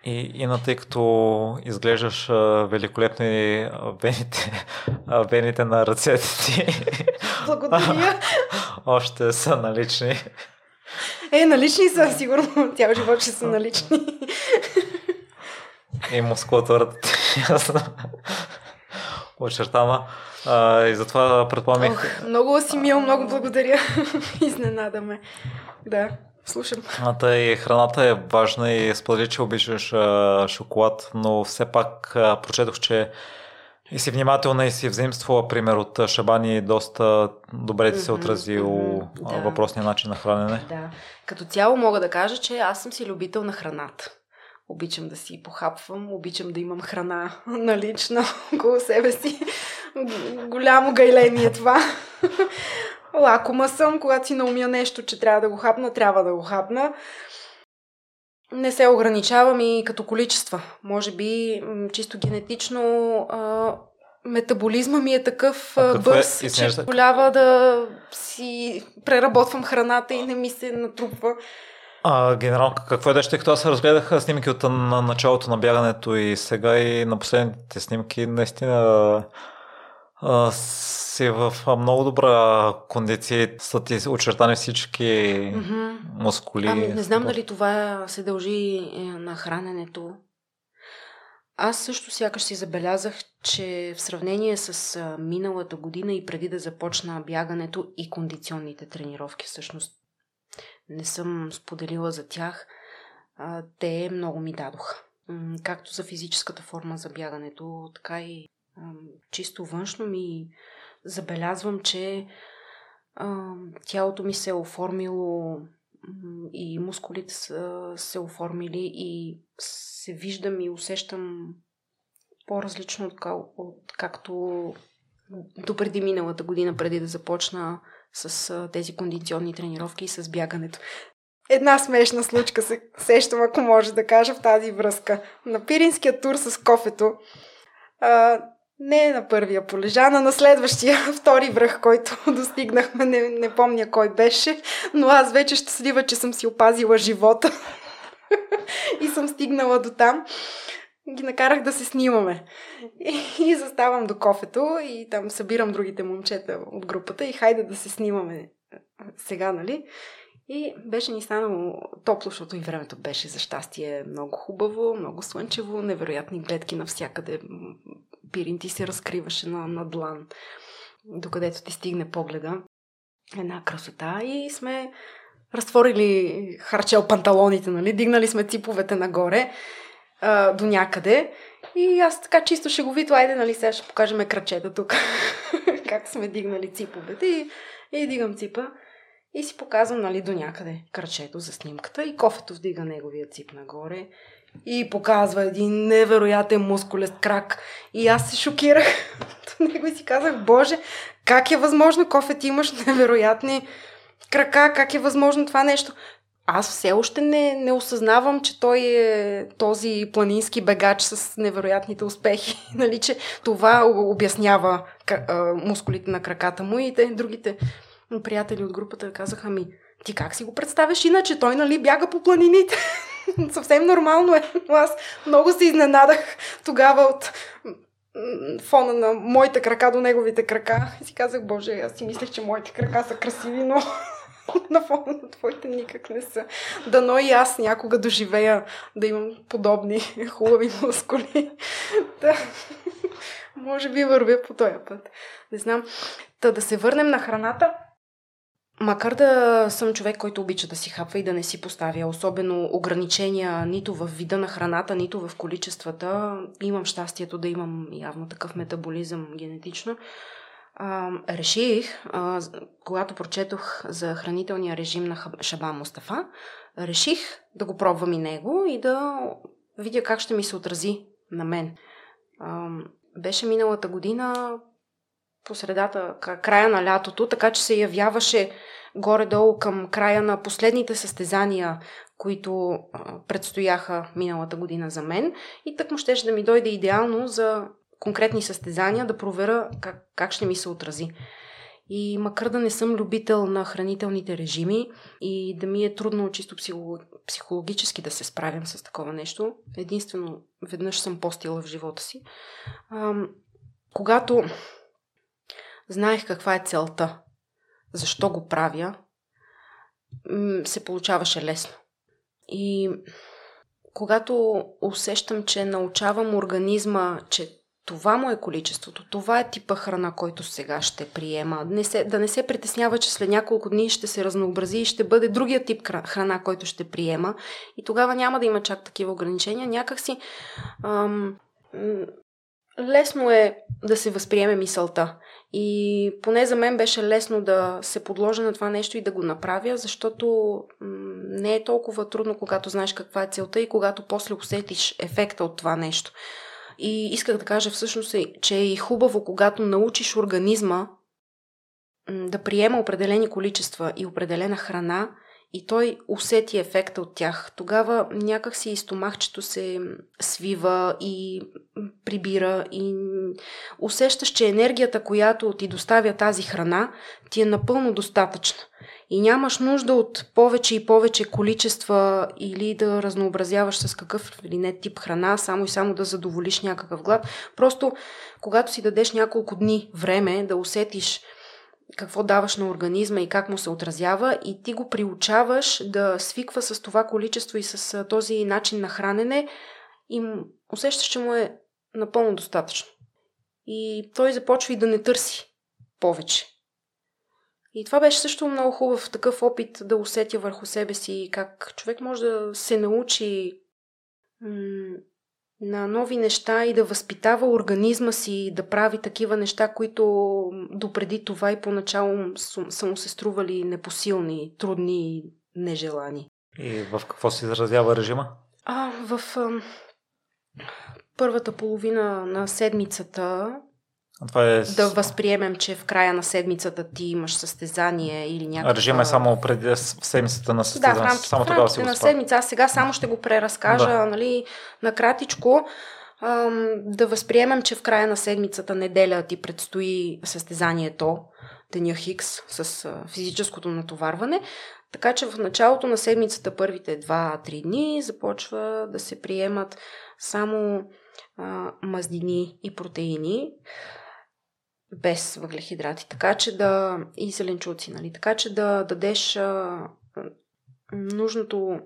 И, и на тъй като изглеждаш а, великолепно и вените, а, вените на ръцете ти. Благодаря. още са налични. Е, налични са, сигурно. Тя живот ще са налични и мускулатурата ти ясно очертана. А, и затова предполагах... много си мил, много благодаря. Изненадаме. Да, слушам. Храната и храната е важна и сподели, че обичаш а, шоколад, но все пак а, прочетох, че и си внимателна и си взаимствала пример от Шабани доста добре ти се отразил mm-hmm, да. въпросния начин на хранене. Да. Като цяло мога да кажа, че аз съм си любител на храната. Обичам да си похапвам, обичам да имам храна налична около себе си. Голямо гайление е това. Лакома съм, когато си наумя нещо, че трябва да го хапна, трябва да го хапна. Не се ограничавам и като количества. Може би чисто генетично а, метаболизма ми е такъв а, бърз, е? че полява да си преработвам храната и не ми се натрупва. А, генерал, какво е тъй като аз разгледах снимки от на началото на бягането и сега и на последните снимки, наистина а, си в много добра кондиция, са ти очертани всички mm-hmm. мускули. Ами, не знам дали това се дължи е, на храненето. Аз също сякаш си забелязах, че в сравнение с миналата година и преди да започна бягането и кондиционните тренировки, всъщност не съм споделила за тях, те много ми дадоха. Както за физическата форма за бягането, така и чисто външно ми забелязвам, че тялото ми се е оформило и мускулите са се оформили и се виждам и усещам по-различно от, от както допреди миналата година, преди да започна с тези кондиционни тренировки и с бягането. Една смешна случка се сещам, ако може да кажа в тази връзка. На пиринския тур с кофето а, не на първия полежана, на следващия, втори връх, който достигнахме, не, не помня кой беше, но аз вече щастлива, че съм си опазила живота и съм стигнала до там. Ги накарах да се снимаме. И, и заставам до кофето и там събирам другите момчета от групата и хайде да се снимаме сега, нали? И беше ни станало топло, защото и времето беше за щастие много хубаво, много слънчево, невероятни гледки навсякъде. Пирин ти се разкриваше на, на длан, докъдето ти стигне погледа. Една красота и сме разтворили харчел панталоните, нали? Дигнали сме циповете нагоре а, до някъде. И аз така чисто шеговито, айде, нали, сега ще покажем крачета тук. как сме дигнали циповете. И, и дигам ципа. И си показвам, нали, до някъде кръчето за снимката и кофето вдига неговия цип нагоре и показва един невероятен мускулест крак. И аз се шокирах до него и си казах, боже, как е възможно, кофе, ти имаш невероятни крака, как е възможно това нещо? Аз все още не, не осъзнавам, че той е този планински бегач с невероятните успехи. нали, че това обяснява мускулите на краката му и те, другите приятели от групата казаха ми, ти как си го представяш иначе? Той нали бяга по планините. Съвсем нормално е. Но аз много се изненадах тогава от фона на моите крака до неговите крака. И си казах, боже, аз си мислех, че моите крака са красиви, но на фона на твоите никак не са. Дано и аз някога доживея да имам подобни хубави мускули. да. Може би вървя по този път. Не знам. Та да се върнем на храната. Макар да съм човек, който обича да си хапва и да не си поставя особено ограничения нито в вида на храната, нито в количествата, имам щастието да имам явно такъв метаболизъм генетично. А, реших, а, когато прочетох за хранителния режим на Шаба Мустафа, реших да го пробвам и него и да видя как ще ми се отрази на мен. А, беше миналата година по средата, края на лятото, така че се явяваше горе-долу към края на последните състезания, които предстояха миналата година за мен. И так му щеше да ми дойде идеално за конкретни състезания да проверя как, как ще ми се отрази. И макар да не съм любител на хранителните режими и да ми е трудно чисто психологически да се справям с такова нещо, единствено веднъж съм постила в живота си, когато знаех каква е целта, защо го правя, се получаваше лесно. И когато усещам, че научавам организма, че това му е количеството, това е типа храна, който сега ще приема. Не се, да не се притеснява, че след няколко дни ще се разнообрази и ще бъде другия тип храна, който ще приема. И тогава няма да има чак такива ограничения. Някакси ам, лесно е да се възприеме мисълта. И поне за мен беше лесно да се подложа на това нещо и да го направя, защото не е толкова трудно, когато знаеш каква е целта и когато после усетиш ефекта от това нещо. И исках да кажа всъщност, е, че е и хубаво, когато научиш организма да приема определени количества и определена храна и той усети ефекта от тях. Тогава някак си стомахчето се свива и прибира и усещаш, че енергията, която ти доставя тази храна, ти е напълно достатъчна. И нямаш нужда от повече и повече количества или да разнообразяваш с какъв или не тип храна, само и само да задоволиш някакъв глад. Просто, когато си дадеш няколко дни време да усетиш какво даваш на организма и как му се отразява и ти го приучаваш да свиква с това количество и с този начин на хранене и усещаш, че му е напълно достатъчно. И той започва и да не търси повече. И това беше също много хубав такъв опит да усетя върху себе си как човек може да се научи м- на нови неща и да възпитава организма си да прави такива неща, които допреди това и поначало са му се стрували непосилни, трудни и нежелани. И в какво се изразява режима? А, в а, първата половина на седмицата това е... Да възприемем, че в края на седмицата ти имаш състезание или някакво... Режим е само преди седмицата на състезание. Да, в рамките, само в рамките си на седмица. Аз сега само ще го преразкажа, да. нали, накратичко. Ам, да възприемем, че в края на седмицата, неделя ти предстои състезанието, деня Хикс, с физическото натоварване. Така че в началото на седмицата, първите 2-3 дни, започва да се приемат само а, мазнини и протеини без въглехидрати, така че да и зеленчуци, нали? Така че да дадеш а, нужното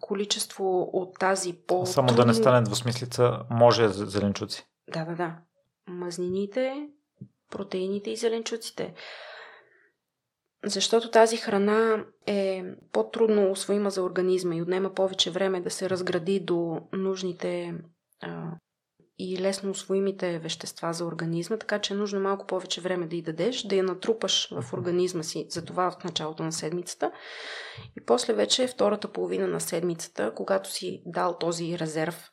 количество от тази по Само да не стане двусмислица, може зеленчуци. Да, да, да. Мазнините, протеините и зеленчуците. Защото тази храна е по-трудно освоима за организма и отнема повече време да се разгради до нужните а, и лесно освоимите вещества за организма, така че е нужно малко повече време да й дадеш, да я натрупаш в организма си, за това в началото на седмицата. И после вече втората половина на седмицата, когато си дал този резерв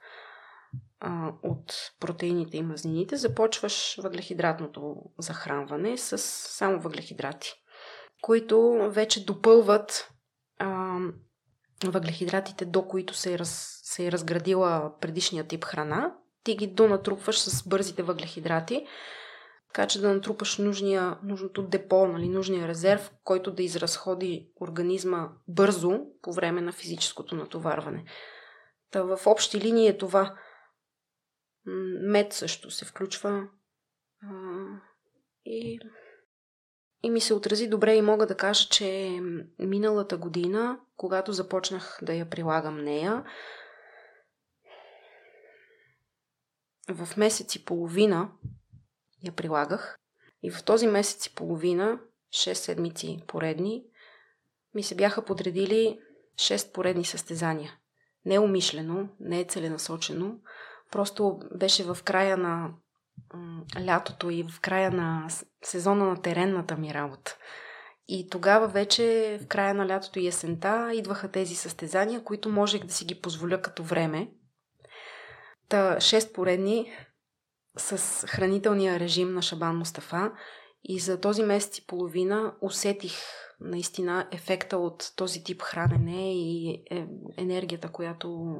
а, от протеините и мазнините, започваш въглехидратното захранване с само въглехидрати, които вече допълват а, въглехидратите, до които се е, раз, се е разградила предишния тип храна ти ги донатрупваш с бързите въглехидрати, така че да натрупаш нужния, нужното депо, нали, нужния резерв, който да изразходи организма бързо по време на физическото натоварване. Та в общи линии е това. Мед също се включва. И, и ми се отрази добре и мога да кажа, че миналата година, когато започнах да я прилагам нея, в месец и половина я прилагах. И в този месец и половина, 6 седмици поредни, ми се бяха подредили 6 поредни състезания. Не умишлено, не е целенасочено, просто беше в края на лятото и в края на сезона на теренната ми работа. И тогава вече в края на лятото и есента идваха тези състезания, които можех да си ги позволя като време, Та, 6 поредни с хранителния режим на Шабан Мустафа. И за този месец и половина усетих наистина ефекта от този тип хранене и е, енергията, която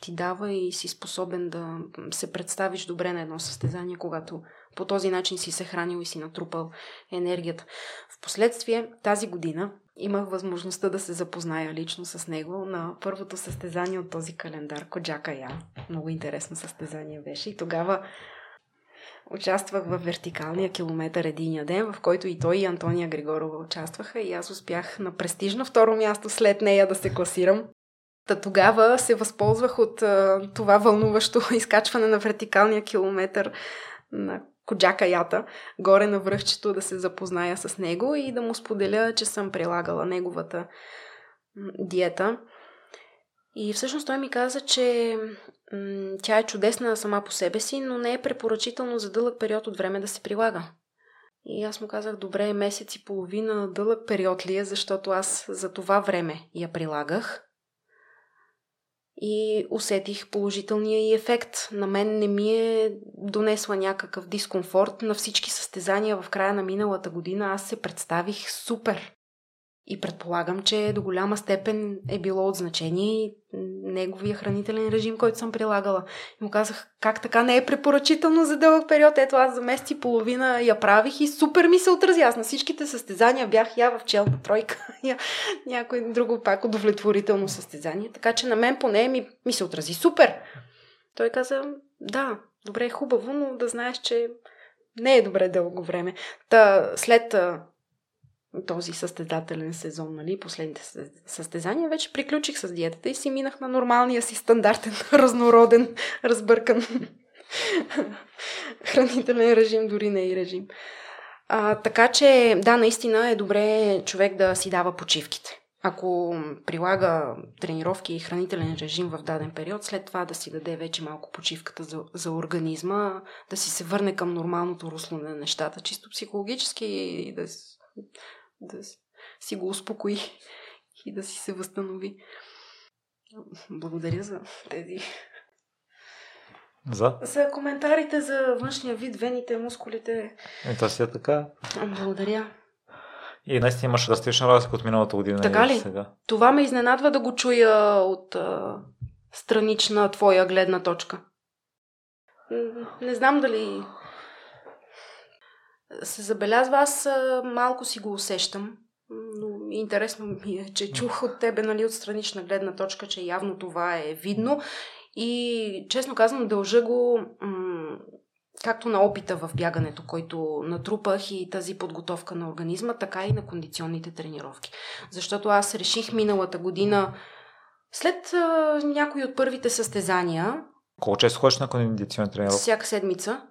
ти дава и си способен да се представиш добре на едно състезание, когато по този начин си се хранил и си натрупал енергията. Впоследствие тази година имах възможността да се запозная лично с него на първото състезание от този календар Коджака Я. Много интересно състезание беше и тогава участвах в вертикалния километър единия ден, в който и той и Антония Григорова участваха и аз успях на престижно второ място след нея да се класирам. Та тогава се възползвах от а, това вълнуващо изкачване на вертикалния километър на Коджака Ята, горе на връхчето да се запозная с него и да му споделя, че съм прилагала неговата диета. И всъщност той ми каза, че тя е чудесна сама по себе си, но не е препоръчително за дълъг период от време да се прилага. И аз му казах, добре, месец и половина дълъг период ли е, защото аз за това време я прилагах и усетих положителния и ефект. На мен не ми е донесла някакъв дискомфорт. На всички състезания в края на миналата година аз се представих супер. И предполагам, че до голяма степен е било от значение и неговия хранителен режим, който съм прилагала. И му казах, как така не е препоръчително за дълъг период. Ето аз за месец и половина я правих и супер ми се отрази. Аз на всичките състезания бях я в челна тройка, я някой друго пак удовлетворително състезание. Така че на мен поне ми, ми се отрази супер. Той каза, да, добре, хубаво, но да знаеш, че не е добре дълго време. Та, след този състезателен сезон, нали, последните състезания, вече приключих с диетата и си минах на нормалния си стандартен, разнороден, разбъркан хранителен режим, дори не и режим. А, така че, да, наистина е добре човек да си дава почивките. Ако прилага тренировки и хранителен режим в даден период, след това да си даде вече малко почивката за, за организма, да си се върне към нормалното русло на нещата, чисто психологически и да, да си го успокои и да си се възстанови. Благодаря за тези. За? За коментарите за външния вид, вените, мускулите. И то си е така. Благодаря. И наистина имаш драстична разлика от миналата година. Така ли? Сега. Това ме изненадва да го чуя от а, странична твоя гледна точка. Не знам дали се забелязва. Аз малко си го усещам. Но интересно ми е, че чух от тебе, нали, от странична гледна точка, че явно това е видно. И честно казвам, дължа го м- както на опита в бягането, който натрупах и тази подготовка на организма, така и на кондиционните тренировки. Защото аз реших миналата година, след а, някои от първите състезания. Колко често ходиш на кондиционни тренировки? Всяка седмица.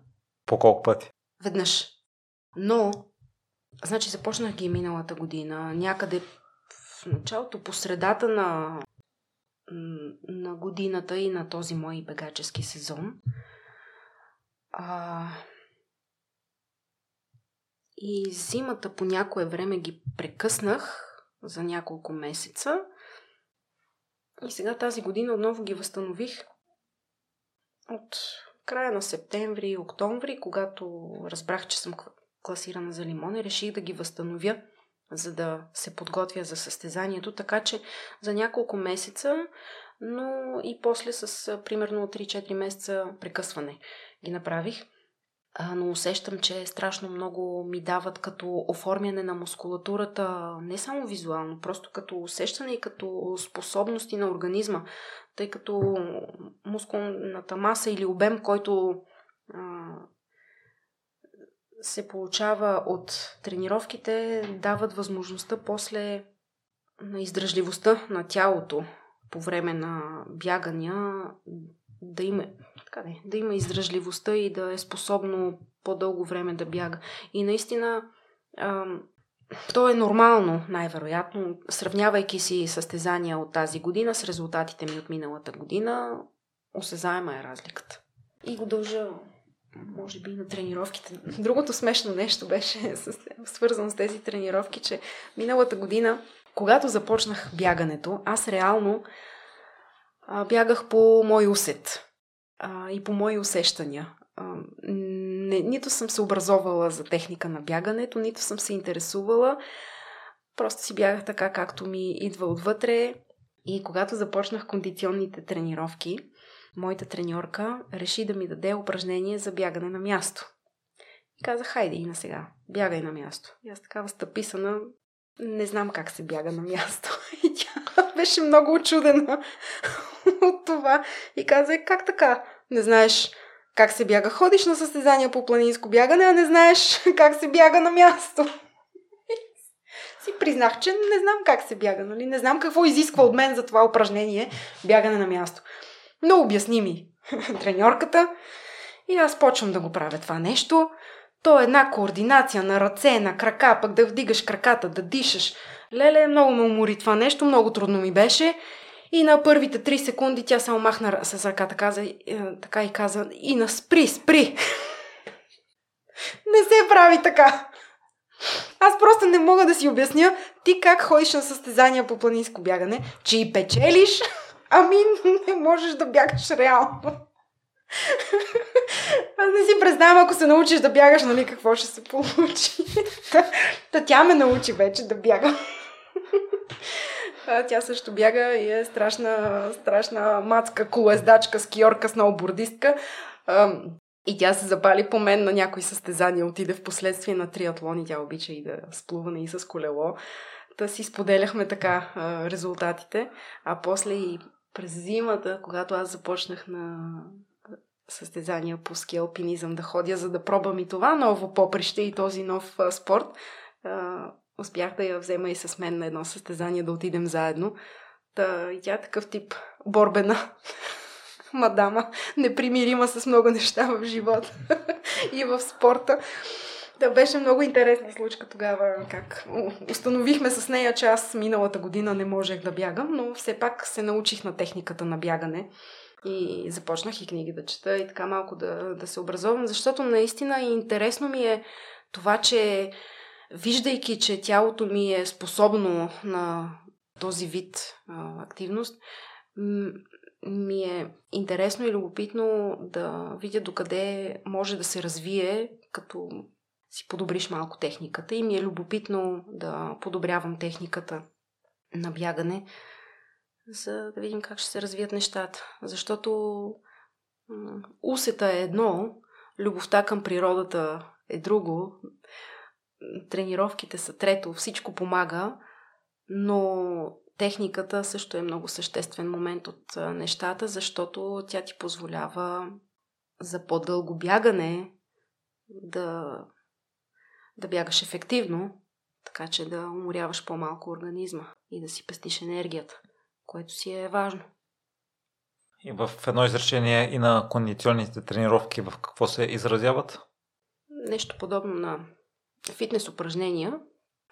По колко пъти? Веднъж. Но, значи започнах ги миналата година, някъде в началото, по средата на, на годината и на този мой бегачески сезон. А... И зимата по някое време ги прекъснах за няколко месеца. И сега тази година отново ги възстанових от края на септември, октомври, когато разбрах, че съм класирана за лимони, реших да ги възстановя, за да се подготвя за състезанието, така че за няколко месеца, но и после с примерно 3-4 месеца прекъсване ги направих. Но усещам, че страшно много ми дават като оформяне на мускулатурата, не само визуално, просто като усещане и като способности на организма, тъй като мускулната маса или обем, който се получава от тренировките, дават възможността после на издръжливостта на тялото по време на бягания да има, така не, да има издръжливостта и да е способно по-дълго време да бяга. И наистина то е нормално, най-вероятно, сравнявайки си състезания от тази година с резултатите ми от миналата година, осезаема е разликата. И го дължа може би на тренировките. Другото смешно нещо беше свързано с тези тренировки, че миналата година, когато започнах бягането, аз реално а, бягах по мой усет а, и по мои усещания. А, не, нито съм се образовала за техника на бягането, нито съм се интересувала. Просто си бягах така, както ми идва отвътре. И когато започнах кондиционните тренировки, моята треньорка реши да ми даде упражнение за бягане на място. И каза, хайде и на сега, бягай на място. И аз такава стъписана, не знам как се бяга на място. И тя беше много очудена от това. И каза, как така? Не знаеш как се бяга. Ходиш на състезания по планинско бягане, а не знаеш как се бяга на място. си признах, че не знам как се бяга, нали? Не знам какво изисква от мен за това упражнение бягане на място. Но обясни ми треньорката и аз почвам да го правя това нещо. То е една координация на ръце, на крака, пък да вдигаш краката, да дишаш. Леле, много ме умори това нещо, много трудно ми беше. И на първите три секунди тя само махна с ръката каза, е, така и каза, и на спри, спри. не се прави така. Аз просто не мога да си обясня ти как ходиш на състезания по планинско бягане, че и печелиш, ами не можеш да бягаш реално. Аз не си представям, ако се научиш да бягаш, нали, какво ще се получи. Та, тя ме научи вече да бягам. Тя също бяга и е страшна, страшна мацка, колездачка, скиорка, сноубордистка. И тя се запали по мен на някои състезания. Отиде в последствие на триатлон и тя обича и да сплуване и с колело. Та си споделяхме така а, резултатите. А после и през зимата, когато аз започнах на състезания по ски алпинизъм да ходя, за да пробвам и това ново поприще и този нов а, спорт, а, успях да я взема и с мен на едно състезание да отидем заедно. Та, и тя е такъв тип борбена мадама, непримирима с много неща в живота и в спорта. Да, беше много интересна случка тогава, как установихме с нея, че аз миналата година не можех да бягам, но все пак се научих на техниката на бягане. И започнах и книги да чета и така малко да, да се образовам, защото наистина интересно ми е това, че виждайки, че тялото ми е способно на този вид а, активност, ми е интересно и любопитно да видя докъде може да се развие, като си подобриш малко техниката. И ми е любопитно да подобрявам техниката на бягане, за да видим как ще се развият нещата. Защото усета е едно, любовта към природата е друго, тренировките са трето, всичко помага, но техниката също е много съществен момент от нещата, защото тя ти позволява за по-дълго бягане да, да бягаш ефективно, така че да уморяваш по-малко организма и да си пестиш енергията, което си е важно. И в едно изречение и на кондиционните тренировки в какво се изразяват? Нещо подобно на фитнес упражнения.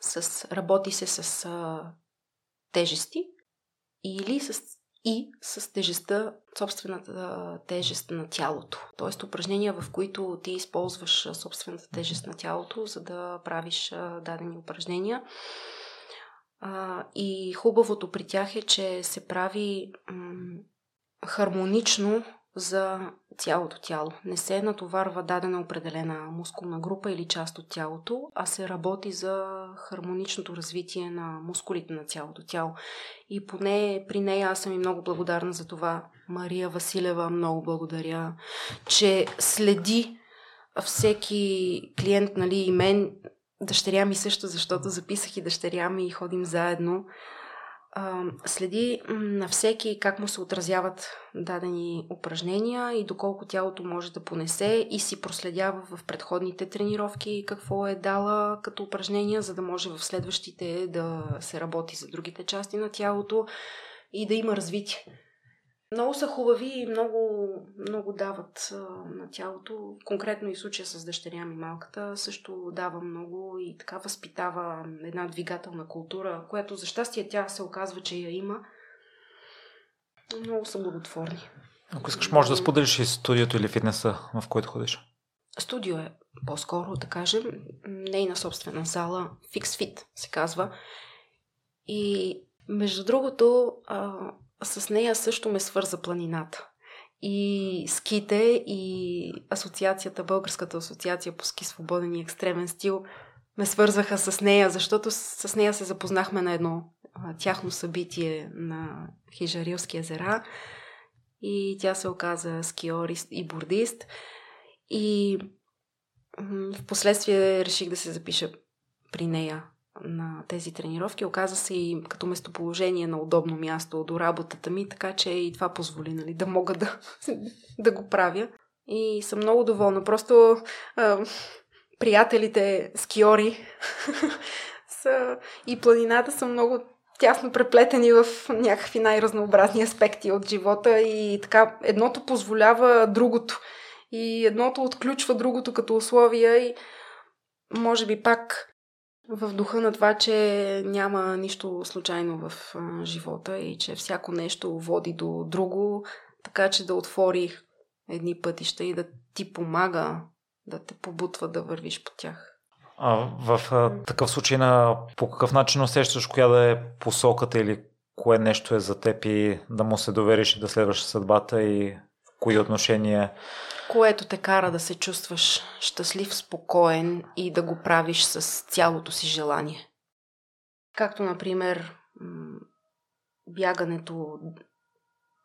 С, работи се с а, тежести или с, и с тежестта, собствената тежест на тялото. Тоест упражнения, в които ти използваш собствената тежест на тялото, за да правиш дадени упражнения. И хубавото при тях е, че се прави хармонично за цялото тяло. Не се натоварва дадена определена мускулна група или част от тялото, а се работи за хармоничното развитие на мускулите на цялото тяло. И поне при нея аз съм и много благодарна за това. Мария Василева, много благодаря, че следи всеки клиент, нали, и мен, дъщеря ми също, защото записах и дъщеря ми и ходим заедно а, следи на всеки как му се отразяват дадени упражнения и доколко тялото може да понесе и си проследява в предходните тренировки какво е дала като упражнения, за да може в следващите да се работи за другите части на тялото и да има развитие. Много са хубави и много, много дават на тялото. Конкретно и случая с дъщеря ми малката също дава много и така възпитава една двигателна култура, която за щастие тя се оказва, че я има. Много са благотворни. Ако искаш, може да споделиш и студиото или фитнеса, в който ходиш. Студио е по-скоро, да кажем, нейна собствена зала, Fix Fit се казва. И между другото, с нея също ме свърза планината. И ските, и асоциацията, Българската асоциация по ски свободен и екстремен стил ме свързаха с нея, защото с нея се запознахме на едно тяхно събитие на Хижарилски езера. И тя се оказа скиорист и бордист. И в последствие реших да се запиша при нея на тези тренировки. Оказа се и като местоположение на удобно място до работата ми, така че и това позволи нали, да мога да, да го правя. И съм много доволна. Просто а, приятелите скиори са, и планината са много тясно преплетени в някакви най-разнообразни аспекти от живота и така едното позволява другото и едното отключва другото като условия и може би пак в духа на това, че няма нищо случайно в живота и че всяко нещо води до друго, така че да отвори едни пътища и да ти помага да те побутва да вървиш по тях. А, в а, такъв случай на по какъв начин усещаш коя да е посоката или кое нещо е за теб и да му се довериш и да следваш съдбата и кои отношения което те кара да се чувстваш щастлив, спокоен и да го правиш с цялото си желание. Както, например, бягането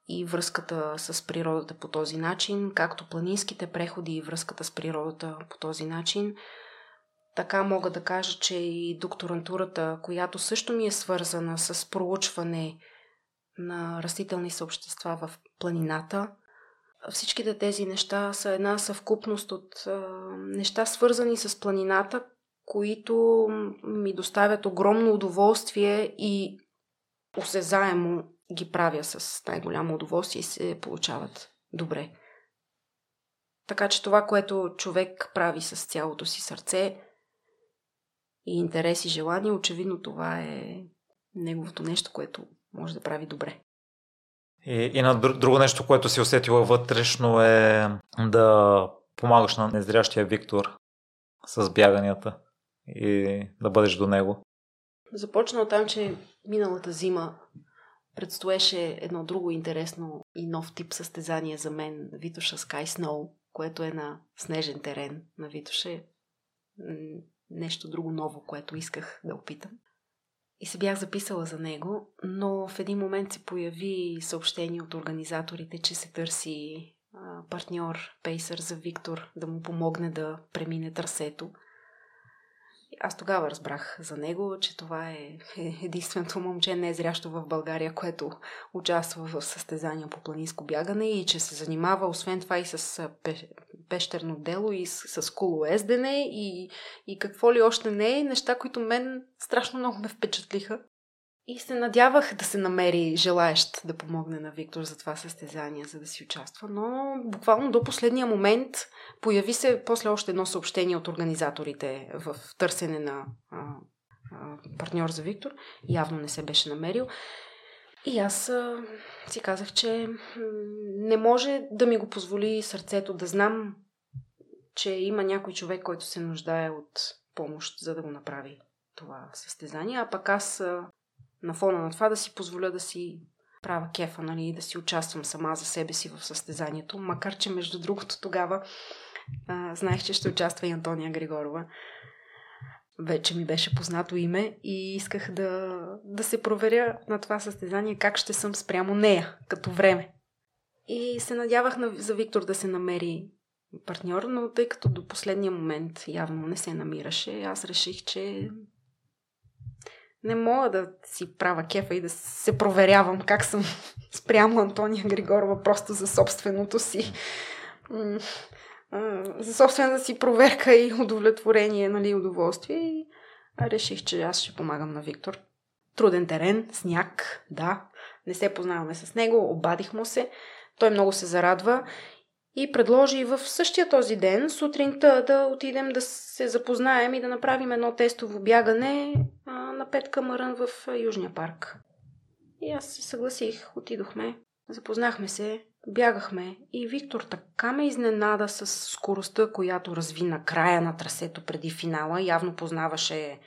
и връзката с природата по този начин, както планинските преходи и връзката с природата по този начин. Така мога да кажа, че и докторантурата, която също ми е свързана с проучване на растителни съобщества в планината, всичките тези неща са една съвкупност от неща, свързани с планината, които ми доставят огромно удоволствие и осезаемо ги правя с най-голямо удоволствие и се получават добре. Така че това, което човек прави с цялото си сърце и интерес и желание, очевидно това е неговото нещо, което може да прави добре. И, и на друго нещо, което си усетила вътрешно е да помагаш на незрящия Виктор с бяганията и да бъдеш до него. Започна от там, че миналата зима предстоеше едно друго интересно и нов тип състезание за мен, Витоша Sky Snow, което е на снежен терен на Витоше. Нещо друго ново, което исках да опитам. И се бях записала за него, но в един момент се появи съобщение от организаторите, че се търси партньор, пейсър за Виктор, да му помогне да премине трасето – аз тогава разбрах за него, че това е единственото момче не е зрящо в България, което участва в състезания по планинско бягане и че се занимава освен това и с пещерно дело и с колоездене и, и какво ли още не е. Неща, които мен страшно много ме впечатлиха. И се надявах да се намери желаещ да помогне на Виктор за това състезание, за да си участва. Но буквално до последния момент появи се после още едно съобщение от организаторите в търсене на а, а, партньор за Виктор. Явно не се беше намерил. И аз а, си казах, че не може да ми го позволи сърцето да знам, че има някой човек, който се нуждае от помощ, за да го направи това състезание. А пък аз на фона на това да си позволя да си правя кефа, нали, да си участвам сама за себе си в състезанието. Макар, че между другото тогава а, знаех, че ще участва и Антония Григорова. Вече ми беше познато име и исках да, да се проверя на това състезание как ще съм спрямо нея, като време. И се надявах на, за Виктор да се намери партньор, но тъй като до последния момент явно не се намираше, аз реших, че не мога да си правя кефа и да се проверявам как съм спрямо Антония Григорова просто за собственото си за собствената си проверка и удовлетворение, нали, удоволствие. И реших, че аз ще помагам на Виктор. Труден терен, сняг, да. Не се познаваме с него, обадих му се. Той много се зарадва и предложи в същия този ден, сутринта, да отидем да се запознаем и да направим едно тестово бягане на Петка Мърън в Южния парк. И аз се съгласих, отидохме, запознахме се, бягахме и Виктор така ме изненада с скоростта, която разви на края на трасето преди финала. Явно познаваше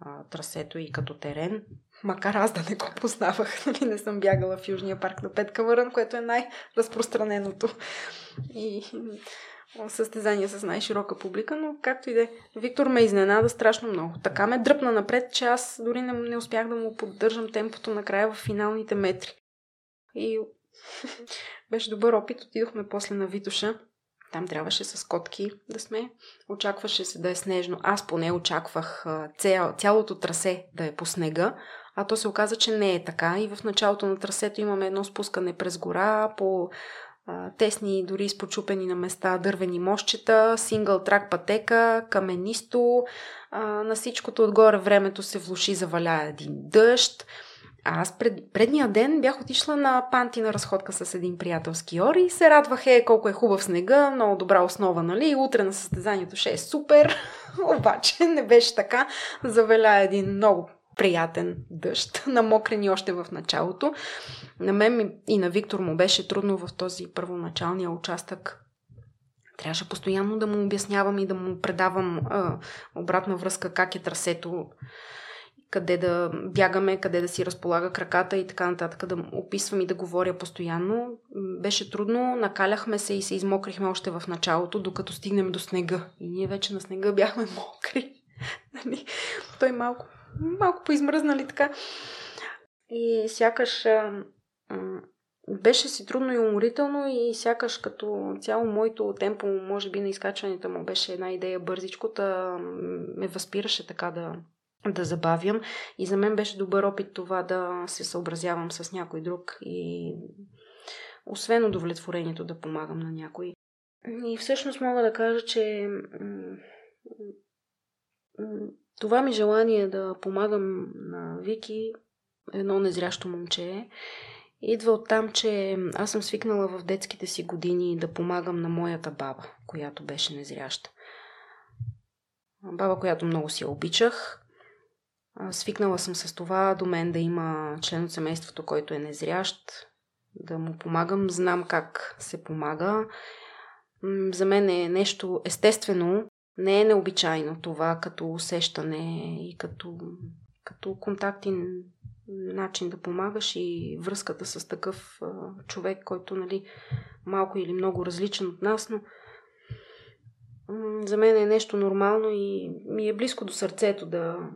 а, трасето и като терен макар аз да не го познавах, нали, не съм бягала в Южния парк на Петка Върън, което е най-разпространеното и състезание с най-широка публика, но както и да е. Виктор ме изненада страшно много. Така ме дръпна напред, че аз дори не, не успях да му поддържам темпото накрая в финалните метри. И беше добър опит. Отидохме после на Витоша. Там трябваше с котки да сме. Очакваше се да е снежно. Аз поне очаквах цял, цялото трасе да е по снега, а то се оказа, че не е така. И в началото на трасето имаме едно спускане през гора по а, тесни, дори изпочупени на места дървени мощчета, сингъл трак пътека, каменисто. А, на всичкото отгоре времето се влуши, заваля един дъжд. А аз пред, предния ден бях отишла на панти на разходка с един приятелски ори и се радвах, е, колко е хубав снега, много добра основа, нали? Утре на състезанието ще е супер. Обаче не беше така. Завеля един много приятен дъжд, намокрени още в началото. На мен и на Виктор му беше трудно в този първоначалния участък. Трябваше постоянно да му обяснявам и да му предавам а, обратна връзка как е трасето, къде да бягаме, къде да си разполага краката и така нататък, да описвам и да говоря постоянно. Беше трудно, накаляхме се и се измокрихме още в началото, докато стигнем до снега. И ние вече на снега бяхме мокри. Нали? Той малко малко поизмръзнали така. И сякаш беше си трудно и уморително и сякаш като цяло моето темпо, може би на изкачването му беше една идея бързичко, ме възпираше така да, да забавям. И за мен беше добър опит това да се съобразявам с някой друг и освен удовлетворението да помагам на някой. И всъщност мога да кажа, че това ми желание да помагам на Вики, едно незрящо момче, идва от там, че аз съм свикнала в детските си години да помагам на моята баба, която беше незряща. Баба, която много си я обичах. Свикнала съм с това до мен да има член от семейството, който е незрящ, да му помагам. Знам как се помага. За мен е нещо естествено, не е необичайно това като усещане и като, като контактин начин да помагаш и връзката с такъв а, човек, който нали, малко или много различен от нас, но м- за мен е нещо нормално и ми е близко до сърцето да,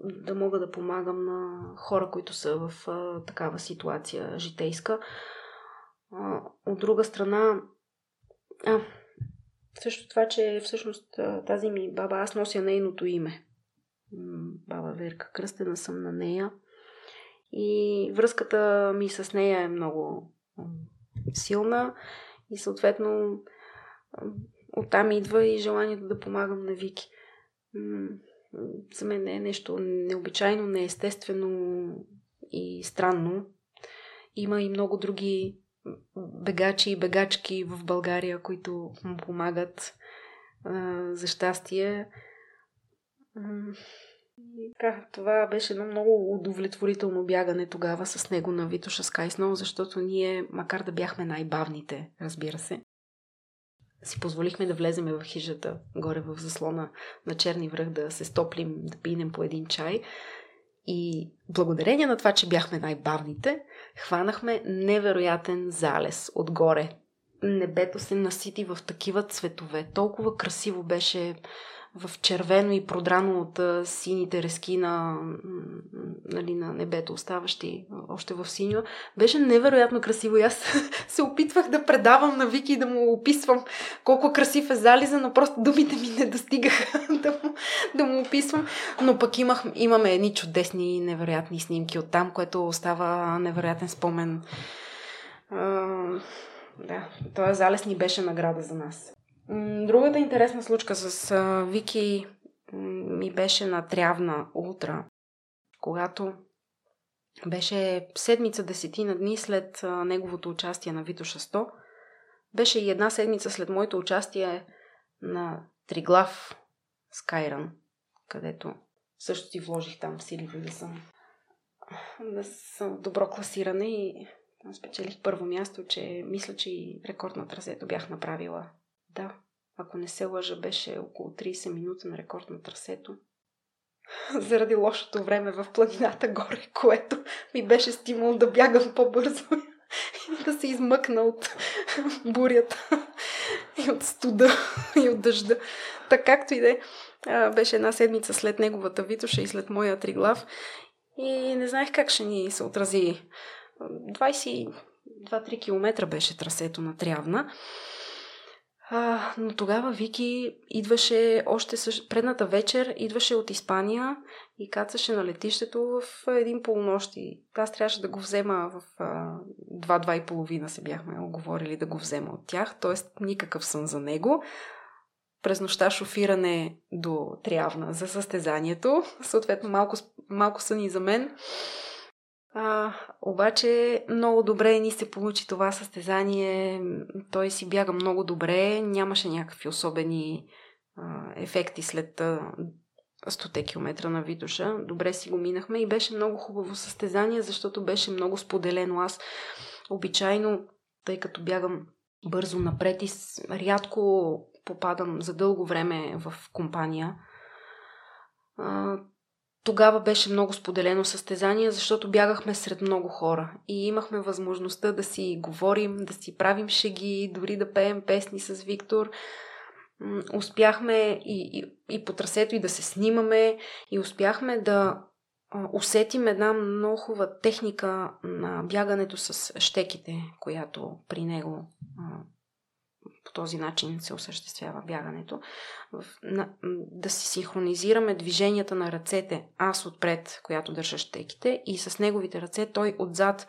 да мога да помагам на хора, които са в а, такава ситуация житейска. А, от друга страна, а, също това, че всъщност тази ми баба, аз нося нейното име. Баба Верка, кръстена съм на нея. И връзката ми с нея е много силна и съответно оттам идва и желанието да помагам на Вики. За мен е нещо необичайно, неестествено и странно. Има и много други бегачи и бегачки в България, които му помагат за щастие. Така, това беше едно много удовлетворително бягане тогава с него на Витоша Скайснол, защото ние, макар да бяхме най-бавните, разбира се, си позволихме да влеземе в хижата, горе в заслона на Черни връх, да се стоплим, да пинем по един чай. И благодарение на това, че бяхме най-бавните, хванахме невероятен залез отгоре. Небето се насити в такива цветове. Толкова красиво беше в червено и продрано от сините рески на, нали, на небето, оставащи още в синьо. Беше невероятно красиво и аз се опитвах да предавам на Вики и да му описвам колко красив е зализа, но просто думите ми не достигаха да му, да му описвам. Но пък имах, имаме едни чудесни, невероятни снимки от там, което остава невероятен спомен. Uh, да, този залез ни беше награда за нас. Другата интересна случка с Вики ми беше на Трявна утра, когато беше седмица десетина дни след неговото участие на Витоша 100. Беше и една седмица след моето участие на Триглав Скайран, където също ти вложих там силите да съм, да съм добро класиране и спечелих първо място, че мисля, че и рекорд на трасето бях направила да, ако не се лъжа, беше около 30 минути на рекорд на трасето. Заради лошото време в планината горе, което ми беше стимул да бягам по-бързо и да се измъкна от бурята и от студа и от дъжда. Така както и да е, беше една седмица след неговата Витоша и след моя триглав и не знаех как ще ни се отрази. 22-3 км беше трасето на Трявна. А, но тогава Вики идваше още същ... предната вечер, идваше от Испания и кацаше на летището в един полунощи. Аз трябваше да го взема в два-два и половина се бяхме оговорили да го взема от тях, т.е. никакъв сън за него. През нощта шофиране до Трявна за състезанието, съответно малко, малко сън и за мен. А, обаче много добре ни се получи това състезание. Той си бяга много добре. Нямаше някакви особени а, ефекти след а, 100 км на Витоша. Добре си го минахме и беше много хубаво състезание, защото беше много споделено. Аз обичайно, тъй като бягам бързо напред и рядко попадам за дълго време в компания, тогава беше много споделено състезание, защото бягахме сред много хора и имахме възможността да си говорим, да си правим шеги, дори да пеем песни с Виктор. Успяхме и, и, и по трасето и да се снимаме и успяхме да усетим една много хубава техника на бягането с щеките, която при него този начин се осъществява бягането. Да си синхронизираме движенията на ръцете, аз отпред, която държа щеките, и с неговите ръце, той отзад.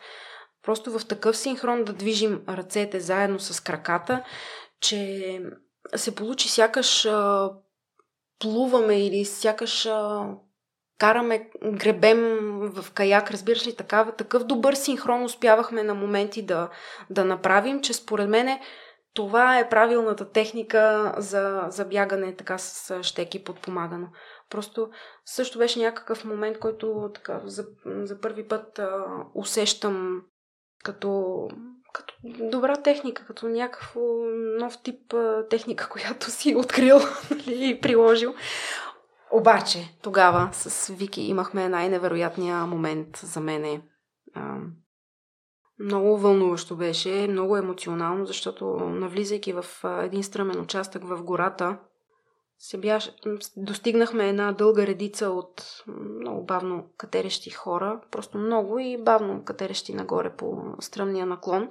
Просто в такъв синхрон да движим ръцете заедно с краката, че се получи сякаш а, плуваме или сякаш а, караме, гребем в каяк, разбираш ли, такава, такъв добър синхрон успявахме на моменти да, да направим, че според мене това е правилната техника за, за бягане така с щеки подпомагано. Просто също беше някакъв момент, който така за, за първи път а, усещам като, като добра техника, като някакво нов тип а, техника, която си открил нали, и приложил. Обаче, тогава с Вики имахме най-невероятния момент за мене. А, много вълнуващо беше, много емоционално, защото навлизайки в един стръмен участък в гората, се бяш... достигнахме една дълга редица от много бавно катерещи хора, просто много и бавно катерещи нагоре по стръмния наклон.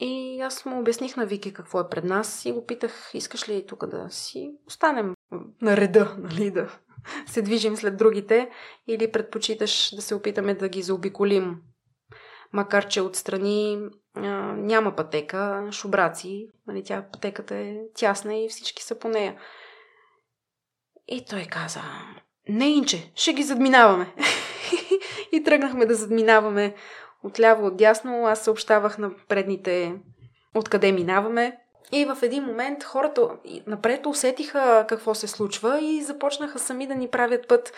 И аз му обясних на Вики какво е пред нас и го питах, искаш ли тук да си останем на реда, нали, да се движим след другите или предпочиташ да се опитаме да ги заобиколим макар че отстрани а, няма пътека, шубраци, нали, тя пътеката е тясна и всички са по нея. И той каза, не инче, ще ги задминаваме. и тръгнахме да задминаваме отляво, отдясно. Аз съобщавах на предните откъде минаваме. И в един момент хората напред усетиха какво се случва и започнаха сами да ни правят път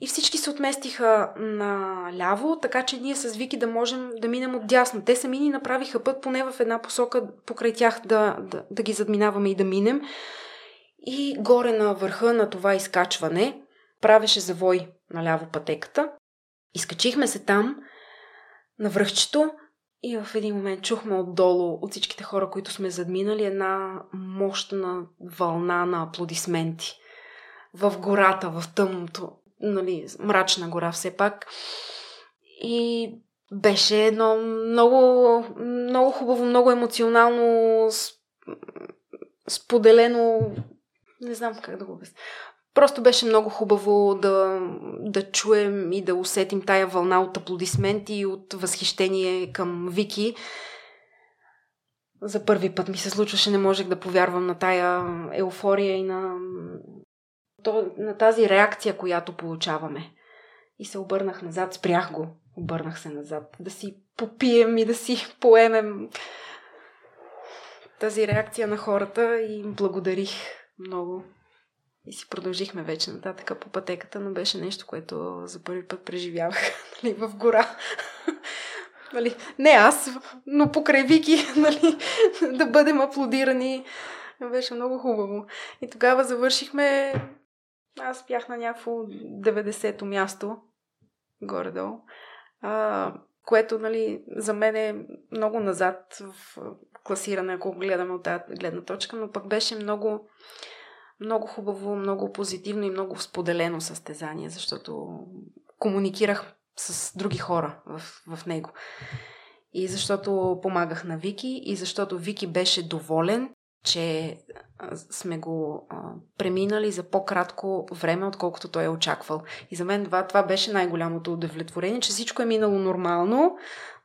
и всички се отместиха на ляво, така че ние с Вики да можем да минем от дясно. Те сами ни направиха път поне в една посока покрай тях да, да, да ги задминаваме и да минем. И горе на върха на това изкачване правеше завой наляво пътеката. Изкачихме се там, на връхчето, и в един момент чухме отдолу от всичките хора, които сме задминали, една мощна вълна на аплодисменти. В гората, в тъмното нали, мрачна гора все пак. И беше едно много, много хубаво, много емоционално споделено, не знам как да го обясня. Просто беше много хубаво да, да чуем и да усетим тая вълна от аплодисменти и от възхищение към Вики. За първи път ми се случваше, не можех да повярвам на тая еуфория и на то, на тази реакция, която получаваме. И се обърнах назад, спрях го, обърнах се назад, да си попием и да си поемем тази реакция на хората и им благодарих много. И си продължихме вече нататък по пътеката, но беше нещо, което за първи път преживявах нали, в гора. нали, не аз, но покрай Вики, нали, да бъдем аплодирани. Беше много хубаво. И тогава завършихме аз бях на някакво 90-то място, горе-долу, а, което нали, за мен е много назад в класиране, ако гледаме от тази гледна точка, но пък беше много, много хубаво, много позитивно и много споделено състезание, защото комуникирах с други хора в, в него. И защото помагах на Вики, и защото Вики беше доволен че сме го а, преминали за по-кратко време, отколкото той е очаквал. И за мен това, това беше най-голямото удовлетворение, че всичко е минало нормално,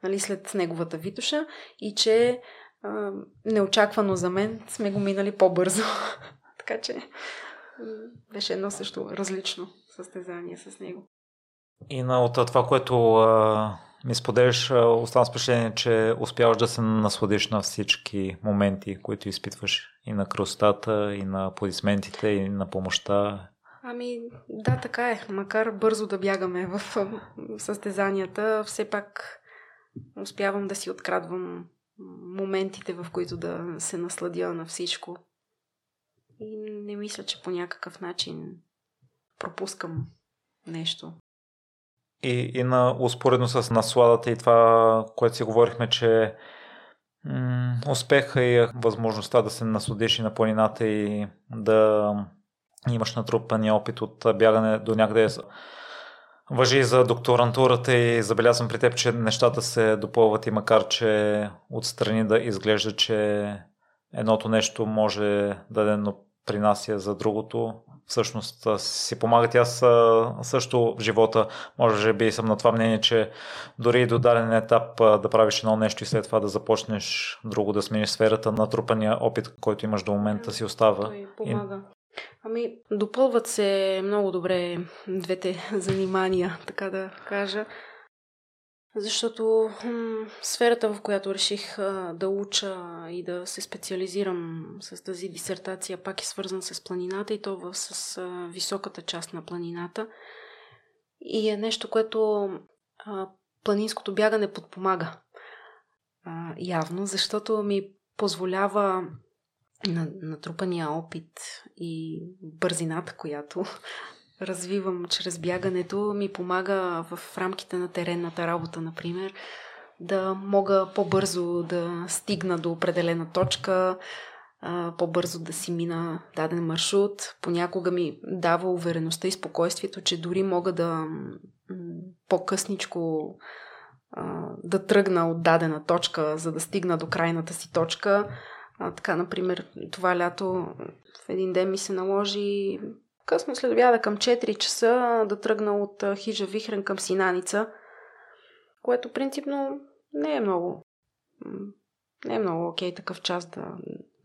нали, след неговата витуша и че а, неочаквано за мен сме го минали по-бързо. така че беше едно също различно състезание с него. И на от това, което а, ми споделяш, оставам впечатление, че успяваш да се насладиш на всички моменти, които изпитваш и на красотата, и на аплодисментите, и на помощта. Ами, да, така е. Макар бързо да бягаме в състезанията, все пак успявам да си открадвам моментите, в които да се насладя на всичко. И не мисля, че по някакъв начин пропускам нещо. И, и на успоредно с насладата и това, което си говорихме, че м- успеха и възможността да се насладиш и на планината и да имаш натрупания опит от бягане до някъде. Въжи за докторантурата и забелязвам при теб, че нещата се допълват и макар, че отстрани да изглежда, че едното нещо може да принася за другото, всъщност си помагат. Аз също в живота, може би съм на това мнение, че дори и до даден етап да правиш едно нещо и след това да започнеш друго, да смениш сферата, натрупания опит, който имаш до момента си остава. Той помага. Ами, допълват се много добре двете занимания, така да кажа. Защото м- сферата, в която реших а, да уча и да се специализирам с тази дисертация, пак е свързан с планината и то в, с а, високата част на планината. И е нещо, което а, планинското бягане подпомага. А, явно, защото ми позволява на натрупания опит и бързината, която развивам чрез бягането, ми помага в рамките на теренната работа, например, да мога по-бързо да стигна до определена точка, по-бързо да си мина даден маршрут. Понякога ми дава увереността и спокойствието, че дори мога да по-късничко да тръгна от дадена точка, за да стигна до крайната си точка. А, така, например, това лято в един ден ми се наложи късно след обяда към 4 часа да тръгна от хижа Вихрен към Синаница, което принципно не е много не е много окей такъв час да,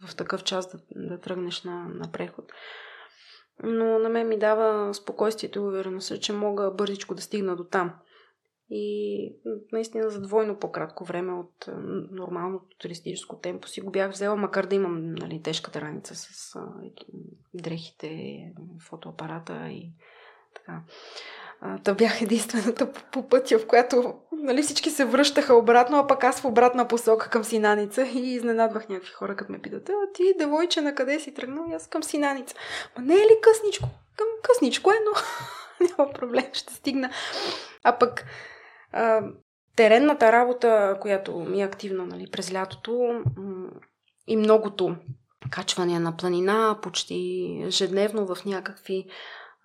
в такъв час да, да тръгнеш на, на преход. Но на мен ми дава спокойствието и увереността, че мога бързичко да стигна до там и наистина за двойно по-кратко време от нормалното туристическо темпо си го бях взела, макар да имам нали, тежката раница с а, дрехите, фотоапарата и така. А, та бях единствената по, по пътя, в която нали, всички се връщаха обратно, а пък аз в обратна посока към Синаница и изненадвах някакви хора, като ме питат, а ти, девойче, на къде си тръгнал? И аз към Синаница. Ма не е ли късничко? Към късничко е, но няма проблем, ще стигна. А пък теренната работа, която ми е активна нали, през лятото и многото качване на планина, почти ежедневно в някакви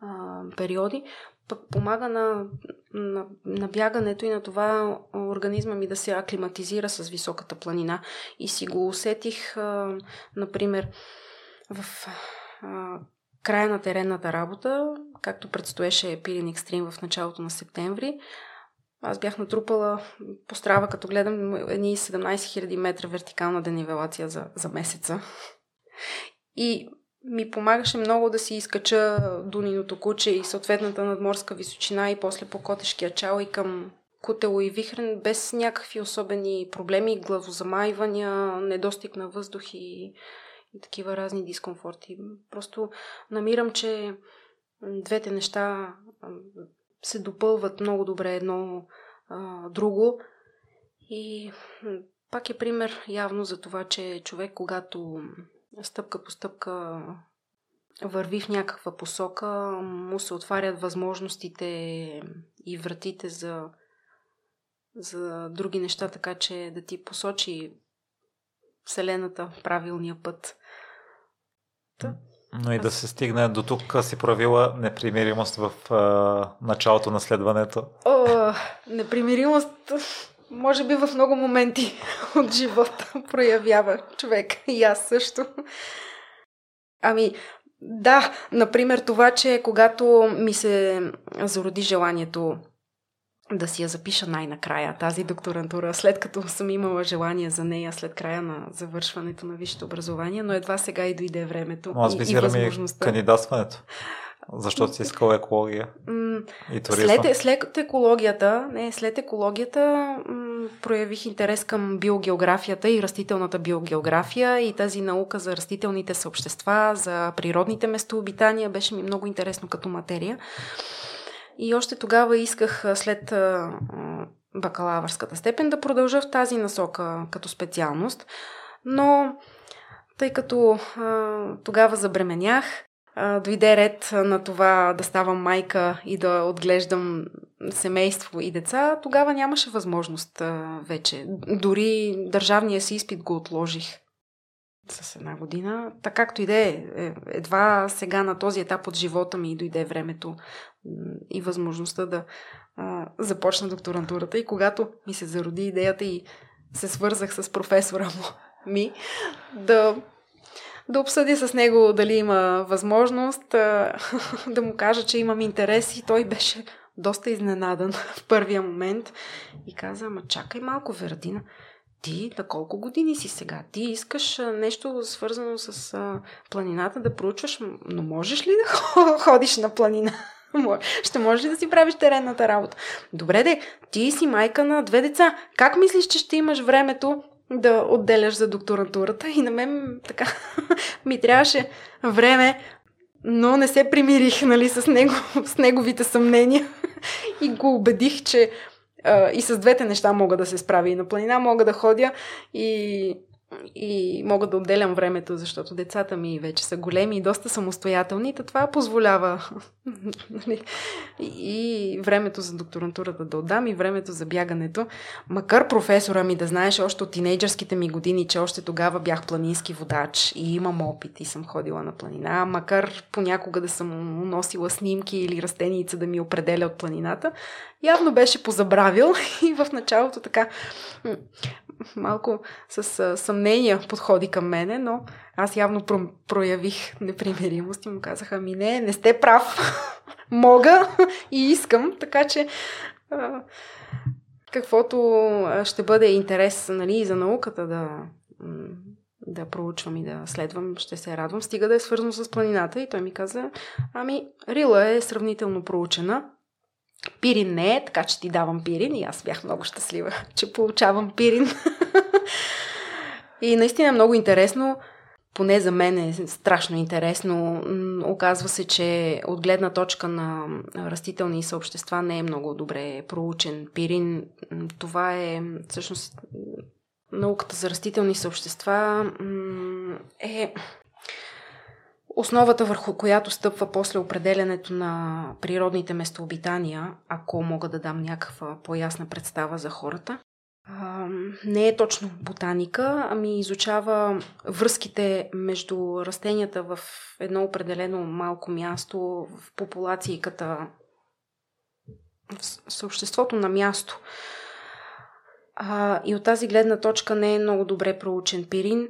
а, периоди, пък помага на, на, на бягането и на това организма ми да се аклиматизира с високата планина. И си го усетих, а, например, в а, края на теренната работа, както предстоеше Пирин Екстрим в началото на септември, аз бях натрупала по страва, като гледам едни 17 000 метра вертикална денивелация за, за месеца. И ми помагаше много да си изкача Дуниното куче и съответната надморска височина и после по Котешкия чал и към Кутело и Вихрен без някакви особени проблеми, главозамайвания, недостиг на въздух и, и такива разни дискомфорти. Просто намирам, че двете неща се допълват много добре едно а, друго. И пак е пример явно за това, че човек, когато стъпка по стъпка върви в някаква посока, му се отварят възможностите и вратите за, за други неща, така че да ти посочи Вселената правилния път. Та. Но и да се стигне до тук си проявила непримиримост в а, началото на следването. О, непримиримост може би в много моменти от живота проявява човек. И аз също. Ами, да, например това, че когато ми се зароди желанието да си я запиша най-накрая тази докторантура, след като съм имала желание за нея след края на завършването на висшето образование, но едва сега и дойде времето. Но аз визирам и, възможността. кандидатстването. Защото си искала екология и туризма. След, след екологията, не, след екологията м- проявих интерес към биогеографията и растителната биогеография и тази наука за растителните съобщества, за природните местообитания беше ми много интересно като материя. И още тогава исках след бакалавърската степен да продължа в тази насока като специалност. Но тъй като тогава забременях, а, дойде ред на това да ставам майка и да отглеждам семейство и деца, тогава нямаше възможност вече. Дори държавния си изпит го отложих. С една година. Така както и да е, едва сега на този етап от живота ми дойде времето и възможността да а, започна докторантурата. И когато ми се зароди идеята и се свързах с професора му, ми да, да обсъдя с него дали има възможност, а, да му кажа, че имам интерес и той беше доста изненадан в първия момент и каза, ама чакай малко, Вердина, ти на колко години си сега? Ти искаш нещо свързано с а, планината да проучваш, но можеш ли да ходиш на планина? Ще можеш ли да си правиш теренната работа? Добре де, ти си майка на две деца. Как мислиш, че ще имаш времето да отделяш за докторантурата? И на мен така ми трябваше време, но не се примирих нали, с, него, с неговите съмнения и го убедих, че и с двете неща мога да се справя. И на планина мога да ходя и и мога да отделям времето, защото децата ми вече са големи и доста самостоятелни, и това позволява нали, и времето за докторантурата да отдам, и времето за бягането. Макар професора ми да знаеш още от тинейджърските ми години, че още тогава бях планински водач и имам опит и съм ходила на планина, макар понякога да съм носила снимки или растеница да ми определя от планината, явно беше позабравил и в началото така малко с съмнения подходи към мене, но аз явно про- проявих непримиримост и му казаха, ми не, не сте прав, мога и искам, така че а, каквото ще бъде интерес нали, и за науката да, да проучвам и да следвам, ще се радвам, стига да е свързано с планината и той ми каза, ами Рила е сравнително проучена, Пирин не е, така че ти давам пирин и аз бях много щастлива, че получавам пирин. и наистина е много интересно, поне за мен е страшно интересно. Оказва се, че от гледна точка на растителни съобщества не е много добре проучен пирин. Това е всъщност науката за растителни съобщества е Основата върху която стъпва после определенето на природните местообитания, ако мога да дам някаква по-ясна представа за хората, не е точно ботаника, ами изучава връзките между растенията в едно определено малко място, в популацията, в съобществото на място. и от тази гледна точка не е много добре проучен пирин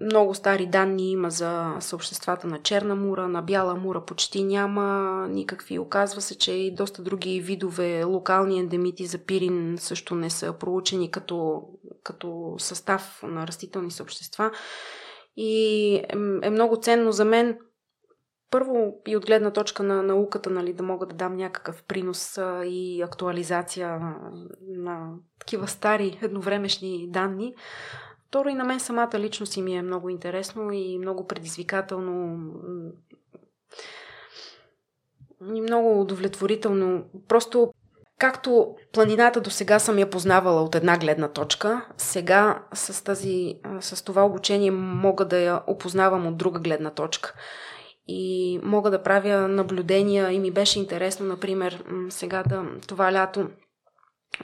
много стари данни има за съобществата на Черна мура, на Бяла мура почти няма никакви. Оказва се, че и доста други видове локални ендемити за пирин също не са проучени като, като състав на растителни съобщества. И е много ценно за мен първо и от гледна точка на науката, нали, да мога да дам някакъв принос и актуализация на такива стари едновремешни данни. Второ и на мен самата лично си ми е много интересно и много предизвикателно и много удовлетворително. Просто както планината до сега съм я познавала от една гледна точка, сега с, тази, с това обучение мога да я опознавам от друга гледна точка. И мога да правя наблюдения и ми беше интересно, например, сега да, това лято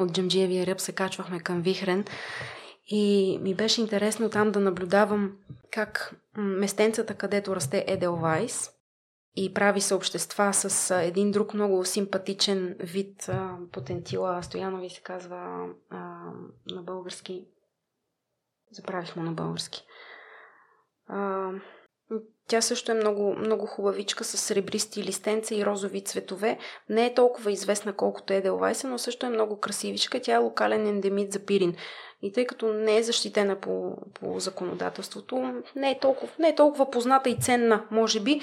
от Джамджиевия ръб се качвахме към Вихрен и ми беше интересно там да наблюдавам как местенцата, където расте Еделвайс и прави съобщества с един друг много симпатичен вид потентила, Стоянови се казва а, на български. Забравих му на български. А, тя също е много, много хубавичка с сребристи листенца и розови цветове. Не е толкова известна колкото Еделвайса, но също е много красивичка. Тя е локален ендемит за пирин. И тъй като не е защитена по, по законодателството, не е, толкова, не е толкова позната и ценна, може би,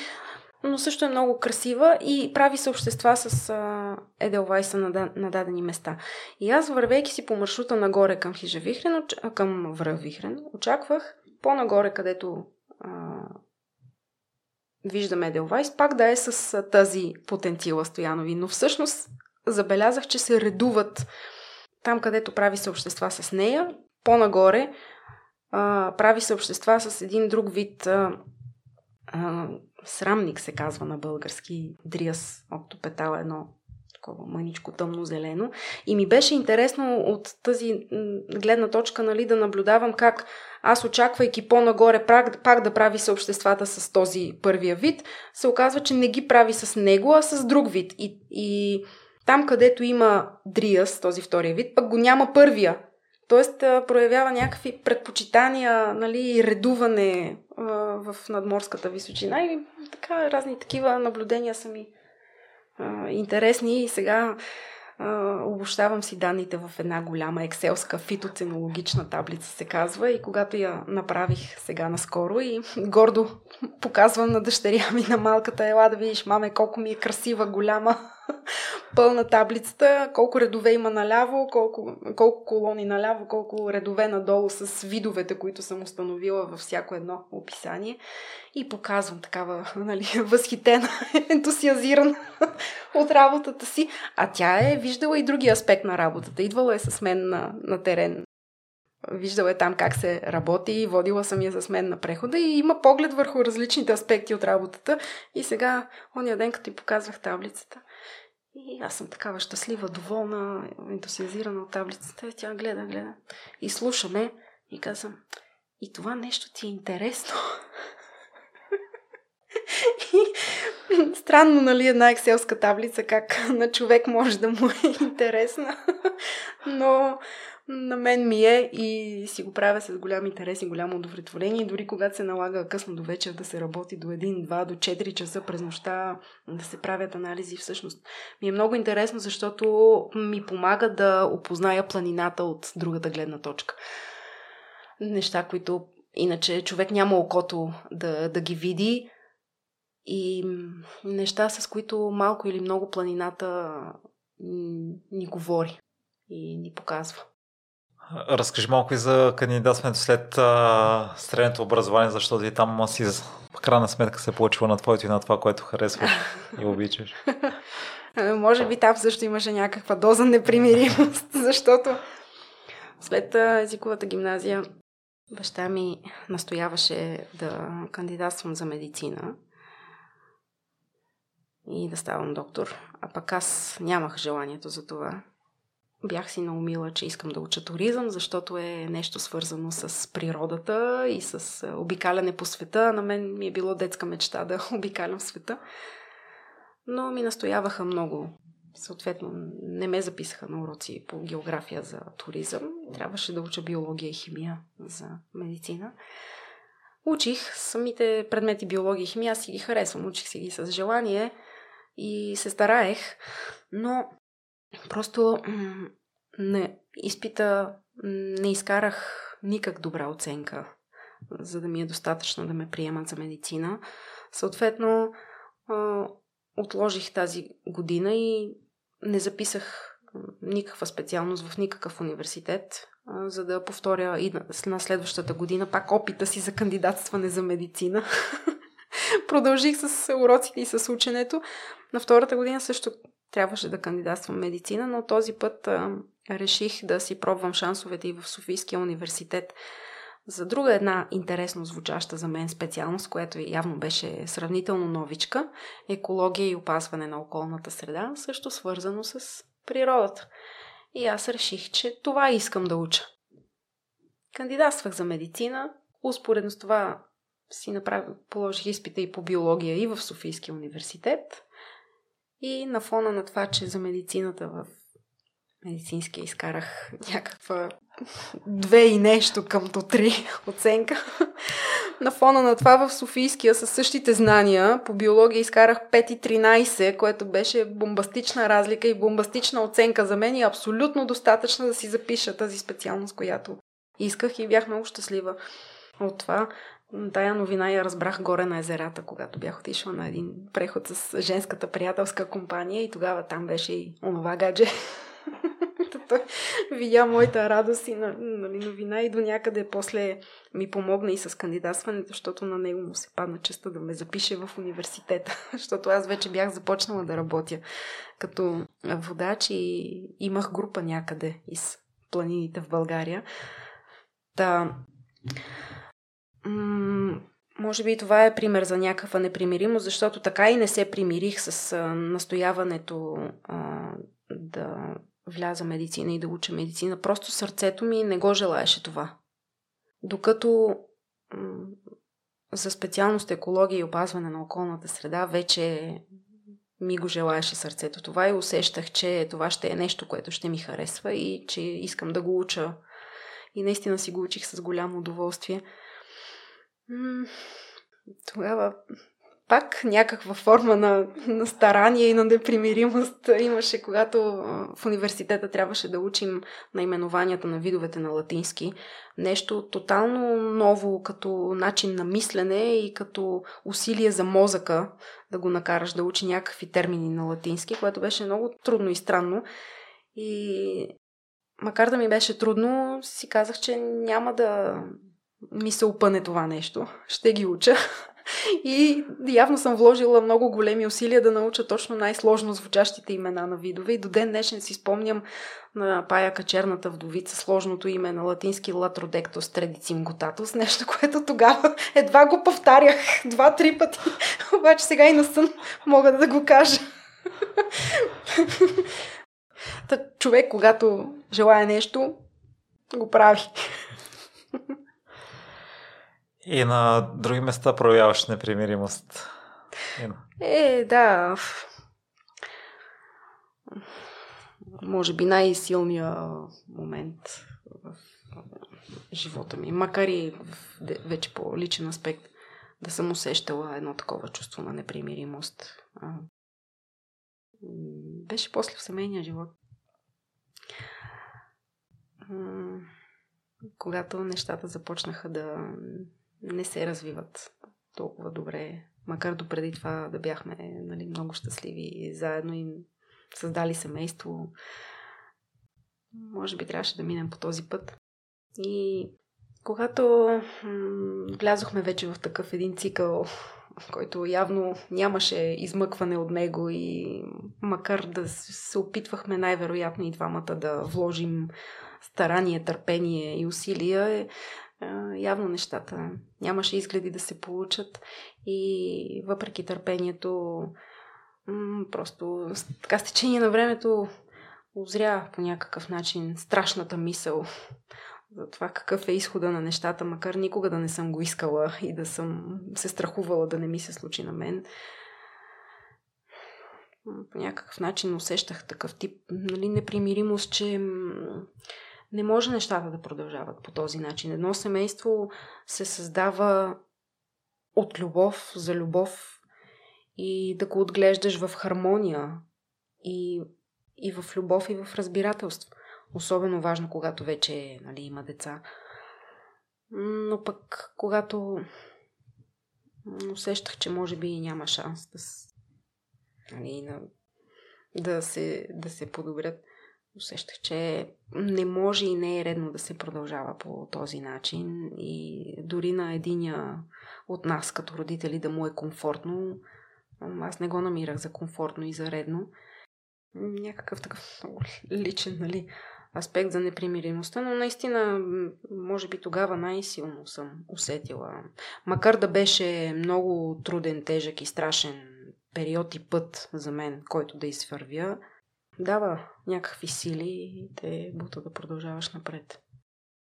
но също е много красива и прави съобщества с а, Еделвайса на, на дадени места. И аз, вървейки си по маршрута нагоре към Хижавихрен, към Връвихрен, очаквах по-нагоре, където а, виждаме Еделвайс, пак да е с а, тази потенцила Стоянови. Но всъщност забелязах, че се редуват там, където прави съобщества с нея, по-нагоре а, прави съобщества с един друг вид а, а, срамник, се казва на български, дриас, октопетал, едно такова мъничко тъмно-зелено. И ми беше интересно от тази гледна точка нали, да наблюдавам как аз очаквайки по-нагоре пак, пак да прави съобществата с този първия вид, се оказва, че не ги прави с него, а с друг вид. И, и там, където има Дриас, този втория вид, пък го няма първия. Тоест проявява някакви предпочитания нали, редуване а, в надморската височина и така разни такива наблюдения са ми а, интересни и сега обощавам си данните в една голяма екселска фитоценологична таблица, се казва. И когато я направих сега наскоро и гордо показвам на дъщеря ми на малката, ела да видиш, маме, колко ми е красива, голяма, пълна таблицата, колко редове има наляво, колко, колко колони наляво, колко редове надолу с видовете, които съм установила във всяко едно описание. И показвам такава, нали, възхитена, ентусиазирана от работата си. А тя е виждала и други аспект на работата. Идвала е с мен на, на терен. Виждала е там как се работи, водила съм я с мен на прехода и има поглед върху различните аспекти от работата. И сега, ония ден, като ти показвах таблицата, и аз съм такава щастлива, доволна, ентусиазирана от таблицата. И тя гледа, гледа. И слушаме и казвам, и това нещо ти е интересно. Странно, нали, една екселска таблица, как на човек може да му е интересна. Но на мен ми е и си го правя с голям интерес и голямо удовлетворение. Дори когато се налага късно до вечер да се работи до 1, 2, до 4 часа през нощта, да се правят анализи, всъщност ми е много интересно, защото ми помага да опозная планината от другата гледна точка. Неща, които иначе човек няма окото да, да ги види и неща, с които малко или много планината ни говори и ни показва. Разкажи малко и за кандидатстването след а, средното образование, защото и там си в крайна сметка се е получила на твоето и на това, което харесваш и обичаш. Може би там също имаше някаква доза непримиримост, защото след езиковата гимназия баща ми настояваше да кандидатствам за медицина и да ставам доктор. А пък аз нямах желанието за това. Бях си наумила, че искам да уча туризъм, защото е нещо свързано с природата и с обикаляне по света. На мен ми е било детска мечта да обикалям света. Но ми настояваха много. Съответно, не ме записаха на уроци по география за туризъм. Трябваше да уча биология и химия за медицина. Учих самите предмети биология и химия, аз си ги харесвам, учих си ги с желание и се стараех, но просто не, изпита не изкарах никак добра оценка, за да ми е достатъчно да ме приемат за медицина. Съответно, отложих тази година и не записах никаква специалност в никакъв университет, за да повторя и на следващата година пак опита си за кандидатстване за медицина. Продължих с уроците и с ученето. На втората година също трябваше да кандидатствам медицина, но този път а, реших да си пробвам шансовете и в Софийския университет за друга една интересно звучаща за мен специалност, която явно беше сравнително новичка екология и опазване на околната среда, също свързано с природата. И аз реших, че това искам да уча. Кандидатствах за медицина, успоредно с това си направих, положих изпита и по биология и в Софийския университет. И на фона на това, че за медицината в медицинския изкарах някаква две и нещо къмто три оценка. на фона на това в Софийския със същите знания по биология изкарах 5 и 13, което беше бомбастична разлика и бомбастична оценка за мен и абсолютно достатъчна да си запиша тази специалност, която исках и бях много щастлива от това. Тая новина я разбрах горе на езерата, когато бях отишла на един преход с женската приятелска компания и тогава там беше и онова гадже. Той видя моята радост и нали, новина и до някъде после ми помогна и с кандидатстването, защото на него му се падна честа да ме запише в университета, защото аз вече бях започнала да работя като водач и имах група някъде из планините в България. Та, М- може би това е пример за някаква непримиримост, защото така и не се примирих с а, настояването а, да вляза медицина и да уча медицина. Просто сърцето ми не го желаеше това. докато за специалност екология и опазване на околната среда вече ми го желаеше сърцето това и усещах, че това ще е нещо, което ще ми харесва и че искам да го уча. И наистина си го учих с голямо удоволствие. Тогава пак някаква форма на, на старание и на непримиримост имаше, когато в университета трябваше да учим наименованията на видовете на латински. Нещо тотално ново като начин на мислене и като усилие за мозъка да го накараш да учи някакви термини на латински, което беше много трудно и странно. И макар да ми беше трудно, си казах, че няма да ми се опъне това нещо. Ще ги уча. И явно съм вложила много големи усилия да науча точно най-сложно звучащите имена на видове. И до ден днешен си спомням на паяка черната вдовица сложното име на латински латродектос тредицим готатус. Нещо, което тогава едва го повтарях два-три пъти. Обаче сега и на сън мога да го кажа. Та, човек, когато желая нещо, го прави. И на други места проявяваш непримиримост. Е, да. Може би най-силният момент в живота ми, макар и вече по личен аспект, да съм усещала едно такова чувство на непримиримост. Беше после в семейния живот. Когато нещата започнаха да не се развиват толкова добре. Макар до преди това да бяхме нали, много щастливи заедно и създали семейство. Може би трябваше да минем по този път. И когато м- влязохме вече в такъв един цикъл, който явно нямаше измъкване от него и макар да се опитвахме най-вероятно и двамата да вложим старание, търпение и усилия, явно нещата нямаше изгледи да се получат и въпреки търпението просто така с течение на времето озря по някакъв начин страшната мисъл за това какъв е изхода на нещата, макар никога да не съм го искала и да съм се страхувала да не ми се случи на мен. По някакъв начин усещах такъв тип нали, непримиримост, че не може нещата да продължават по този начин. Едно семейство се създава от любов за любов и да го отглеждаш в хармония и, и в любов и в разбирателство. Особено важно, когато вече нали, има деца. Но пък, когато усещах, че може би няма шанс да, нали, да, се, да се подобрят, усещах, че не може и не е редно да се продължава по този начин и дори на единия от нас като родители да му е комфортно, аз не го намирах за комфортно и за редно. Някакъв такъв личен нали, аспект за непримиримостта, но наистина, може би тогава най-силно съм усетила. Макар да беше много труден, тежък и страшен период и път за мен, който да извървя, дава някакви сили и те бута да продължаваш напред.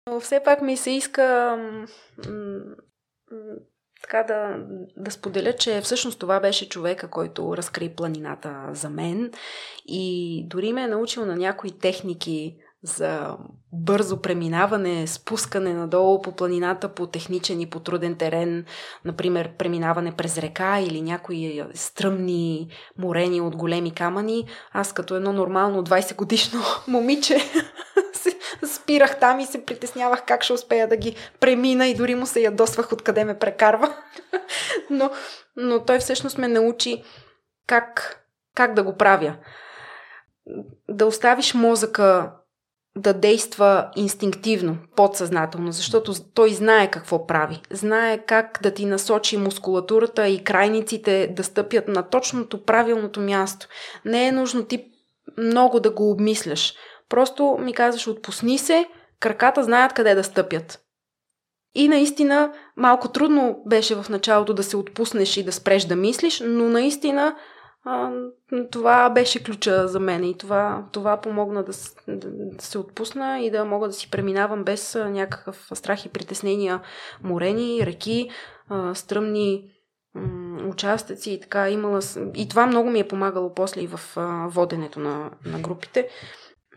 Но все пак ми се иска м- м- така да, да споделя, че всъщност това беше човека, който разкри планината за мен и дори ме е научил на някои техники за бързо преминаване, спускане надолу по планината по техничен и по труден терен, например преминаване през река или някои стръмни морени от големи камъни, аз като едно нормално 20 годишно момиче спирах там и се притеснявах как ще успея да ги премина и дори му се ядосвах откъде ме прекарва. но, но той всъщност ме научи как, как да го правя. Да оставиш мозъка да действа инстинктивно, подсъзнателно, защото той знае какво прави. Знае как да ти насочи мускулатурата и крайниците да стъпят на точното правилното място. Не е нужно ти много да го обмисляш. Просто ми казваш, отпусни се, краката знаят къде да стъпят. И наистина малко трудно беше в началото да се отпуснеш и да спреш да мислиш, но наистина а, това беше ключа за мен и това, това помогна да, да, се отпусна и да мога да си преминавам без някакъв страх и притеснения морени, реки, а, стръмни м- участъци и така имала. И това много ми е помагало после и в а, воденето на, на групите.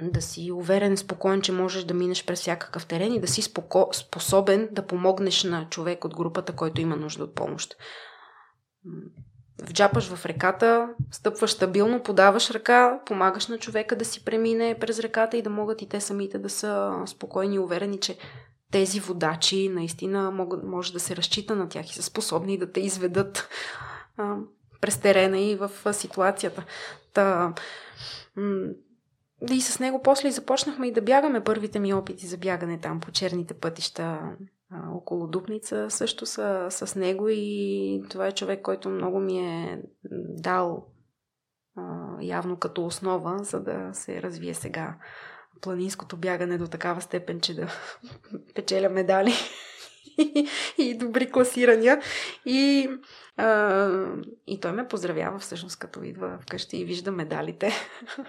Да си уверен, спокоен, че можеш да минеш през всякакъв терен и да си споко... способен да помогнеш на човек от групата, който има нужда от помощ вджапаш в реката, стъпваш стабилно, подаваш ръка, помагаш на човека да си премине през реката и да могат и те самите да са спокойни и уверени, че тези водачи наистина могат, може да се разчита на тях и са способни да те изведат а, през терена и в а, ситуацията. Та, м- и с него после започнахме и да бягаме първите ми опити за бягане там по черните пътища около Дупница също са с него и това е човек, който много ми е дал явно като основа, за да се развие сега планинското бягане до такава степен, че да печеля медали и добри класирания. И, а, и той ме поздравява всъщност, като идва вкъщи и вижда медалите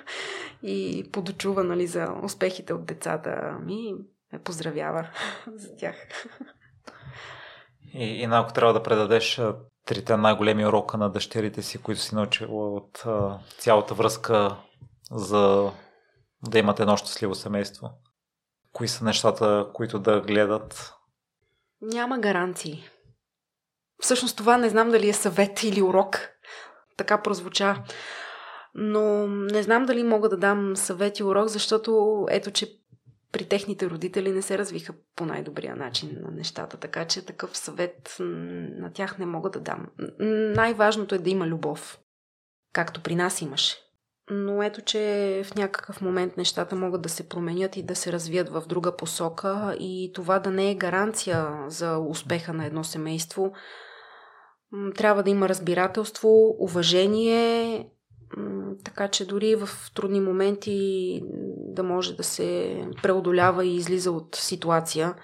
и подочува нали, за успехите от децата ми ме поздравява за тях. И, и ако трябва да предадеш трите най-големи урока на дъщерите си, които си научила от а, цялата връзка за да имате едно щастливо семейство? Кои са нещата, които да гледат? Няма гаранции. Всъщност това не знам дали е съвет или урок. Така прозвуча. Но не знам дали мога да дам съвет и урок, защото ето, че при техните родители не се развиха по най-добрия начин на нещата, така че такъв съвет на тях не мога да дам. Най-важното е да има любов, както при нас имаше. Но ето, че в някакъв момент нещата могат да се променят и да се развият в друга посока и това да не е гаранция за успеха на едно семейство. Трябва да има разбирателство, уважение, така че дори в трудни моменти да може да се преодолява и излиза от ситуация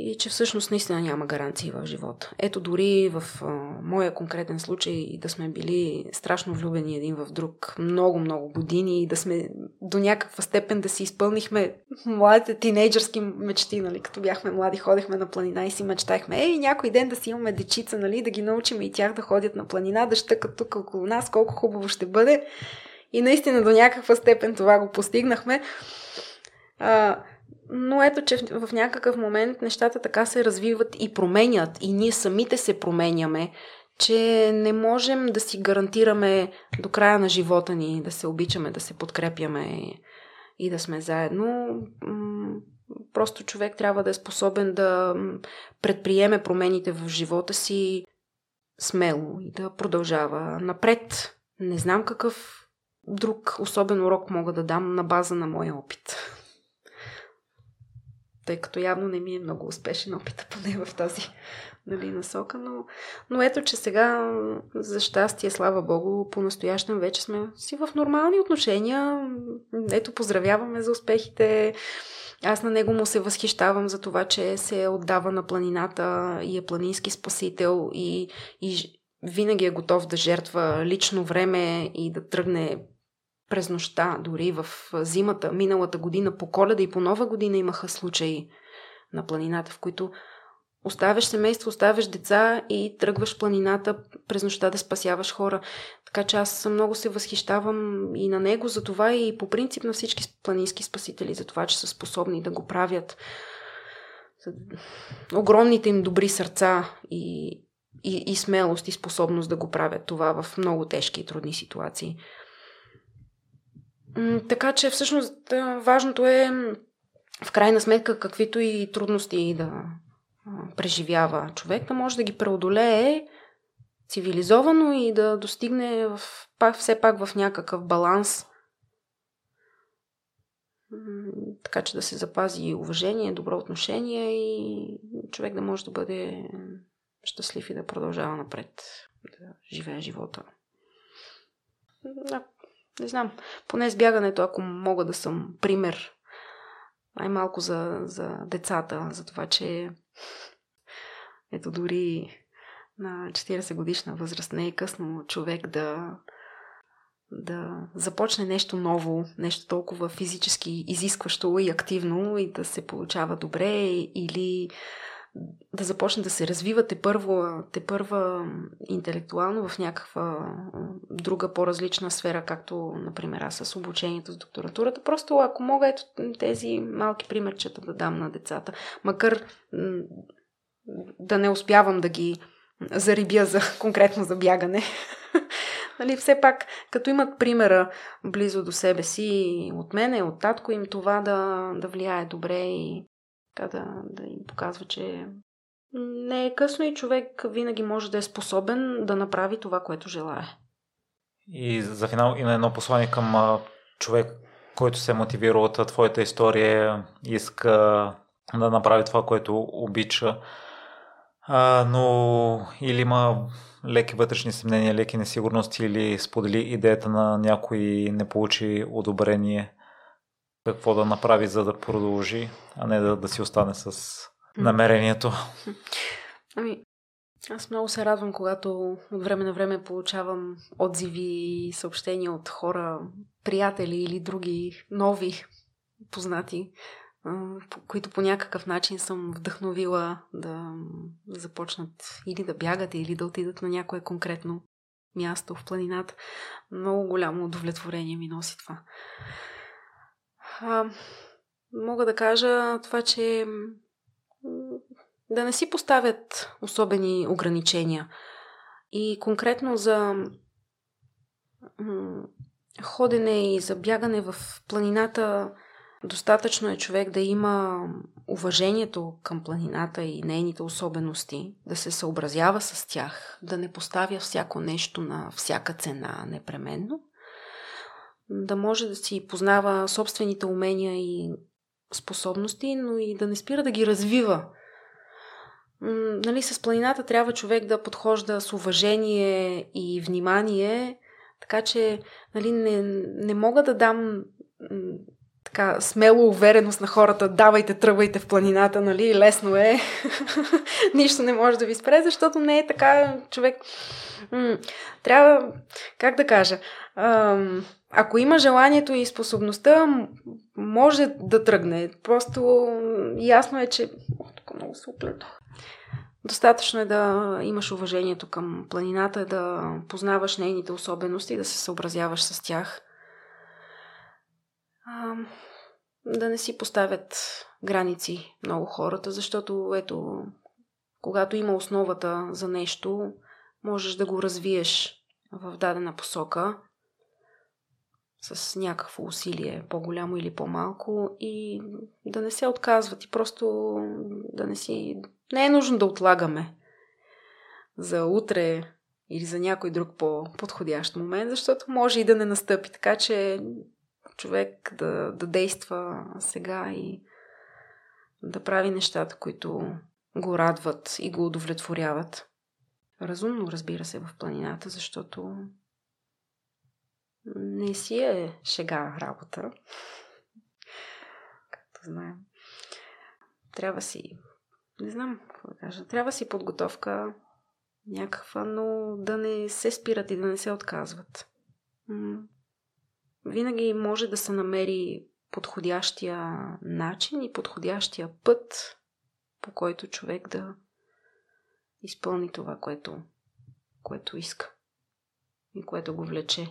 и че всъщност наистина няма гаранции в живота. Ето дори в а, моя конкретен случай да сме били страшно влюбени един в друг много-много години и да сме до някаква степен да си изпълнихме младите тинейджърски мечти, нали, като бяхме млади, ходихме на планина и си мечтахме, ей, някой ден да си имаме дечица, нали, да ги научим и тях да ходят на планина, да щъкат тук около нас, колко хубаво ще бъде. И наистина до някаква степен това го постигнахме. А, но ето, че в, в някакъв момент нещата така се развиват и променят, и ние самите се променяме, че не можем да си гарантираме до края на живота ни да се обичаме, да се подкрепяме и да сме заедно. Просто човек трябва да е способен да предприеме промените в живота си смело и да продължава напред. Не знам какъв друг особен урок мога да дам на база на моя опит тъй като явно не ми е много успешен опит, поне в тази нали, насока, но, но ето, че сега, за щастие, слава Богу, по-настоящем вече сме си в нормални отношения. Ето, поздравяваме за успехите. Аз на него му се възхищавам за това, че се отдава на планината и е планински спасител и, и винаги е готов да жертва лично време и да тръгне през нощта, дори в зимата, миналата година, по коледа и по нова година имаха случаи на планината, в които оставяш семейство, оставяш деца и тръгваш планината през нощта да спасяваш хора. Така че аз много се възхищавам и на него за това и по принцип на всички планински спасители за това, че са способни да го правят. Огромните им добри сърца и, и, и смелост и способност да го правят това в много тежки и трудни ситуации. Така че всъщност важното е в крайна сметка каквито и трудности да преживява човек, да може да ги преодолее цивилизовано и да достигне в, пак, все пак в някакъв баланс. Така че да се запази уважение, добро отношение и човек да може да бъде щастлив и да продължава напред, да живее живота не знам, поне с бягането, ако мога да съм пример, най-малко за, за децата, за това, че ето дори на 40 годишна възраст. Не е късно човек да, да започне нещо ново, нещо толкова физически изискващо и активно и да се получава добре или да започне да се развива те първо, те първа интелектуално в някаква друга по-различна сфера, както, например, аз с обучението с докторатурата. Просто ако мога ето тези малки примерчета да дам на децата, макар да не успявам да ги зарибя за, конкретно за бягане. нали, все пак, като имат примера близо до себе си, от мене, от татко им, това да, да влияе добре и така да, да им показва, че не е късно и човек винаги може да е способен да направи това, което желая. И за финал и на едно послание към човек, който се мотивира от твоята история, иска да направи това, което обича, а, но или има леки вътрешни съмнения, леки несигурности или сподели идеята на някой не получи одобрение какво да направи, за да продължи, а не да, да си остане с намерението. Ами, аз много се радвам, когато от време на време получавам отзиви и съобщения от хора, приятели или други нови познати, които по някакъв начин съм вдъхновила да започнат или да бягат, или да отидат на някое конкретно място в планината. Много голямо удовлетворение ми носи това. А, мога да кажа това, че да не си поставят особени ограничения. И конкретно за ходене и за бягане в планината, достатъчно е човек да има уважението към планината и нейните особености, да се съобразява с тях, да не поставя всяко нещо на всяка цена непременно, да може да си познава собствените умения и способности, но и да не спира да ги развива. Нали, с планината трябва човек да подхожда с уважение и внимание, така че нали, не, не мога да дам така смело увереност на хората, давайте, тръгвайте в планината, нали, лесно е, нищо не може да ви спре, защото не е така човек. Трябва, как да кажа, ако има желанието и способността, може да тръгне. Просто ясно е, че... О, тук много се оплетох. Достатъчно е да имаш уважението към планината, да познаваш нейните особености, да се съобразяваш с тях. Да не си поставят граници много хората, защото ето, когато има основата за нещо, можеш да го развиеш в дадена посока с някакво усилие, по-голямо или по-малко, и да не се отказват и просто да не си... Не е нужно да отлагаме за утре или за някой друг по-подходящ момент, защото може и да не настъпи. Така че човек да, да действа сега и да прави нещата, които го радват и го удовлетворяват. Разумно, разбира се, в планината, защото не си е шега работа. Както знаем. Трябва си, не знам какво да кажа, трябва си подготовка някаква, но да не се спират и да не се отказват. Винаги може да се намери подходящия начин и подходящия път, по който човек да изпълни това, което, което иска и което го влече.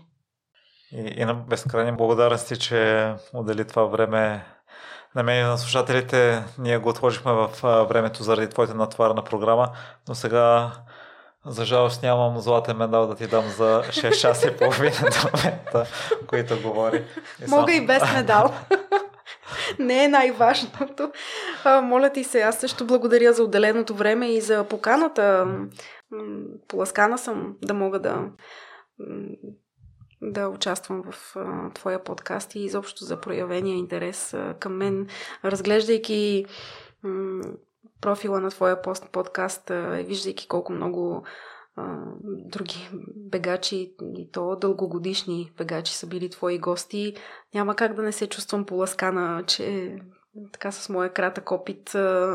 И, и на безкрайни благодарности, че отдели това време на мен и на слушателите. Ние го отложихме в времето заради твоята натварна програма, но сега за жалост нямам златен медал да ти дам за 6 часа и половина до момента, които говори. И Мога сам... и без медал. Не е най-важното. А, моля ти се, аз също благодаря за отделеното време и за поканата. Поласкана съм да мога да да участвам в а, твоя подкаст и изобщо за проявения интерес а, към мен, разглеждайки м- профила на твоя пост подкаст, а, виждайки колко много а, други бегачи, и то дългогодишни бегачи са били твои гости, няма как да не се чувствам поласкана, че така с моя кратък опит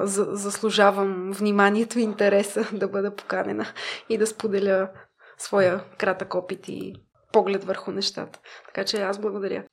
заслужавам вниманието и интереса да бъда поканена и да споделя своя кратък опит и поглед върху нещата. Така че аз благодаря.